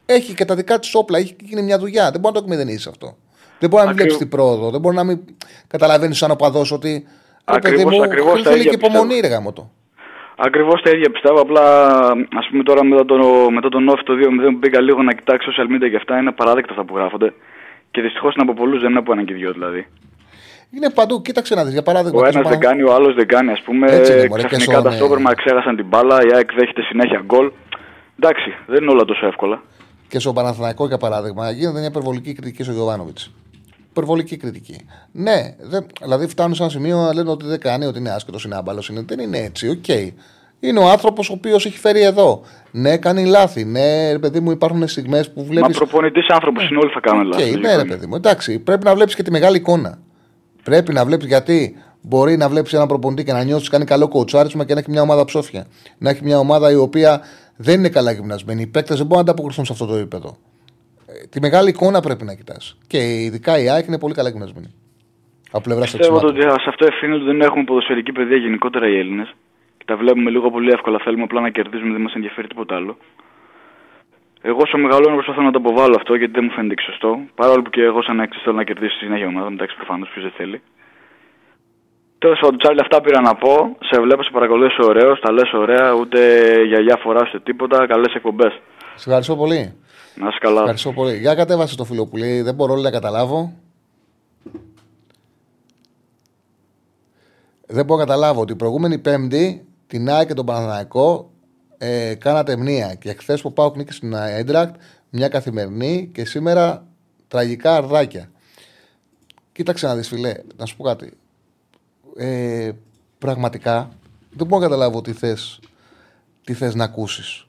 έχει και τα δικά της όπλα, έχει γίνει μια δουλειά. Δεν μπορεί να το εκμηδενήσει αυτό. Δεν μπορεί να μην Ακριβ- βλέπεις την πρόοδο, δεν μπορεί να μην καταλαβαίνεις σαν οπαδός ότι. ρε παιδί Ακριβώς- μου, ακριβώς τα θέλει ίδια και πιστεύω. υπομονή, ρε γάμο το. Ακριβώς τα ίδια πιστεύω. Απλά ας πούμε τώρα μετά τον, μετά τον off το 2-0 που πήγα λίγο να κοιτάξω social media και αυτά είναι απαράδεκτα αυτά που γράφονται. Και δυστυχώς είναι από πολλούς, δεν είναι από έναν και δυο δηλαδή. Είναι παντού, κοίταξε να δεις για παράδειγμα. Ο και στο ένας δεν Πανα- κάνει, ο άλλος δεν κάνει. Α πούμε, Έτσι είναι, μωρέ, και ξαφνικά στον, τα ε, στόπερ μας ξέχασαν την μπάλα, η ΑΕΚ δέχεται συνέχεια γκολ. Εντάξει, δεν είναι όλα τόσο εύκολα. Και στο Παναθηναϊκό, για παράδειγμα, γίνεται μια υπερβολική κριτική στο Γιωβάνοβιτς. Υπερβολική κριτική. Ναι, δεν, δηλαδή φτάνουν σε ένα σημείο να λένε ότι δεν κάνει, ότι είναι άσχετος, είναι άμπαλος. Είναι, δεν είναι έτσι, οκ. Είναι ο άνθρωπος ο οποίος έχει φέρει εδώ. Ναι, κάνει λάθη. Ναι, ρε παιδί μου, υπάρχουν στιγμές που βλέπει. Μα προπονητής άνθρωπος είναι, όλοι θα κάνουν Οκ, λάθη. ναι, ρε παιδί μου. Εντάξει, πρέπει να βλέπεις και τη μεγάλη εικόνα. Πρέπει να βλέπεις γιατί μπορεί να βλέπεις έναν προπονητή και να νιώσει κάνει καλό κοουτσάρισμα και να έχει μια ομάδα ψόφια. Να έχει μια ομάδα η οποία δεν είναι καλά γυμνασμένη. Οι παίκτες δεν μπορούν να ανταποκριθούν σε αυτό το επίπεδο. Ε, Τη μεγάλη εικόνα πρέπει να κοιτάς. Και ειδικά η ΑΕΚ είναι πολύ καλά γυμνασμένη. Από πλευράς Πιστεύω τρεξιμάτων. ότι σε αυτό ευθύνεται ότι δεν έχουμε ποδοσφαιρική παιδεία γενικότερα οι Έλληνες. Και τα βλέπουμε λίγο πολύ εύκολα. Θέλουμε απλά να κερδίζουμε, δεν μας ενδιαφέρει τίποτα άλλο. Εγώ όσο μεγαλώνω προσπαθώ να το αποβάλω αυτό γιατί δεν μου φαίνεται και σωστό. Παρόλο που και εγώ σαν έξι θέλω να κερδίσει συνέχεια ομάδα, εντάξει προφανώς ποιος δεν θέλει. Τέλος πάντων, Τσάρλι, αυτά πήρα να πω. Σε βλέπω, σε παρακολουθήσω ωραίο, τα λες ωραία, ούτε γιαγιά φοράς ούτε τίποτα. Καλές εκπομπές. Σε ευχαριστώ πολύ. Να είσαι καλά. Ευχαριστώ πολύ. Για κατέβασε το φίλο που λέει, δεν μπορώ όλοι να καταλάβω. Δεν μπορώ να καταλάβω ότι η προηγούμενη Πέμπτη την ΑΕΚ και τον Παναθηναϊκό ε, κάνατε μνήα και χθες που πάω νίκη στην Έντρακτ μια καθημερινή και σήμερα τραγικά αρδάκια. Κοίταξε να δεις φίλε, να σου πω κάτι. Ε, πραγματικά δεν μπορώ να καταλάβω τι θες, τι θες να ακούσεις.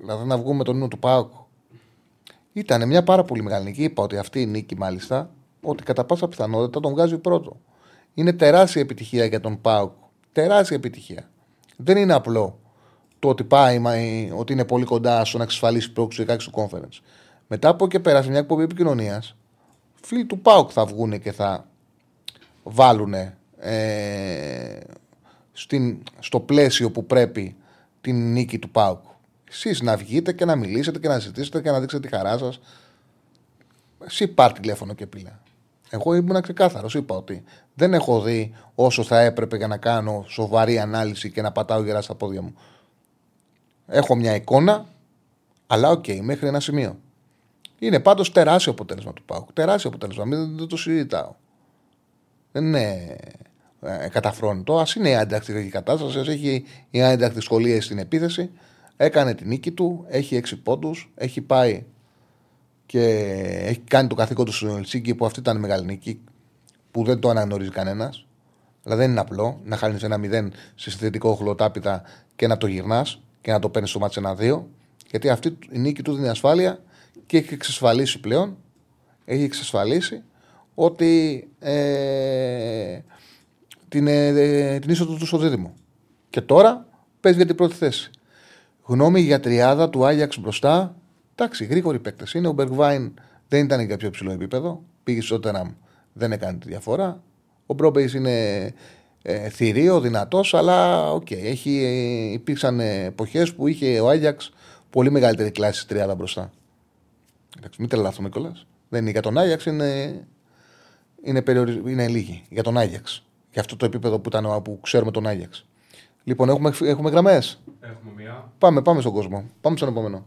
Δηλαδή να βγούμε τον νου του ΠΑΟΚ. Ήταν μια πάρα πολύ μεγάλη νίκη. Είπα ότι αυτή η νίκη, μάλιστα, ότι κατά πάσα πιθανότητα τον βγάζει πρώτο. Είναι τεράστια επιτυχία για τον ΠΑΟΚ. Τεράστια επιτυχία. Δεν είναι απλό το ότι πάει, μα, ε, ότι είναι πολύ κοντά στο να εξασφαλίσει πρόκληση 16 του conference. Μετά από και πέρα σε μια εκπομπή επικοινωνίας, φίλοι του ΠΑΟΚ θα βγουν και θα βάλουν ε, στην, στο πλαίσιο που πρέπει την νίκη του ΠΑΟΚ. Εσείς να βγείτε και να μιλήσετε και να ζητήσετε και να δείξετε τη χαρά σας. Εσύ πάρ τηλέφωνο και μίλα. Εγώ ήμουν ξεκάθαρος. Είπα ότι δεν έχω δει όσο θα έπρεπε για να κάνω σοβαρή ανάλυση και να πατάω γερά στα πόδια μου. Έχω μια εικόνα, αλλά οκ, μέχρι ένα σημείο. Είναι πάντως τεράστιο αποτέλεσμα του ΠΑΟΚ. Τεράστιο αποτέλεσμα. Μην, δεν το συζητάω. Δεν είναι ευκαταφρόνητο. Ας είναι η Άιντραχτ σε κατάσταση. Ας έχει η Άιντραχτ δυσκολία στην επίθεση. Έκανε την νίκη του. Έχει έξι πόντους. Έχει πάει και έχει κάνει το καθήκον του στον Ελσίνκι που αυτή ήταν μεγάλη νίκη που δεν το αναγνωρίζει κανένας. Αλλά δεν είναι απλό να χάνεις ένα 0 σε συνθετικό χλωτάπιτα και να το γυρνάς και να το παίρνεις στο μάτι ένα-δύο. Γιατί αυτή η νίκη του δίνει ασφάλεια και έχει εξασφαλίσει πλέον έχει εξασφαλίσει ότι ε, την, ε, την είσοδο του στο δίδυμο. Και τώρα παίζει για την πρώτη θέση. Γνώμη για τριάδα του Άγιαξ μπροστά. Εντάξει, γρήγοροι παίκτες είναι. Ο Μπεργκβάιν δεν ήταν για πιο ψηλό επίπεδο. Πήγε στο Τότεναμ, δεν έκανε τη διαφορά. Ο Μπρόμπεϊ είναι ε, θηρίο, δυνατός, αλλά OK. Okay, έχει, ε, υπήρξαν εποχές που είχε ο Άγιαξ πολύ μεγαλύτερη κλάση στη τριάδα μπροστά. Εντάξει, μην τρελαθούμε κιόλας. Δεν είναι για τον Άγιαξ, είναι είναι, περιορι... είναι λίγοι για τον Άγιαξ. Για αυτό το επίπεδο που, ήταν, που ξέρουμε τον Άγιαξ. Λοιπόν, έχουμε, έχουμε γραμμές. Έχουμε μία. Πάμε, πάμε στον κόσμο. Πάμε στον επόμενο.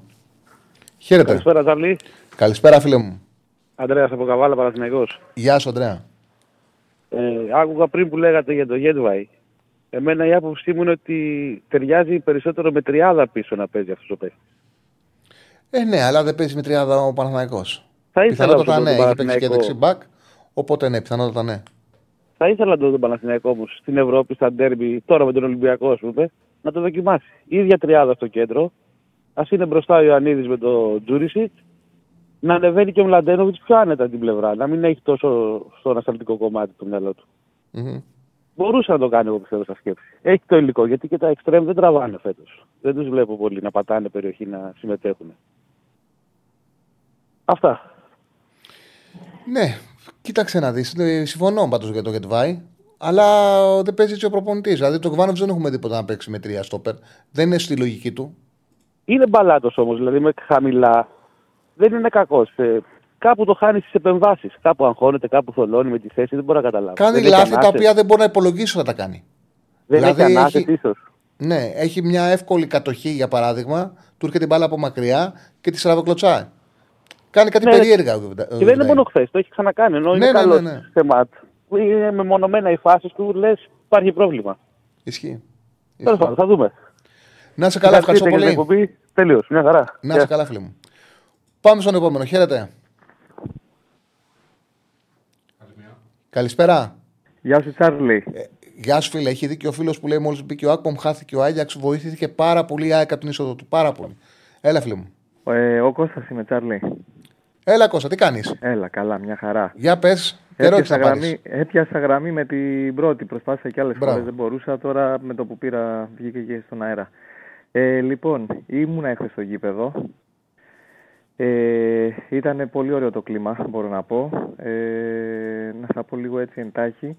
Χαίρετε. Καλησπέρα, Τσαρλί. Καλησπέρα, φίλε μου. Αντρέα από Καβάλα, Παναθυναϊκό. Γεια σου, Αντρέα. Ε, άκουγα πριν που λέγατε για το Γέντβαϊ. Εμένα η άποψή μου είναι ότι ταιριάζει περισσότερο με τριάδα πίσω να παίζει αυτός ο παίκτης. Ε, ναι, αλλά δεν παίζει με τριάδα ο Παναθυναϊκό. Θα ήθελα Πιθανότατα να ναι, τον έχει παίξει και Παναθηναϊκό. δεξί μπακ. Οπότε ναι, πιθανότατα ναι. Θα ήθελα να το δω τον Παναθηναϊκό όμω στην Ευρώπη, στα ντέρμπι, τώρα με τον Ολυμπιακό, ας πούμε, να το δοκιμάσει. Η ίδια τριάδα στο κέντρο. Α είναι μπροστά ο Ιωαννίδης με το Τζούρισιτς. Να ανεβαίνει και ο Μλαντένοβιτς πιο άνετα την πλευρά. Να μην έχει τόσο στο ανασταλτικό κομμάτι το μυαλό του. Μμμ. Μπορούσε να το κάνει, εγώ πιστεύω, στα σκέψη. Έχει το υλικό, γιατί και τα εξτρέμ δεν τραβάνε φέτος. Δεν τους βλέπω πολύ να πατάνε περιοχή να συμμετέχουν. Αυτά. Ναι, κοίταξε να δεις. Συμφωνώ πάντως για το Γετβάη. Αλλά δεν παίζει έτσι ο προπονητής. Δηλαδή το Γβάνοβιτς δεν έχουμε τίποτα να παίξει με τρία στόπερ. Δεν είναι στη λογική του. Είναι μπαλάτος όμως, δηλαδή με χαμηλά. Δεν είναι κακός. Ε, κάπου το χάνεις στις επεμβάσεις. Κάπου αγχώνεται, κάπου θολώνει με τη θέση. Δεν μπορώ να καταλάβω. Κάνει δεν έχει λάθη τα ανάσες. οποία δεν μπορεί να υπολογίσει να τα κάνει. Δεν δηλαδή έχει ανάσες έχει- ίσως. Ναι, έχει μια εύκολη κατοχή για παράδειγμα. Του έρχεται την μπάλα από μακριά και τη στραβοκλωτσάει. Κάνει κάτι Ναι, περίεργα. ο Και Βιδα- δεν είναι μόνο χθες, το έχει ξανακάνει. Ενώ Ναι, είναι ναι, καλός ναι, ναι. σε μάτς. Είναι μεμονωμένα οι φάσεις του, λες υπάρχει πρόβλημα. Ισχύει. Τέλος πάντων, θα δούμε. Να σε καλά, ευχαριστώ πολύ. Τέλειω, μια χαρά. Να σε καλά, φίλε μου. Πάμε στον επόμενο. Χαίρετε. Καλησπέρα. Γεια σου, Τσάρλι. Ε, γεια σου, φίλε. Έχει δίκιο ο φίλος που λέει μόλις μπήκε ο Άκπομ, χάθηκε ο Άγιαξ. Βοηθήθηκε πάρα πολύ η ΑΕΚ από την είσοδο του. Πάρα πολύ. Έλα, φίλε μου. Ε, ο Κώστας είμαι, Τσάρλι. Έλα, Κώστα, τι κάνεις; Έλα, καλά, μια χαρά. Για πες. Ερώτηση Έπιασα να πάρεις. γραμμή, έπιασα γραμμή με την πρώτη. Προσπάθησα και άλλες Μπράβο. φορέ. Δεν μπορούσα. Τώρα με το που πήρα βγήκε και στον αέρα. Ε, λοιπόν, ήμουνα εχθές στο γήπεδο. Ε, ήταν πολύ ωραίο το κλίμα, μπορώ να πω. Ε, να σα πω λίγο έτσι εντάχει.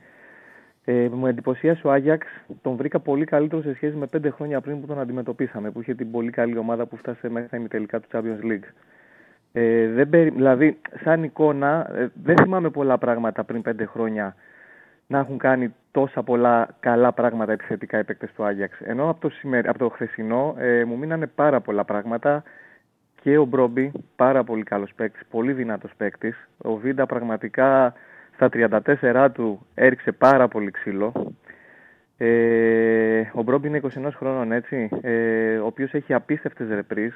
Ε, μου εντυπωσίασε ο Άγιαξ. Τον βρήκα πολύ καλύτερο σε σχέση με πέντε χρόνια πριν που τον αντιμετωπίσαμε. Που είχε την πολύ καλή ομάδα που φτάσε μέχρι τα ημιτελικά του Champions League. Ε, δεν περι... Δηλαδή, σαν εικόνα, ε, δεν θυμάμαι πολλά πράγματα πριν πέντε χρόνια να έχουν κάνει τόσα πολλά καλά πράγματα επιθετικά οι παίκτες του Άγιαξ. Ενώ από το, σημερι... από το χθεσινό ε, μου μείνανε πάρα πολλά πράγματα και ο Μπρόμπι, πάρα πολύ καλός παίκτης, πολύ δυνατός παίκτης. Ο Βίντα πραγματικά στα 34 του έριξε πάρα πολύ ξύλο. Ε, ο Μπρόμπι είναι 21 χρόνων έτσι, ε, ο οποίος έχει απίστευτες ρεπρίζ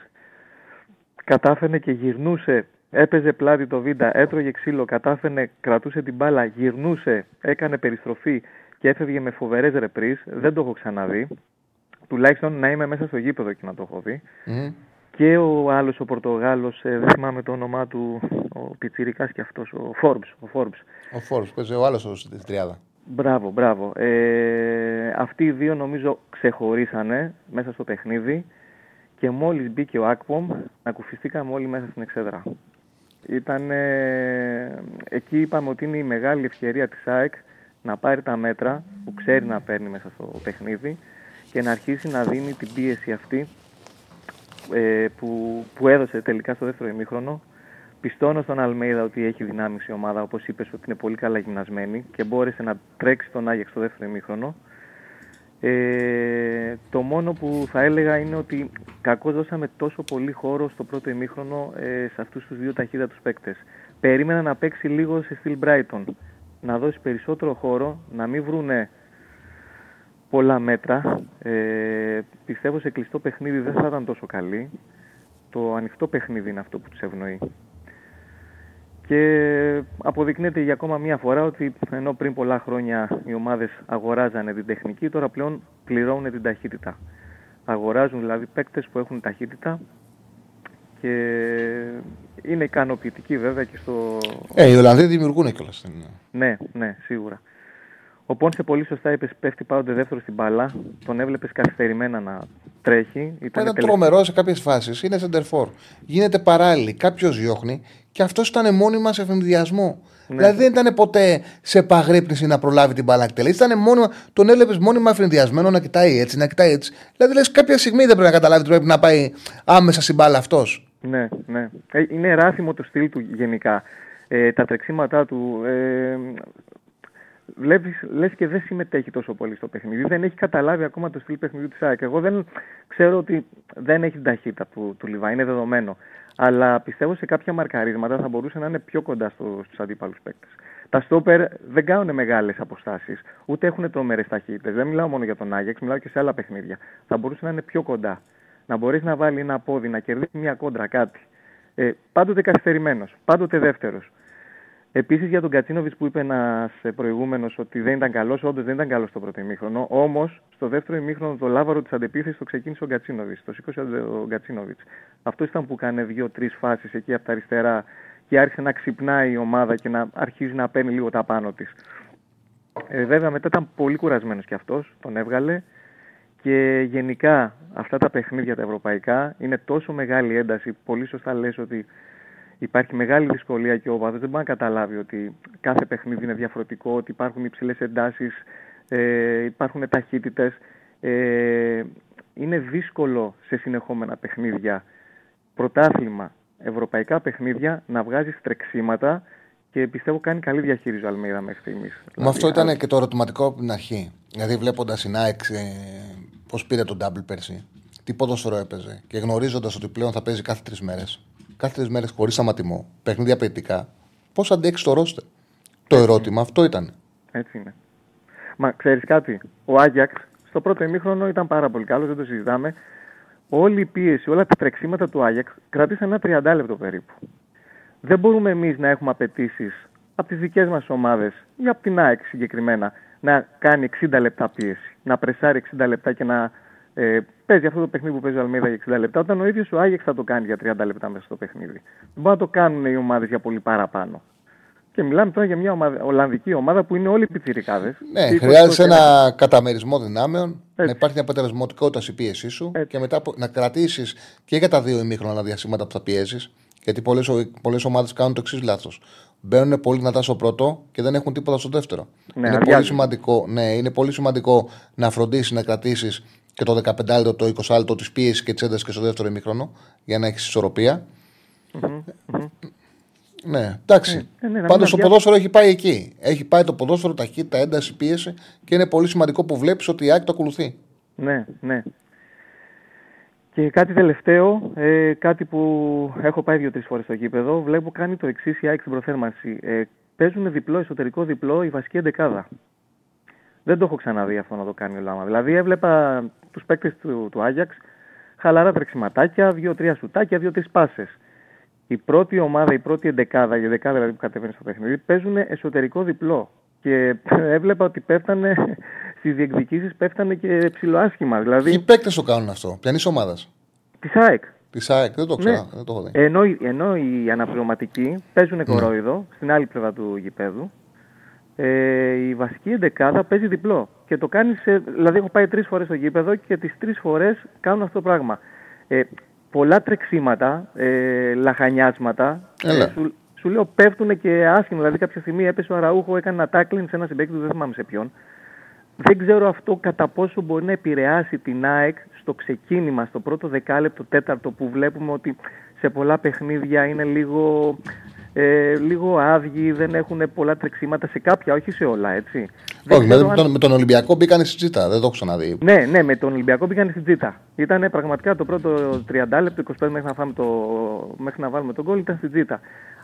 κατάφερνε και γυρνούσε, έπαιζε πλάτη το βίντα, έτρωγε ξύλο, κατάφερνε, κρατούσε την μπάλα, γυρνούσε, έκανε περιστροφή και έφευγε με φοβερές ρεπρίζ. Δεν το έχω ξαναδεί. Τουλάχιστον να είμαι μέσα στο γήπεδο και να το έχω δει. Μμ. Και ο άλλος ο Πορτογάλος, δεν θυμάμαι το όνομά του, ο Πιτσιρικάς και αυτός, ο Forbes. Ο Forbes. Ο Φόρο, παίζει ο άλλος στην τριάδα. Μπράβο, μπράβο. Ε, αυτοί οι δύο νομίζω ξεχωρίσανε μέσα στο παιχνίδι και μόλις μπήκε ο Ακπομ να κουφιστήκαμε όλοι μέσα στην εξέδρα. Ήταν, εκεί είπαμε ότι είναι η μεγάλη ευκαιρία της ΑΕΚ να πάρει τα μέτρα που ξέρει να παίρνει μέσα στο παιχνίδι και να αρχίσει να δίνει την πίεση αυτή ε, που, που έδωσε τελικά στο δεύτερο ημίχρονο. Πιστώνω στον Αλμέιδα ότι έχει δυνάμει η ομάδα, όπως είπες, ότι είναι πολύ καλά γυμνασμένη και μπόρεσε να τρέξει τον Άγιαξ στο δεύτερο ημίχρονο. Ε, το μόνο που θα έλεγα είναι ότι κακώς δώσαμε τόσο πολύ χώρο στο πρώτο ημίχρονο ε, σε αυτούς τους δύο ταχύτατους παίκτες. Περίμενα να παίξει λίγο σε στυλ Brighton. Να δώσει περισσότερο χώρο, να μην βρούνε πολλά μέτρα. Ε, πιστεύω σε κλειστό παιχνίδι δεν θα ήταν τόσο καλή. Το ανοιχτό παιχνίδι είναι αυτό που τους ευνοεί. Και αποδεικνύεται για ακόμα μία φορά ότι ενώ πριν πολλά χρόνια οι ομάδες αγοράζανε την τεχνική, τώρα πλέον πληρώνουν την ταχύτητα. Αγοράζουν δηλαδή παίκτες που έχουν ταχύτητα και είναι ικανοποιητικοί βέβαια και στο... Ε, οι Ολλανδοί δημιουργούν κιόλας. Ναι, ναι, σίγουρα. Ο Πόνσε πολύ σωστά είπες: Πέφτει πάντοτε δεύτερο στην μπάλα. Τον έβλεπες καθυστερημένα να τρέχει. Ήταν, Ήταν ήταν τελε- τρομερό σε κάποιες φάσεις. Είναι center Γίνεται παράλληλη. Κάποιος διώχνει και αυτός ήταν μόνιμα σε εφημδιασμό. Ναι. Δηλαδή δεν ήταν ποτέ σε επαγρύπνηση να προλάβει την μπάλα να εκτελέσει. Ήταν μόνιμα, τον έβλεπες μόνιμα εφημδιασμένο να κοιτάει έτσι, να κοιτάει έτσι. Δηλαδή λες κάποια στιγμή δεν πρέπει να καταλάβει ότι πρέπει να πάει άμεσα στην μπάλα αυτός. Ναι, ναι. Ε, Είναι ράθιμο το στυλ του γενικά. ε, τα τρεξίματά του. Ε, βλέπεις, λες και δεν συμμετέχει τόσο πολύ στο παιχνίδι. Δεν έχει καταλάβει ακόμα το στυλ παιχνιδιού της ΑΕΚ. Εγώ δεν ξέρω ότι δεν έχει την ταχύτητα του, του Λιβά, είναι δεδομένο. Αλλά πιστεύω σε κάποια μαρκαρίσματα θα μπορούσε να είναι πιο κοντά στο, στους αντίπαλους παίκτες. Τα στόπερ δεν κάνουν μεγάλες αποστάσεις, ούτε έχουν τρομερές ταχύτητες. Δεν μιλάω μόνο για τον Άγιαξ, μιλάω και σε άλλα παιχνίδια. Θα μπορούσε να είναι πιο κοντά. Να μπορείς να βάλει ένα πόδι, να κερδίσει μια κόντρα, κάτι. Ε, πάντοτε καθυστερημένος, πάντοτε δεύτερος. Επίσης για τον Κατσίνοβιτς που είπε ένας προηγούμενος ότι δεν ήταν καλός, όντως δεν ήταν καλός στο πρώτο ημίχρονο. Όμως στο δεύτερο ημίχρονο το λάβαρο της αντεπίθεσης το ξεκίνησε ο Γκατσίνοβιτ. Το σήκωσε ο Γκατσίνοβιτ. Αυτός ήταν που κάνει δύο-τρει φάσεις εκεί από τα αριστερά και άρχισε να ξυπνάει η ομάδα και να αρχίζει να παίρνει λίγο τα πάνω της. Ε, βέβαια μετά ήταν πολύ κουρασμένος κι αυτός, τον έβγαλε. Και γενικά αυτά τα παιχνίδια τα ευρωπαϊκά είναι τόσο μεγάλη ένταση. Πολύ σωστά λες ότι υπάρχει μεγάλη δυσκολία και ο Βάδος δεν μπορεί να καταλάβει ότι κάθε παιχνίδι είναι διαφορετικό, ότι υπάρχουν υψηλές εντάσεις, ε, υπάρχουν ταχύτητες. Ε, είναι δύσκολο σε συνεχόμενα παιχνίδια, πρωτάθλημα, ευρωπαϊκά παιχνίδια να βγάζεις τρεξίματα και πιστεύω κάνει καλή διαχείριση ο Αλμίδα μέχρι στιγμής. Με αυτό ήταν και το ερωτηματικό από την αρχή. Δηλαδή, βλέποντας η Nike ε, πώς πήρε τον Double πέρσι, τι ποδόσφαιρο έπαιζε και γνωρίζοντας ότι πλέον θα παίζει κάθε τρεις μέρες, κάθε τρεις μέρες χωρίς σταματημό, παιχνίδια απαιτητικά, πώς αντέξεις το ρόστε. Το ερώτημα αυτό ήταν. Έτσι είναι. Μα ξέρεις κάτι, ο Άγιαξ στο πρώτο ημίχρονο ήταν πάρα πολύ καλός, δεν το συζητάμε. Όλη η πίεση, όλα τα τρεξίματα του Άγιαξ κράτησαν ένα 30 λεπτό περίπου. Δεν μπορούμε εμείς να έχουμε απαιτήσει από τις δικές μας ομάδες ή από την ΑΕΚ συγκεκριμένα να κάνει 60 λεπτά πίεση. Να πρεσάρει 60 λεπτά και να ε, παίζει αυτό το παιχνίδι που παίζει ο Αλμίδα για 60 λεπτά, όταν ο ίδιος ο Άγιεξ θα το κάνει για 30 λεπτά μέσα στο παιχνίδι. Δεν μπορούν να το κάνουν οι ομάδες για πολύ παραπάνω. Και μιλάμε τώρα για μια ομάδα, Ολλανδική ομάδα που είναι όλοι πιτσιρικάδε. Ναι, χρειάζεται ένα καταμερισμό δυνάμεων, Έτσι. να υπάρχει μια αποτελεσματικότητα στη πίεσή σου Έτσι. και μετά να κρατήσεις και για τα δύο ημίχρονα διασύματα που θα πιέζεις. Γιατί πολλές ομάδες κάνουν το εξής λάθος. Μπαίνουν πολύ δυνατά στο πρώτο και δεν έχουν τίποτα στο δεύτερο. Ναι, είναι, πολύ σημαντικό, ναι, είναι πολύ σημαντικό να φροντίσεις να κρατήσεις και το 15 λεπτό, το 20 λεπτό της πίεσης και της έντασης και στο δεύτερο ημίχρονο για να έχεις ισορροπία. Mm-hmm. Ναι, εντάξει. Ε, ναι, ναι, Πάντως το ποδόσφαιρο έχει πάει εκεί. Έχει πάει το ποδόσφαιρο, ταχύτητα, ένταση, πίεση και είναι πολύ σημαντικό που βλέπεις ότι η ΑΕΚ το ακολουθεί. Ναι, ναι. Και κάτι τελευταίο, ε, κάτι που έχω πάει δύο-τρεις φορές στο γήπεδο, βλέπω κάνει το εξής η ΑΕΚ στην προθέρμανση. Ε, παίζουν διπλό, εσωτερικό διπλό, η βασική εντεκάδα. Δεν το έχω ξαναδεί αυτό να το κάνει ο Λάμα. Δηλαδή έβλεπα τους παίκτες του, του Άγιαξ, χαλαρά τρεξιματάκια, δύο-τρία σουτάκια, δύο-τρεις πάσες. Η πρώτη ομάδα, η πρώτη εντεκάδα, η δεκάδα δηλαδή που κατεβαίνει στο παιχνίδι, παίζουν εσωτερικό διπλό. Και έβλεπα ότι πέφτανε στις διεκδικήσεις, πέφτανε και ψηλοάσχημα. Δηλαδή... Οι παίκτες το κάνουν αυτό. Ποιανής ομάδας; Της ΑΕΚ. Της ΑΕΚ, δεν το ξέρω. Ναι. Δεν το έχω δει. Ενώ, ενώ οι αναπληρωματικοί παίζουν ναι. κορόιδο στην άλλη πλευρά του γηπέδου, ε, η βασική εντεκάδα παίζει διπλό. Και το κάνεις σε. Δηλαδή, έχω πάει τρεις φορές στο γήπεδο και τις τρεις φορές κάνουν αυτό το πράγμα. Ε, πολλά τρεξίματα, ε, λαχανιάσματα. Ε, σου, σου λέω πέφτουν και άσχημα. Δηλαδή, κάποια στιγμή έπεσε ο Αραούχο, έκανε ένα τάκλιν σε ένα συμπέκτη του, δεν θυμάμαι σε ποιον. Δεν ξέρω αυτό κατά πόσο μπορεί να επηρεάσει την ΑΕΚ στο ξεκίνημα, στο πρώτο δεκάλεπτο, τέταρτο που βλέπουμε ότι σε πολλά παιχνίδια είναι λίγο, ε, λίγο άδειοι, δεν έχουν πολλά τρεξίματα σε κάποια, όχι σε όλα, έτσι. Όχι, με, αν... τον, με τον Ολυμπιακό μπήκαν στην τζίτα, δεν το έχω ξαναδεί. Ναι, ναι, με τον Ολυμπιακό μπήκαν στην τζίτα. Ήταν πραγματικά το πρώτο 30 λεπτό, 25 μέχρι να, το, μέχρι να βάλουμε τον κόλ, ήταν στην τζίτα.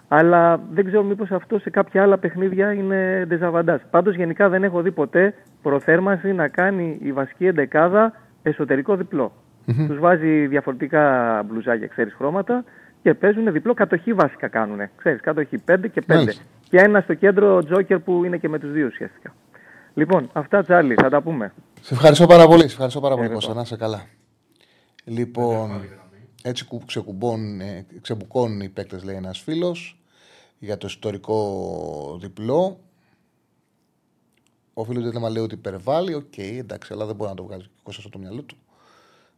Αλλά δεν ξέρω μήπως αυτό σε κάποια άλλα παιχνίδια είναι ντεζαβαντά. Πάντως γενικά δεν έχω δει ποτέ προθέρμανση να κάνει η βασική εντεκάδα εσωτερικό διπλό. Mm-hmm. Τους βάζει διαφορετικά μπλουζάκια, ξέρεις χρώματα και παίζουν διπλό. Κατοχή βασικά κάνουν. Ξέρεις, κατοχή 5 και 5. Και ένα στο κέντρο τζόκερ που είναι και με τους δύο ουσιαστικά. Λοιπόν, αυτά Τσάρλι, θα τα πούμε. Σε ευχαριστώ πάρα πολύ. Σε ευχαριστώ πάρα πολύ, Κώστα. Να είσαι καλά. Λοιπόν, έτσι ε, ξεμπουκώνουν οι παίκτες, λέει ένας φίλος, για το ιστορικό διπλό. Ο φίλος δεν λέει ότι υπερβάλλει. OK, okay, εντάξει, αλλά δεν μπορεί να το βγάλει και στο το μυαλό του.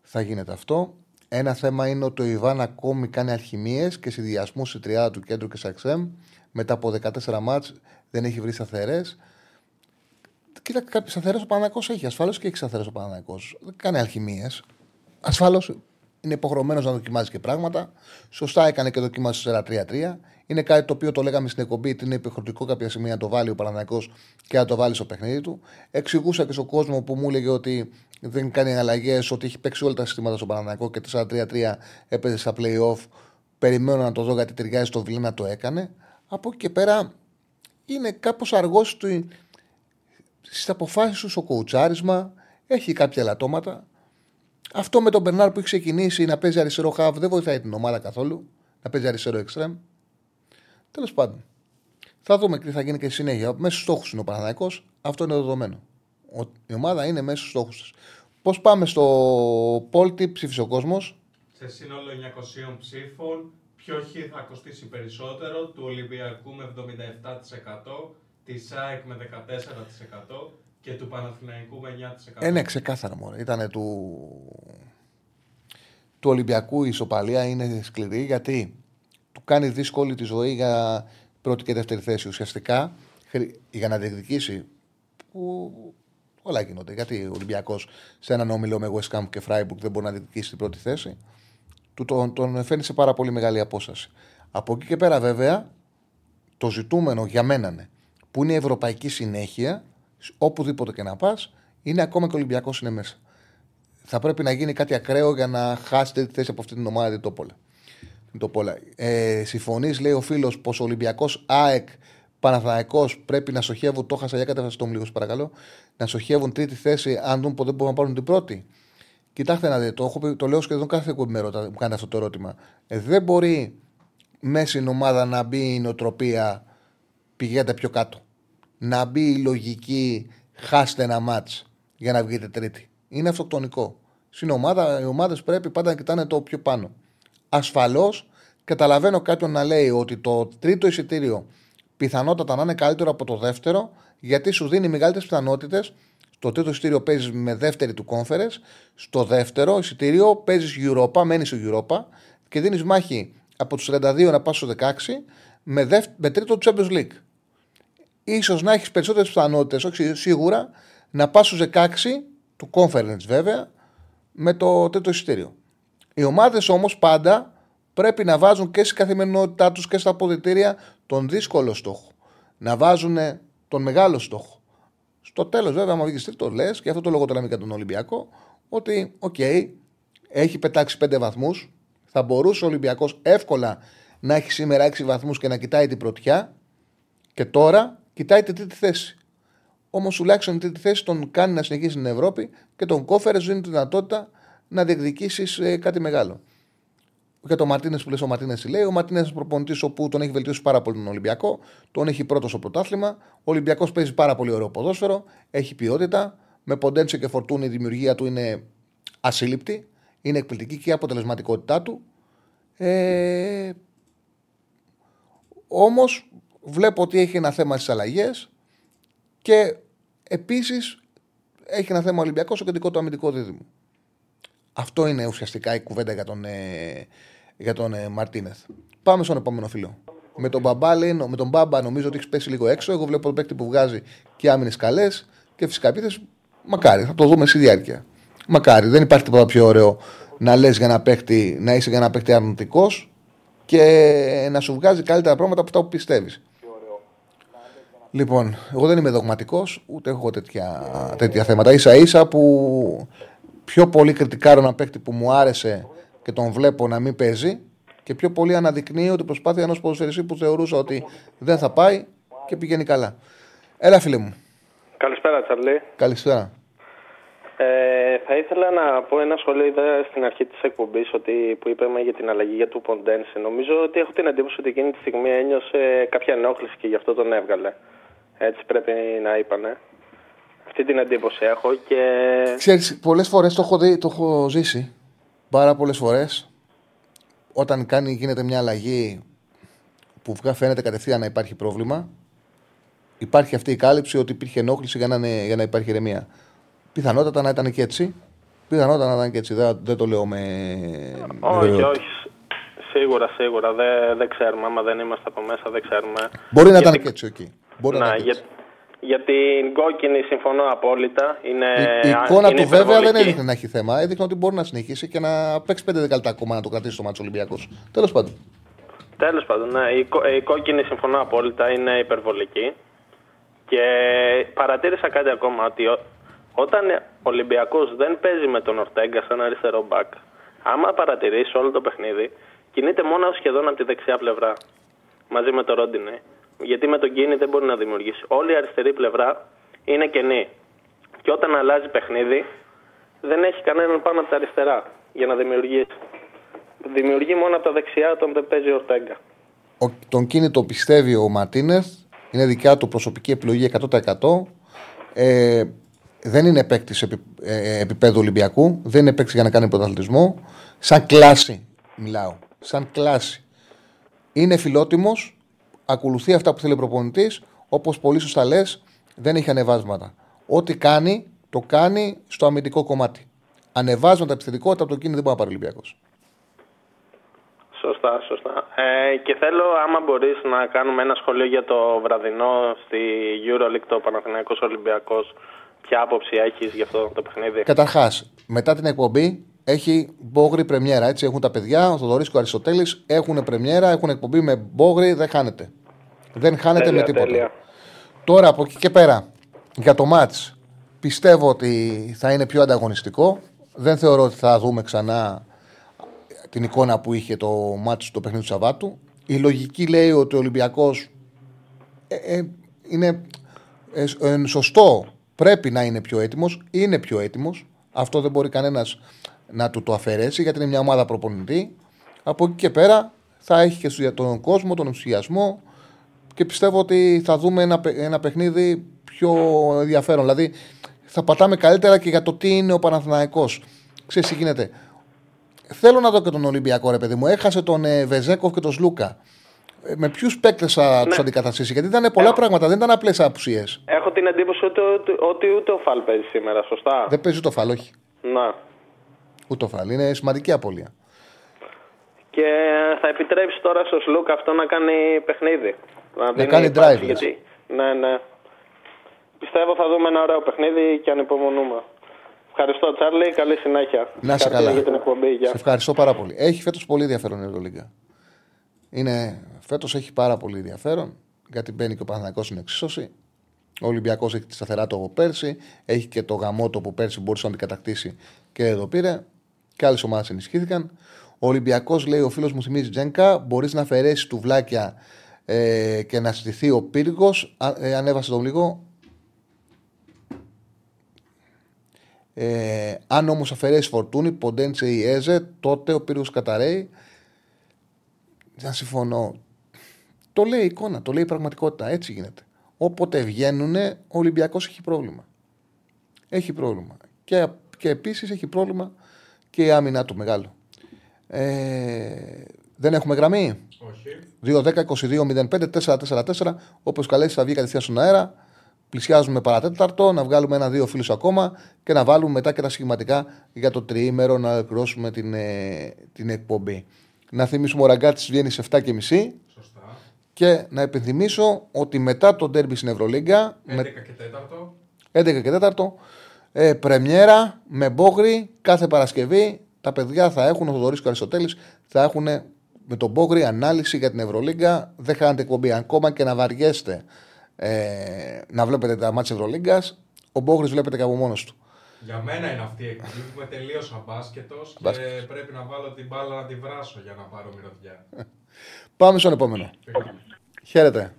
Θα γίνεται αυτό. Ένα θέμα είναι ότι ο Γιοβάν ακόμη κάνει αλχημείες και συνδυασμούς στη τριάδα του κέντρου και Σαξέμ. Μετά από 14 μάτς δεν έχει βρει σταθερές. Κοίτα, κάποιες σταθερές ο Παναθηναϊκός έχει. Ασφαλώς και έχει σταθερές ο Παναθηναϊκός. Δεν κάνει αλχημείες. Ασφαλώς είναι υποχρεωμένος να δοκιμάζει και πράγματα. Σωστά έκανε και δοκίμασε 4-3-3. Είναι κάτι το οποίο το λέγαμε στην εκπομπή ότι είναι επιχειρηματικό κάποια στιγμή να το βάλει ο Παναναναϊκό και να το βάλει στο παιχνίδι του. Εξηγούσα και στον κόσμο που μου έλεγε ότι δεν κάνει αλλαγές, ότι έχει παίξει όλα τα συστήματα στο Παναναναϊκό και 4-3-3 έπαιζε στα playoff. Περιμένω να το δω γιατί ταιριάζει στο Βιλένα το έκανε. Από εκεί και πέρα είναι κάπως αργός στις αποφάσεις του, στο κοουτσάρισμα. Έχει κάποια λατώματα. Αυτό με τον Μπερνάρ που έχει ξεκινήσει να παίζει αριστερό χαβ δεν βοηθάει την ομάδα καθόλου. Να παίζει αριστερό εξτρέμ. Τέλος πάντων. Θα δούμε τι θα γίνει και στη συνέχεια. Μέσα στου στόχους είναι ο Παναναναϊκό. Αυτό είναι δεδομένο. Η ομάδα είναι μέσα στου στόχους της. Πώς πάμε στο Πολ, τι ψήφισε ο κόσμος; Σε σύνολο 900 ψήφων, ποιο χ θα κοστίσει περισσότερο, του Ολυμπιακού με 77%, της ΑΕΚ με 14% και του Παναθηναϊκού με 9%. Ε, ναι, ξεκάθαρα μόνο. Ήταν του... του Ολυμπιακού η ισοπαλία είναι σκληρή γιατί του κάνει δύσκολη τη ζωή για πρώτη και δεύτερη θέση. Ουσιαστικά για να διεκδικήσει. Που όλα γίνονται. Γιατί ο Ολυμπιακός σε έναν όμιλο με West Ham και Freiburg δεν μπορεί να διεκδικήσει την πρώτη θέση. Του τον, τον φαίνει σε πάρα πολύ μεγάλη απόσταση. Από εκεί και πέρα, βέβαια, το ζητούμενο για μένα είναι που είναι η ευρωπαϊκή συνέχεια, οπουδήποτε και να πας, είναι ακόμα και ο Ολυμπιακός είναι μέσα. Θα πρέπει να γίνει κάτι ακραίο για να χάσετε τη θέση από αυτή την ομάδα την Τόπολα. Το ε, Συμφωνείς, λέει ο φίλος, πως ο Ολυμπιακός ΑΕΚ Παναθανικό πρέπει να σοχεύουν. Το χάσα για κατεύθυνση το λίγο, παρακαλώ. Να σοχεύουν τρίτη θέση, αν δουν ποτέ μπορούν να πάρουν την πρώτη. Κοιτάξτε να δείτε, το, έχω, το λέω σχεδόν κάθε κουμπί μου κάνει αυτό το ερώτημα. Ε, δεν μπορεί μέσα στην ομάδα να μπει η νοοτροπία πηγαίνετε πιο κάτω. Να μπει η λογική χάστε ένα μάτ για να βγείτε τρίτη. Είναι αυτοκτονικό. Στην ομάδα, οι ομάδες πρέπει πάντα να κοιτάνε το πιο πάνω. Ασφαλώς καταλαβαίνω κάποιον να λέει ότι το τρίτο εισιτήριο πιθανότατα να είναι καλύτερο από το δεύτερο, γιατί σου δίνει μεγαλύτερες πιθανότητες. Στο τρίτο εισιτήριο παίζεις με δεύτερη του conference. Στο δεύτερο εισιτήριο παίζεις Europa, μένεις στο Europa και δίνεις μάχη από τους 32 να πας στους 16 με, δεύ, με τρίτο του Champions League. Σω να έχεις περισσότερες πιθανότητες, όχι σίγουρα, να πας στου 16 του conference βέβαια με το τρίτο εισιτήριο. Οι ομάδες όμως πάντα πρέπει να βάζουν και στην καθημερινότητά τους και στα αποδητήρια τον δύσκολο στόχο. Να βάζουν τον μεγάλο στόχο. Στο τέλος, βέβαια, άμα βγεις το λες, και αυτό το λόγο το λέμε για τον Ολυμπιακό, ότι, OK, okay, έχει πετάξει πέντε βαθμούς. Θα μπορούσε ο Ολυμπιακός εύκολα να έχει σήμερα έξι βαθμούς και να κοιτάει την πρωτιά. Και τώρα κοιτάει την τρίτη θέση. Όμως τουλάχιστον η τρίτη θέση τον κάνει να συνεχίσει στην Ευρώπη και το Κόνφερενς δίνει τη δυνατότητα να διεκδικήσεις ε, κάτι μεγάλο. Για τον Μαρτίνες που λες, ο Μαρτίνες λέει. Ο Μαρτίνες είναι προπονητής όπου τον έχει βελτιώσει πάρα πολύ τον Ολυμπιακό. Τον έχει πρώτος στο πρωτάθλημα. Ο Ολυμπιακός παίζει πάρα πολύ ωραίο ποδόσφαιρο. Έχει ποιότητα. Με ποντέντσιο και φορτούνη η δημιουργία του είναι ασύλληπτη. Είναι εκπληκτική και η αποτελεσματικότητά του. Ε... Όμως βλέπω ότι έχει ένα θέμα στις αλλαγές και επίσης έχει ένα θέμα Ολυμπιακός στο κεντρικό του αμυντικό δίδυμο. Αυτό είναι ουσιαστικά η κουβέντα για τον, ε, για τον ε, Μαρτίνεθ. Πάμε στον επόμενο φίλο. Με τον, Μπαμπά, λέει, με τον Μπάμπα νομίζω ότι έχεις πέσει λίγο έξω. Εγώ βλέπω τον παίκτη που βγάζει και άμυνες καλές και φυσικά επίθεση. Μακάρι, θα το δούμε στη διάρκεια. Μακάρι, δεν υπάρχει τίποτα πιο ωραίο να λες για ένα παίκτη, να είσαι για ένα παίκτη αρνητικός και να σου βγάζει καλύτερα πράγματα από αυτά που πιστεύεις. Λοιπόν, εγώ δεν είμαι δογματικός, ούτε έχω τέτοια, τέτοια θέματα. σα ίσα που πιο πολύ κριτικάρω ένα παίκτη που μου άρεσε και τον βλέπω να μην παίζει και πιο πολύ αναδεικνύει ότι προσπάθεια ενός ποδοσφαιριστή που θεωρούσα ότι δεν θα πάει και πηγαίνει καλά. Έλα, φίλε μου. Καλησπέρα, Τσαρλί. Καλησπέρα. Ε, θα ήθελα να πω ένα σχόλιο. Είδα στην αρχή της εκπομπής που είπαμε για την αλλαγή για του Ποντένσε. Νομίζω ότι έχω την εντύπωση ότι εκείνη τη στιγμή ένιωσε κάποια ενόχληση και γι' αυτό τον έβγαλε. Έτσι πρέπει να είπανε. Αυτή την εντύπωση έχω και. Ξέρεις, πολλές φορές το έχω, δει, το έχω ζήσει. Πάρα πολλές φορές. Όταν κάνει, γίνεται μια αλλαγή που φαίνεται κατευθείαν να υπάρχει πρόβλημα, υπάρχει αυτή η κάλυψη ότι υπήρχε ενόχληση για να, για να υπάρχει ηρεμία. Πιθανότατα να ήταν και έτσι. Πιθανότατα να ήταν και έτσι. Δεν, δεν το λέω με. Όχι, όχι. Σίγουρα, σίγουρα. Δεν, δεν ξέρουμε. Άμα δεν είμαστε από μέσα, δεν ξέρουμε. Μπορεί να ήταν και έτσι, okay. Μπορεί να, για, Για την κόκκινη συμφωνώ απόλυτα. Είναι, Η, η εικόνα είναι του βέβαια δεν υπερβολική. έδειχνε να έχει θέμα. Έδειχνε ότι μπορεί να συνεχίσει και να παίξει 5 δεκαλεπτά ακόμα να το κρατήσει το μάτσο Ολυμπιακός. Τέλος πάντων. Τέλος πάντων, ναι, η, κο- η κόκκινη συμφωνώ απόλυτα είναι υπερβολική. Και παρατήρησα κάτι ακόμα ότι ο- όταν ο Ολυμπιακός δεν παίζει με τον Ορτέγκα σαν αριστερό μπακ, άμα παρατηρήσει όλο το παιχνίδι, κινείται μόνος σχεδόν από τη δεξιά πλευρά μαζί με τον Ρόντινε. Γιατί με τον Κίνη δεν μπορεί να δημιουργήσει. Όλη η αριστερή πλευρά είναι κενή. Και όταν αλλάζει παιχνίδι, δεν έχει κανέναν πάνω από τα αριστερά για να δημιουργήσει. Δημιουργεί μόνο από τα δεξιά όταν δεν παίζει ο Ορτέγκα. Ο, τον κίνητο πιστεύει ο Μαρτίνεθ. Είναι δικιά του προσωπική επιλογή 100%. Ε, δεν είναι παίκτης επι, ε, επίπεδου Ολυμπιακού. Δεν είναι παίκτης για να κάνει πρωταθλητισμό. Σαν κλάση μιλάω. Σαν κλάση. Είναι φιλότιμος. Ακολουθεί αυτά που θέλει ο προπονητής. Όπως πολύ σωστά λες, δεν έχει ανεβάσματα. Ό,τι κάνει, το κάνει στο αμυντικό κομμάτι. Ανεβάσματα επιθετικότητα από τον κίνητο δεν μπορεί να πάρει ο Ολυμπιακός. Σωστά, σωστά. Ε, και θέλω, άμα μπορείς, να κάνουμε ένα σχολείο για το βραδινό στη EuroLeague, το Παναθηναϊκός Ολυμπιακός. Ποια άποψη έχεις για αυτό το παιχνίδι; Καταρχάς, μετά την εκπομπή έχει μπόγρι πρεμιέρα. Έτσι έχουν τα παιδιά, ο Θοδωρής και ο Αριστοτέλης έχουν πρεμιέρα, έχουν εκπομπή με μπόγρι, δεν χάνεται. Δεν χάνεται Τέλεια, με τίποτα. τέλεια. Τώρα από εκεί και πέρα, για το μάτς πιστεύω ότι θα είναι πιο ανταγωνιστικό. Δεν θεωρώ ότι θα δούμε ξανά την εικόνα που είχε το μάτς το παιχνίδι του Σαββάτου. Η λογική λέει ότι ο Ολυμπιακός ε, ε, είναι ε, σ- ε, σωστό. Πρέπει να είναι πιο έτοιμος. Είναι πιο έτοιμος. Αυτό δεν μπορεί κανένας να του το αφαιρέσει γιατί είναι μια ομάδα προπονητή. Από εκεί και πέρα θα έχει και στο- τον κόσμο, τον ενθουσιασμό και πιστεύω ότι θα δούμε ένα, παι- ένα παιχνίδι πιο ενδιαφέρον. Δηλαδή θα πατάμε καλύτερα και για το τι είναι ο Παναθηναϊκός. Ξέρεις τι γίνεται; Θέλω να δω και τον Ολυμπιακό, ρε παιδί μου. Έχασε τον ε, Βεζέκοφ και τον Σλούκα. Ε, με ποιους παίκτες θα τους αντικαταστήσει, Γιατί ήταν πολλά πράγματα, δεν ήταν απλές απουσίες. Έχω την εντύπωση ότι, ότι, ότι ούτε ο Φαλ παίζει σήμερα, σωστά; Δεν παίζει το φαλ, όχι. Να. Ούτε το φαλ. Είναι σημαντική απώλεια. Και θα επιτρέψει τώρα στο Σλουκ αυτό να κάνει παιχνίδι. Να, δίνει κάνει πάση, drive, Γιατί... Ναι, ναι. Πιστεύω θα δούμε ένα ωραίο παιχνίδι και ανυπομονούμε. Ευχαριστώ, Τσάρλι. Καλή συνέχεια. Να είσαι Συγχαρητήρια καλά. για την εκπομπή. Γεια. Σε ευχαριστώ πάρα πολύ. Έχει φέτος πολύ ενδιαφέρον η Ευρωλίγκα. Είναι, φέτος έχει πάρα πολύ ενδιαφέρον γιατί μπαίνει και ο Παναθηναϊκός στην εξίσωση. Ο Ολυμπιακός έχει τη σταθερά του από πέρσι. Έχει και το γαμότο που πέρσι μπορούσε να την κατακτήσει και εδώ πήρε. Και άλλες ομάδες ενισχύθηκαν. Ο Ολυμπιακός λέει: Ο φίλος μου θυμίζει Τζένκα, μπορείς να αφαιρέσεις τουβλάκια ε, και να στηθεί ο πύργος. Ε, ανέβασε τον λίγο. Ε, αν όμως αφαιρέσεις φορτούνη, ποντέντσε ή έζε, τότε ο πύργος καταραίει. Δεν συμφωνώ. Το λέει η εικόνα, το λέει η πραγματικότητα. Έτσι γίνεται. Όποτε βγαίνουν, ο Ολυμπιακός έχει πρόβλημα. Έχει πρόβλημα. Και, και επίσης έχει πρόβλημα και η άμυνα του μεγάλο. Ε, δεν έχουμε γραμμή; Όχι. 2-10-22-05-4-4-4. Όπως καλέσεις, θα βγει κατευθείαν στον αέρα. Πλησιάζουμε παρατέταρτο, να βγάλουμε ένα-δύο φίλου ακόμα και να βάλουμε μετά και τα σχηματικά για το τριήμερο να ολοκληρώσουμε την, ε, την εκπομπή. Να θυμίσουμε ο Ραγκάτης βγαίνει σε 7.30 Σωστά. και να υπενθυμίσω ότι μετά το ντέρμπι στην Ευρωλίγκα 11 με και 4. 11 και 4 ε, πρεμιέρα με μπόγρι κάθε Παρασκευή. Τα παιδιά θα έχουν, ο Θοδωρής και ο Αριστοτέλης, θα έχουν με τον μπόγρι ανάλυση για την Ευρωλίγκα. Δεν χάνετε εκπομπή ακόμα και να βαριέστε ε, να βλέπετε τα μάτια Ευρωλίγκας. Ο μπόγρις βλέπετε και από μόνος του. Για μένα είναι αυτή η εκπομπή που με τελείωσα μπάσκετος και Μπάσκετ. πρέπει να βάλω την μπάλα να τη βράσω για να πάρω μυρωδιά. Πάμε στον επόμενο. Χαίρετε.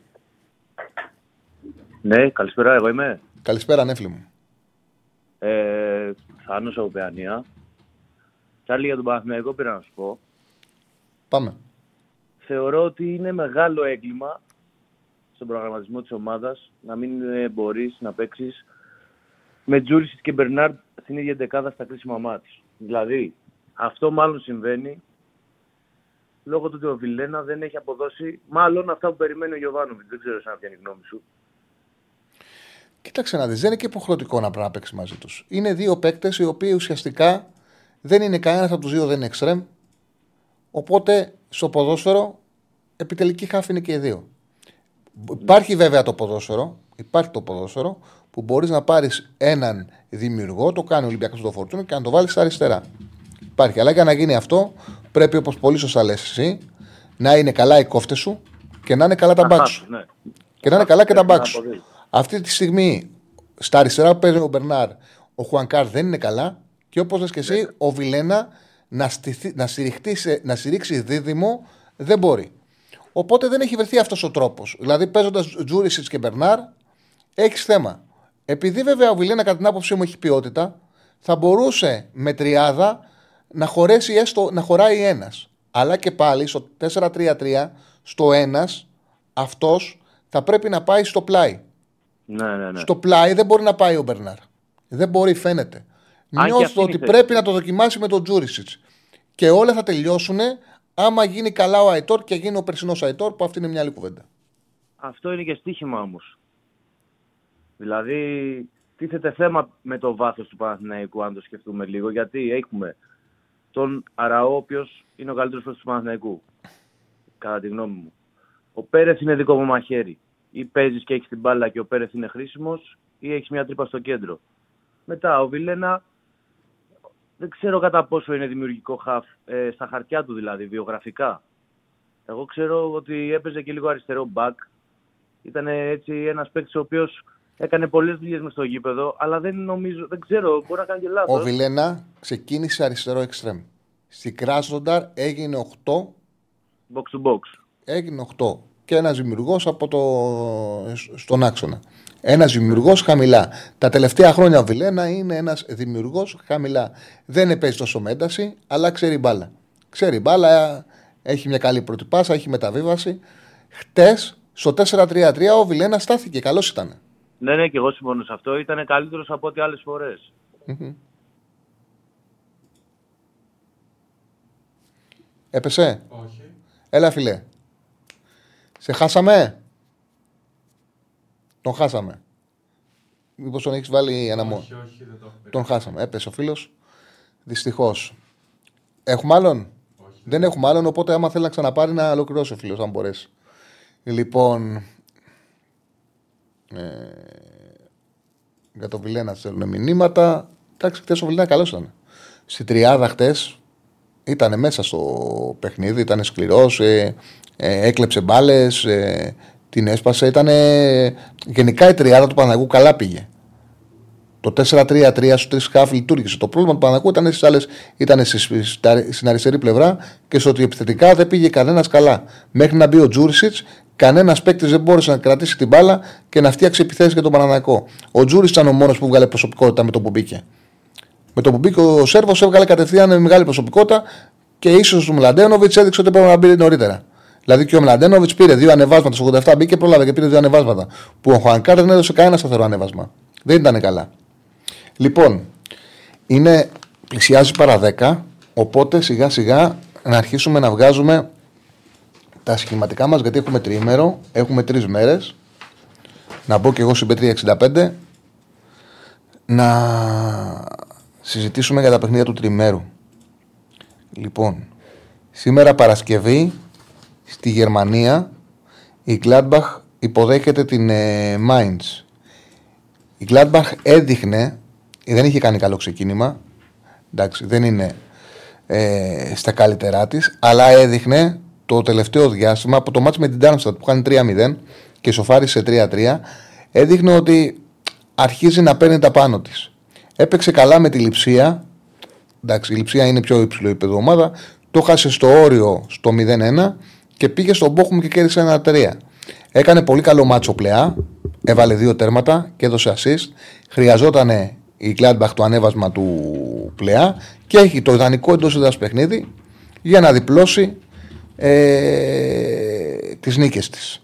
Ναι, καλησπέρα, εγώ είμαι. Καλησπέρα, νέφλη μου. Ε, Θάνος από Παιανία. Τσάρλι για τον Παναθηναϊκό πήρα να σου πω. Πάμε. Θεωρώ ότι είναι μεγάλο έγκλημα στον προγραμματισμό της ομάδας να μην ε, μπορείς να παίξεις με Τζούρισιτς και Μπερνάρντ στην ίδια δεκάδα στα κρίσιμα μάτς. Δηλαδή, αυτό μάλλον συμβαίνει λόγω του ότι ο Βιλένα δεν έχει αποδώσει μάλλον αυτά που περιμένει ο Γιωβάνοβιτς. Δεν ξέρω σαν ποια είναι η γνώμη σου. Κοίταξε να δεις, δεν είναι και υποχρεωτικό να πρέπει να παίξεις μαζί τους. Είναι δύο παίκτες οι οποίοι ουσιαστικά δεν είναι κανένας από τους δύο, δεν είναι εξτρεμ. Οπότε στο ποδόσφαιρο επιτελική χάφη είναι και οι δύο. Υπάρχει βέβαια το ποδόσφαιρο, Υπάρχει το ποδόσφαιρο που μπορείς να πάρεις έναν δημιουργό, το κάνει ο Ολυμπιακός στο Φορτούνο και να το βάλεις στα αριστερά. Υπάρχει. Αλλά για να γίνει αυτό, πρέπει όπως πολύ σωστά λες εσύ, να είναι καλά οι κόφτες σου και να είναι καλά τα μπακς σου. Ναι. Και να είναι καλά και τα Πρέπει μπακς να σου. Αποδείξει. Αυτή τη στιγμή στα αριστερά που παίζει ο Μπερνάρ, ο Χουανκάρ δεν είναι καλά και όπως λες και εσύ, ο Βιλένα να, στηθει- να, στηριχτεί σε- να στηρίξει δίδυμο δεν μπορεί. Οπότε δεν έχει βρεθεί αυτός ο τρόπος. Δηλαδή παίζοντας Τζούρισιτς και Μπερνάρ, έχεις θέμα. Επειδή βέβαια ο Βιλένα, κατά την άποψή μου, έχει ποιότητα, θα μπορούσε με τριάδα να, χωρέσει έστω, να χωράει ένας. Αλλά και πάλι στο 4-3-3, στο ένας, αυτός θα πρέπει να πάει στο πλάι. Ναι, ναι, ναι. Στο πλάι δεν μπορεί να πάει ο Μπερνάρ. Δεν μπορεί, φαίνεται. Αν και αυτή Νιώθω είναι η ότι θέση. πρέπει να το δοκιμάσει με τον Τζούρισιτς. Και όλα θα τελειώσουν άμα γίνει καλά ο Αϊτόρ και γίνει ο περσινός Αϊτόρ, που αυτή είναι μια άλλη κουβέντα. Αυτό είναι και στοίχημα όμως. Δηλαδή, τίθεται θέμα με το βάθος του Παναθηναϊκού, αν το σκεφτούμε λίγο, γιατί έχουμε τον Αραώ, ο οποίος είναι ο καλύτερος παίκτης του Παναθηναϊκού. Κατά τη γνώμη μου. Ο Πέρεθ είναι δικό μου μαχαίρι. Ή παίζεις και έχεις την μπάλα και ο Πέρεθ είναι χρήσιμος, ή έχεις μια τρύπα στο κέντρο. Μετά ο Βιλένα δεν ξέρω κατά πόσο είναι δημιουργικό χαφ, ε, στα χαρτιά του δηλαδή, βιογραφικά. Εγώ ξέρω ότι έπαιζε και λίγο αριστερό μπακ. Ήταν έτσι ένας παίκτης ο οποίος έκανε πολλές δουλειές μες στο γήπεδο, αλλά δεν νομίζω, δεν ξέρω, μπορεί να κάνει και λάθος. Ο Βιλένα ξεκίνησε αριστερό εξτρέμ. Στη Κράσνονταρ έγινε 8. Box to box. Έγινε 8. Και ένας δημιουργός από το... στον άξονα. Ένας δημιουργός χαμηλά. Τα τελευταία χρόνια ο Βιλένα είναι ένας δημιουργός χαμηλά. Δεν παίζει τόσο με ένταση, αλλά ξέρει μπάλα. Ξέρει μπάλα, έχει μια καλή πρώτη πάσα, έχει μεταβίβαση. Χτες στο 4-3-3 ο Βιλένα στάθηκε. Καλός ήταν. Ναι, ναι, και εγώ συμφωνώ σε αυτό. Ήταν καλύτερος από ό,τι άλλες φορές. Έπεσε; Όχι. Έλα, φιλέ. Σε χάσαμε; Τον χάσαμε. Μήπως τον έχεις βάλει ένα μόνο. Όχι, όχι, δεν το έχω Τον χάσαμε. Έπεσε ο φίλος. Δυστυχώς. Έχουμε άλλον; Δεν έχουμε άλλον, οπότε άμα θέλει να ξαναπάρει να ολοκληρώσει ο φίλος, αν μπορέσει. Λοιπόν. Ε, για το Βιλένα στέλνουν μηνύματα. Εντάξει, χθες ο Βιλένα καλός ήταν. Στη τριάδα χτε ήταν μέσα στο παιχνίδι, ήταν σκληρός, ε, ε, έκλεψε μπάλες, ε, την έσπασε. Ήταν, γενικά η τριάδα του Παναγού καλά πήγε. Το 4-3-3 στους τρεις χάφ λειτουργήσε. Το πρόβλημα του Παναγού ήταν στις άλλες, ήταν στη- στα- στην αριστερή πλευρά και στο ότι επιθετικά δεν πήγε κανένας καλά. Μέχρι να μπει ο Τζούρισιτς, κανένας παίκτης δεν μπόρεσε να κρατήσει την μπάλα και να φτιάξει επιθέσεις για τον Παναναναϊκό. Ο Τζούρισιτς ήταν ο μόνος που βγάλε προσωπικότητα με το που μπήκε. Με το που μπήκε ο Σέρβος έβγαλε κατευθείαν με μεγάλη προσωπικότητα και ίσως ο Μλαντένοβιτς έδειξε ότι πρέπει να μπει νωρίτερα. Δηλαδή και ο Μλαντένοβιτς πήρε δύο ανεβάσματα στο 87, μπήκε πρόλαβε και πήρε δύο ανεβάσματα. Που ο Χουανκάρ δεν έδωσε κανένα σταθερό ανέβασμα. Δεν ήταν καλά. Λοιπόν, είναι, πλησιάζει παρά 10, οπότε σιγά σιγά να αρχίσουμε να βγάζουμε τα σχηματικά μας γιατί έχουμε τριήμερο, έχουμε τρεις μέρες. Να μπω και εγώ στην Πέτρια 65 να συζητήσουμε για τα παιχνίδια του τριμέρου. Λοιπόν, σήμερα Παρασκευή στη Γερμανία η Gladbach υποδέχεται την ε, Mainz. Η Gladbach έδειχνε, δεν είχε κάνει καλό ξεκίνημα, εντάξει, δεν είναι ε, στα καλύτερά της, αλλά έδειχνε το τελευταίο διάστημα από το μάτς με την Darmstadt που κάνει 3-0 και σοφάρισε 3-3, έδειχνε ότι αρχίζει να παίρνει τα πάνω της. Έπαιξε καλά με τη Λιψία, εντάξει, η Λιψία είναι πιο υψηλό επίπεδο ομάδα, το χάσε στο όριο στο 0-1 και πήγε στον Μπόχουμ και κέρδισε 1-3. Έκανε πολύ καλό μάτσο πλεά. Έβαλε δύο τέρματα και έδωσε assist. Χρειαζόταν η Gladbach το ανέβασμα του πλεά και έχει το ιδανικό εντός έδρας παιχνίδι για να διπλώσει ε, τις νίκες της.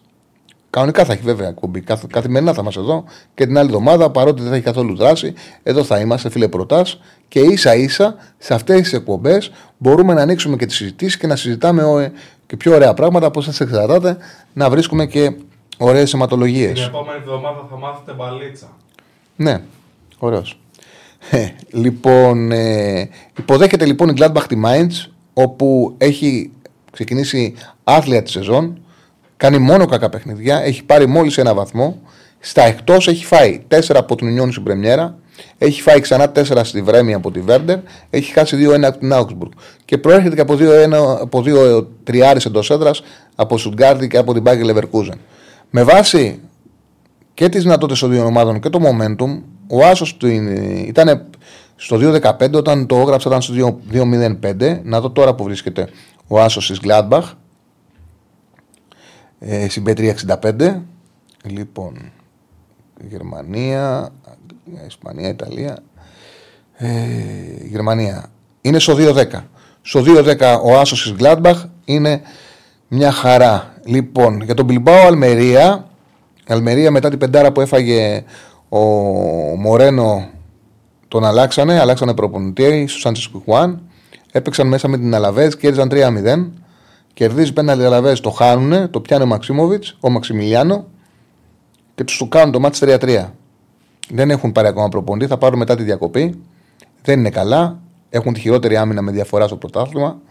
Κανονικά θα έχει βέβαια εκπομπή. Καθ, καθημερινά θα είμαστε εδώ και την άλλη εβδομάδα παρότι δεν θα έχει καθόλου δράση. Εδώ θα είμαστε, φίλε Πρωτά. Και ίσα ίσα σε αυτές τις εκπομπές μπορούμε να ανοίξουμε και τις συζητήσεις και να συζητάμε ε, και πιο ωραία πράγματα. Πώς σα εξαρτάται να βρίσκουμε και ωραίες αιματολογίε. Την επόμενη εβδομάδα θα μάθετε μπαλίτσα. Ναι, ωραίος. λοιπόν, ε, υποδέχεται λοιπόν η Gladbach τη Mainz, όπου έχει ξεκινήσει άθλια τη σεζόν, κάνει μόνο κακά παιχνιδιά, έχει πάρει μόλις ένα βαθμό Στα εκτός έχει φάει 4 από την Union στην Πρεμιέρα, έχει φάει ξανά 4 στη Βρέμη από τη Βέρντερ, έχει χάσει 2-1 από την Augsburg. Και προέρχεται και από 2-1 από 2 τριάρε εντός έδρας από Σουγκάρδη και από την Μπάγκη Leverkusen. Με βάση και τις δυνατότητες των δύο ομάδων και το momentum, ο Άσος ήταν στο 2-15 όταν το έγραψα ήταν στο 2-0-5. Να δω τώρα που βρίσκεται ο Άσος της Gladbach. Ε, στην 65 Λοιπόν, Γερμανία, Ισπανία, Ιταλία. Ε, Γερμανία. Είναι στο 2-10. Στο 2-10 ο Άσος της Gladbach είναι μια χαρά. Λοιπόν, για τον Bilbao Αλμερία. Αλμερία μετά την πεντάρα που έφαγε ο Μορένο τον αλλάξανε, αλλάξανε προπονητή στου Σάντσες Κουχουάν. Έπαιξαν μέσα με την Αλαβέ, κέρδιζαν 3-0. Κερδίζει πέντε Αλαβέ, το χάνουν, το πιάνει ο Μαξίμοβιτ, ο Μαξιμιλιάνο και τους κάνουν το μάτι 3-3. Δεν έχουν πάρει ακόμα προπονητή, θα πάρουν μετά τη διακοπή. Δεν είναι καλά. Έχουν τη χειρότερη άμυνα με διαφορά στο πρωτάθλημα.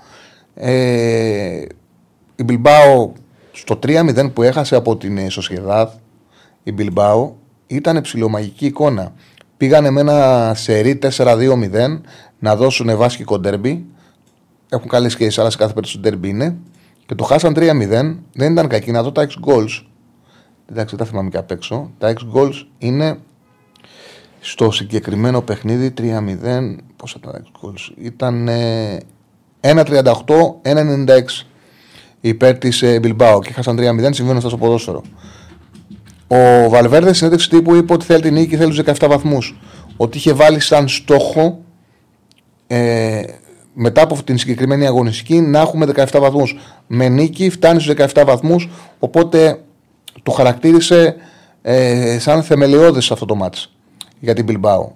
Ε, η Μπιλμπάο στο 3-0 που έχασε από την Σοσιαδάδ, η Μπιλμπάο ήταν ψηλομαγική εικόνα. Πήγανε με ένα σερί 4-2-0 να δώσουν βάσκικο ντέρμπι. Έχουν καλές σχέσεις, αλλά σε κάθε περίπτωση ντέρμπι είναι. Και το χάσαν 3-0. Δεν ήταν κακή. Να δω τα 6 goals. Εντάξει, δεν τα θυμάμαι και απ' έξω. Τα 6 goals είναι στο συγκεκριμένο παιχνίδι 3-0. Πόσα τα 6 goals. Ήταν 1-38-1-96 υπέρ της Bilbao και χάσαν 3-0. Συμβαίνουν αυτά στο ποδόσφαιρο. Ο Βαλβέρδε συνέντευξη τύπου είπε ότι θέλει την νίκη και θέλει τους 17 βαθμούς. Ότι είχε βάλει σαν στόχο ε, μετά από την συγκεκριμένη αγωνιστική να έχουμε 17 βαθμούς. Με νίκη φτάνει στους 17 βαθμούς. Οπότε το χαρακτήρισε ε, σαν θεμελιώδες αυτό το μάτς για την Bilbao.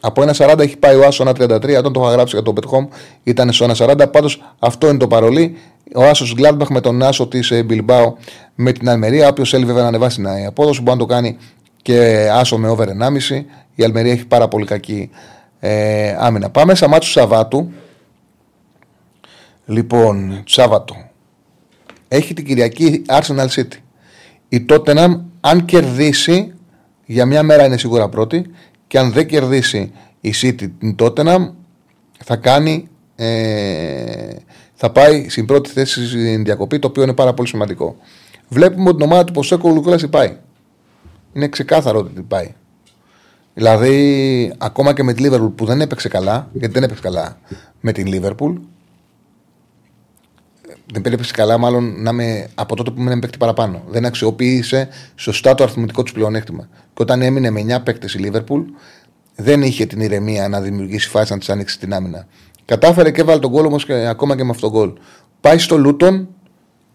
Από ένα 40 έχει πάει ο Άσο 1,33. Όταν το είχα γράψει για το Πετχόμ ήταν στο 1,40. Πάντως αυτό είναι το παρολί. Ο Άσος Γκλάντμπαχ με τον Άσο της Μπιλμπάου με την Αλμερία. Όποιος θέλει βέβαια να ανεβάσει την απόδοση μπορεί να το κάνει και Άσο με over 1,5. Η Αλμερία έχει πάρα πολύ κακή ε, άμυνα. Πάμε στα μάτια του Σαββάτου. Λοιπόν, Σάββατο. Έχει την Κυριακή Arsenal City. Η Tottenham, αν κερδίσει, για μια μέρα είναι σίγουρα πρώτη. Και αν δεν κερδίσει η City την Tottenham, θα κάνει. Ε, θα πάει στην πρώτη θέση στην διακοπή, το οποίο είναι πάρα πολύ σημαντικό. Βλέπουμε ότι την ομάδα του Ποσέκο Λουκούλα πάει. Είναι ξεκάθαρο ότι πάει. Δηλαδή, ακόμα και με τη Λίβερπουλ που δεν έπαιξε καλά, γιατί δεν έπαιξε καλά με την Λίβερπουλ, δεν έπαιξε καλά, μάλλον να με, από τότε που έμεινε παίκτη παραπάνω. Δεν αξιοποίησε σωστά το αριθμητικό του πλεονέκτημα. Και όταν έμεινε με 9 παίκτες η Λίβερπουλ, δεν είχε την ηρεμία να δημιουργήσει φάση να τη ανοίξει την άμυνα. Κατάφερε και έβαλε τον γκολ όμως ακόμα και με αυτόν τον γκολ. Πάει στο Λούτον,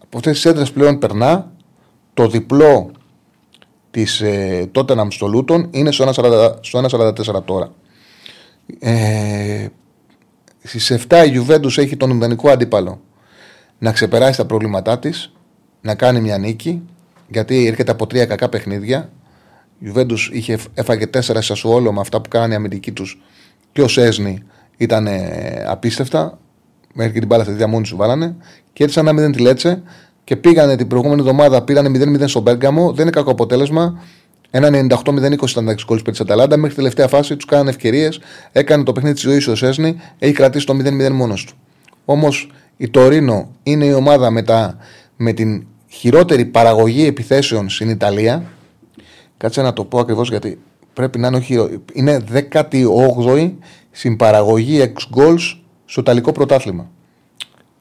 από αυτές τις έντρες πλέον περνά. Το διπλό της ε, Τότεναμ στο Λούτον είναι στο 1,44 τώρα. Ε, Στις 7 η Γιουβέντου έχει τον ιδανικό αντίπαλο να ξεπεράσει τα προβλήματά της, να κάνει μια νίκη, γιατί έρχεται από τρία κακά παιχνίδια. Η Γιουβέντου έφαγε τέσσερα όλο με αυτά που κάνανε οι αμυντικοί τους και ο Σέσνη ήταν ε, απίστευτα. Μέχρι και την μπάλα στα μόνοι σου βάλανε. Και έτσι ένα 0 τη Λέτσε και πήγανε την προηγούμενη εβδομάδα, πήρανε 0-0 στο Μπέργκαμο. Δεν είναι κακό αποτέλεσμα. Ένα 98-0-20 ήταν τα κόλπη της Αταλάντα. Μέχρι τη τελευταία φάση τους κάνανε ευκαιρίες. Έκανε το παιχνίδι της ζωής ο Σέσνη. Έχει κρατήσει το 0-0 μόνος του. Όμως η Τωρίνο είναι η ομάδα με, τα, με την χειρότερη παραγωγή επιθέσεων στην Ιταλία. Κάτσε να το πω ακριβώς γιατί πρέπει να είναι χειρο... Είναι 18η στην παραγωγή ex goals στο Ιταλικό πρωτάθλημα.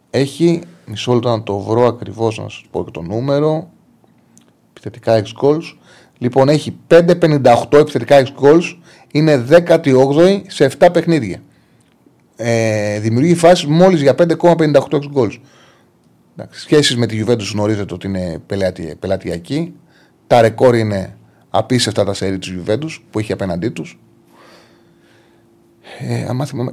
Έχει, μισό λεπτό να το βρω ακριβώς να σας πω και το νούμερο. Επιθετικά ex goals. Λοιπόν, έχει 5,58 επιθετικά ex goals. Είναι 18η σε 7 παιχνίδια ε, δημιουργεί φάσεις μόλις για 5,58 γκολ. Σχέσεις με τη Juventus γνωρίζετε ότι είναι πελατειακή. Τα ρεκόρ είναι απίστευτα τα σερή της Juventus που έχει απέναντί τους. Ε,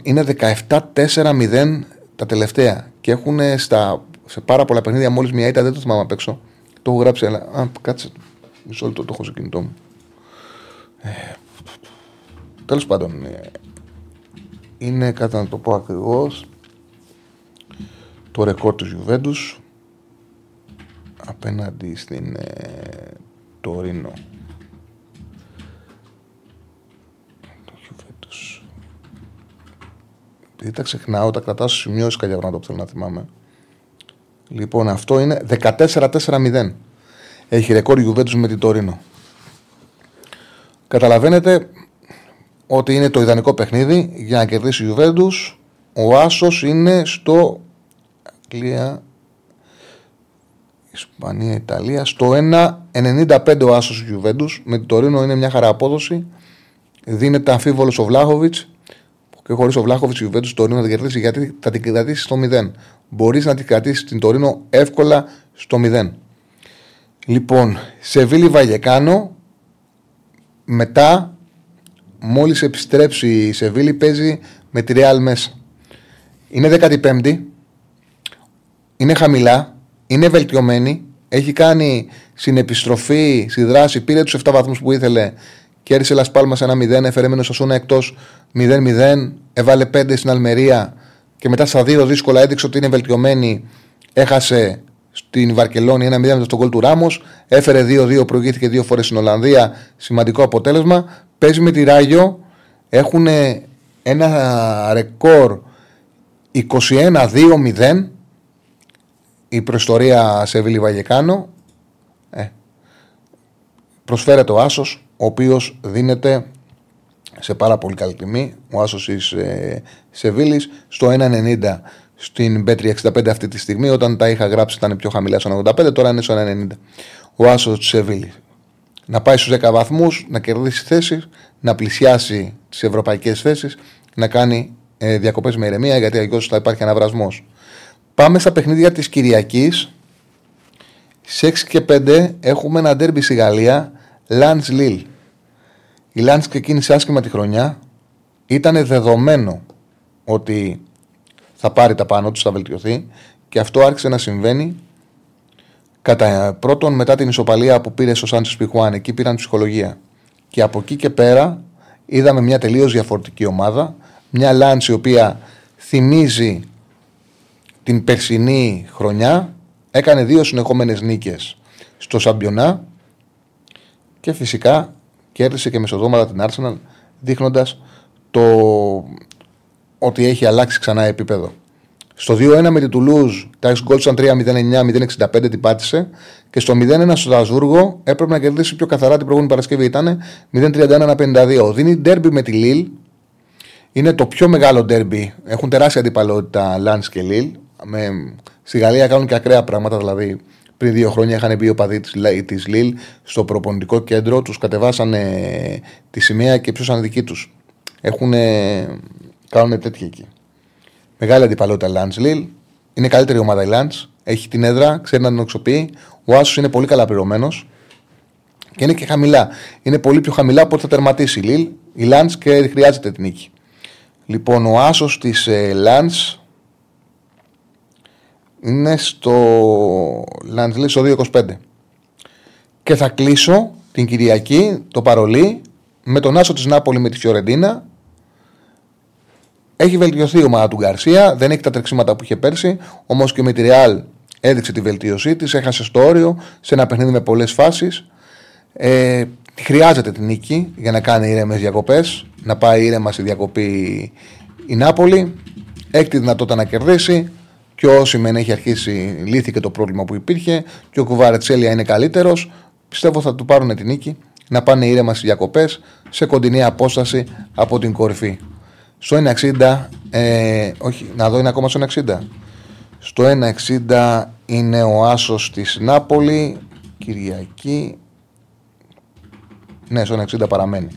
είναι 17-4-0 τα τελευταία και έχουν στα, σε πάρα πολλά παιχνίδια μόλις μια ήττα. Δεν το θυμάμαι απ' έξω. Το έχω γράψει, αλλά. Α, κάτσε. Μισό λεπτό το έχω στο κινητό μου. Ε, Τέλος πάντων, ε, είναι, κατά να το πω ακριβώς, το ρεκόρ του Juventus απέναντι στην ε, Τωρίνο. Το Juventus. Επειδή δηλαδή τα ξεχνάω, τα κρατάω στις σημειώσεις κάποια να το θέλω να θυμάμαι. Λοιπόν, αυτό είναι 14-4-0. Έχει ρεκόρ Juventus με την Τωρίνο. Καταλαβαίνετε ότι είναι το ιδανικό παιχνίδι για να κερδίσει η Juventus. Ο Άσος είναι στο Αγγλία, Ισπανία, Ιταλία. Στο 1,95 ο Άσος Juventus. Με την Τωρίνο είναι μια χαρά απόδοση. Δίνεται αμφίβολος ο Βλάχοβιτς. Και χωρίς ο Βλάχοβιτς η Juventus Τωρίνο θα την κερδίσει γιατί θα την κρατήσει στο 0. Μπορείς να την κρατήσεις την Τωρίνο εύκολα στο 0. Λοιπόν, Σεβίλη Βαγεκάνο. Μετά, μόλις επιστρέψει η Σεβίλη, παίζει με τη Real μέσα. Είναι 15η. Είναι χαμηλά. Είναι βελτιωμένη. Έχει κάνει συνεπιστροφή στη δράση. Πήρε τους 7 βαθμούς που ήθελε. Κέρδισε Λασπάλμα σε ένα 0. Έφερε μένω Σασούνα εκτός 0-0. Έβαλε 5 στην Αλμερία. Και μετά στα δύο δύσκολα έδειξε ότι είναι βελτιωμένη. Έχασε στην Βαρκελόνη 1-0 στον κόλ του Ράμο. Έφερε 2-2, προηγήθηκε δύο φορές στην Ολλανδία. Σημαντικό αποτέλεσμα. Παίζει με τη Ράγιο. Έχουν ένα ρεκόρ 21-2-0 η προϊστορία σε Βίλι Βαγεκάνο. Ε, προσφέρεται ο Άσος, ο οποίος δίνεται σε πάρα πολύ καλή τιμή. Ο Άσος της ε, Σεβίλης στο 1,90 στην Πέτρια 65 αυτή τη στιγμή. Όταν τα είχα γράψει ήταν πιο χαμηλά στο 85, τώρα είναι στο 1,90. Ο Άσος της Σεβίλης. Να πάει στους 10 βαθμούς, να κερδίσει θέσεις, να πλησιάσει τις ευρωπαϊκές θέσεις, να κάνει ε, διακοπές με ηρεμία γιατί αλλιώς θα υπάρχει αναβρασμός. Πάμε στα παιχνίδια της Κυριακής. Σε 6 και 5 έχουμε ένα ντέρμπι στη Γαλλία, Λάντς Λίλ. Η Λάντς ξεκίνησε άσχημα τη χρονιά. Ήταν δεδομένο ότι θα πάρει τα πάνω του, θα βελτιωθεί και αυτό άρχισε να συμβαίνει κατά πρώτον μετά την ισοπαλία που πήρε στο Σάντσο Πιχουάν. Εκεί πήραν ψυχολογία. Και από εκεί και πέρα είδαμε μια τελείως διαφορετική ομάδα. Μια Λάντς η οποία θυμίζει την περσινή χρονιά έκανε δύο συνεχόμενες νίκες στο Σαμπιονά και φυσικά κέρδισε και μεσοδόματα την Arsenal δείχνοντας το ότι έχει αλλάξει ξανά επίπεδο. Στο 2-1 με την Τουλούζ, τα γκολ ήταν 3-0-9-0-65 την πάτησε. Και στο 0-1 στο Στρασβούργο έπρεπε να κερδίσει πιο καθαρά την προηγούμενη Παρασκευή. Ήταν 0-31-52. Δίνει ντέρμπι με τη Λίλ. Είναι το πιο μεγάλο ντέρμπι. Έχουν τεράστια αντιπαλότητα Λανς και Λιλ. Με, στη Γαλλία κάνουν και ακραία πράγματα. Δηλαδή, πριν δύο χρόνια είχαν μπει οπαδοί της Λιλ στο προπονητικό κέντρο. Τους κατεβάσανε τη σημαία κι υψώσαν δική τους. Έχουν. Κάνουν τέτοια εκεί. Μεγάλη αντιπαλότητα Λανς Λιλ. Είναι καλύτερη ομάδα η Λανς. Έχει την έδρα, ξέρει να την αξιοποιεί. Ο άσος είναι πολύ καλά πληρωμένος. Και είναι και χαμηλά. Είναι πολύ πιο χαμηλά από ό,τι θα τερματίσει η Λίλ. Η Λάντ και χρειάζεται την νίκη. Λοιπόν, ο άσος της ε, Λάντ είναι στο Λαντ στο 2,25. Και θα κλείσω την Κυριακή το παρολί με τον άσο της Νάπολη με τη Φιωρεντίνα έχει βελτιωθεί η ομάδα του Γκαρσία, δεν έχει τα τρεξίματα που είχε πέρσι, όμως και με τη Ρεάλ έδειξε τη βελτίωσή της, έχασε στο όριο σε ένα παιχνίδι με πολλές φάσεις. Ε, χρειάζεται την νίκη για να κάνει ήρεμες διακοπές, να πάει ήρεμα στη διακοπή η Νάπολη. Έχει τη δυνατότητα να κερδίσει και όσοι μεν έχει αρχίσει, λύθηκε το πρόβλημα που υπήρχε και ο Κουβαρετσέλια είναι καλύτερος. Πιστεύω θα του πάρουν την νίκη να πάνε ήρεμα στις διακοπές σε κοντινή απόσταση από την κορυφή. Στο 1,60, ε, όχι, να δω είναι ακόμα στο 1,60. Στο 1,60 είναι ο Άσος της Νάπολη, Κυριακή. Ναι, στο 1,60 παραμένει.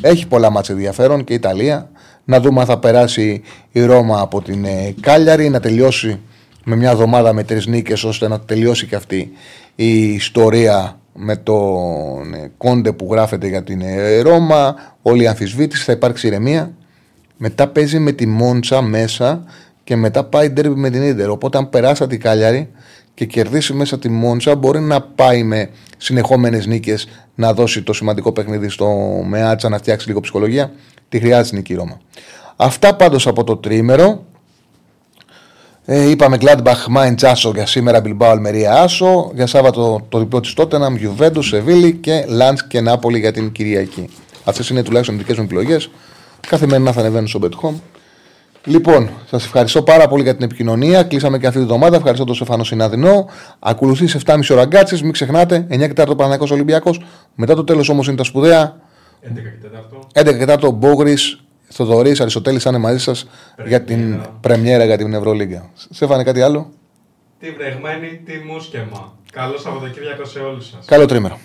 Έχει πολλά μάτια ενδιαφέρον και η Ιταλία. Να δούμε αν θα περάσει η Ρώμα από την ε, Κάλιαρη, να τελειώσει με μια εβδομάδα με τρεις νίκες ώστε να τελειώσει και αυτή η ιστορία με τον ε, Κόντε που γράφεται για την ε, Ρώμα. Όλη η αμφισβήτηση, θα υπάρξει ηρεμία. Μετά παίζει με τη Μόντσα μέσα και μετά πάει ντέρμπι με την Ιντερ. Οπότε, αν περάσει την Κάλιαρη και κερδίσει μέσα τη Μόντσα, μπορεί να πάει με συνεχόμενες νίκες να δώσει το σημαντικό παιχνίδι στο Μεάτσα να φτιάξει λίγο ψυχολογία. Τη χρειάζεται νίκη η Ρώμα. Αυτά πάντως από το τρίμερο. Ε, είπαμε Gladbach Μάιν Τσάσο για σήμερα, Bilbao Αλμερία Άσο. Για Σάββατο το διπλό της Τότεναμ, Γιουβέντου, Σεβίλη και Λαντ και Νάπολη για την Κυριακή. Αυτές είναι τουλάχιστον δικές μου επιλογές. Καθημερινά θα ανεβαίνουν στο Bet Home. Λοιπόν, σας ευχαριστώ πάρα πολύ για την επικοινωνία. Κλείσαμε και αυτή τη βδομάδα. Ευχαριστώ τον Στεφάνο Συναδεινό. Ακολουθείς σε 7,5 ώρα γκάτσες. Μην ξεχνάτε, 9 και 4 Παναγικό Ολυμπιακός. Μετά το τέλος όμως είναι τα σπουδαία. 11 και 4. 11 και 4 Μπόγρης, Θοδωρής, Αριστοτέλης θα είναι μαζί σας για την πρεμιέρα για την Ευρωλίγκα. Στέφανε, κάτι άλλο; Τι βρεγμένη, τι μουσκεμα. Καλό Σαββατοκύριακο σε όλους σας. Καλό τρίμερο.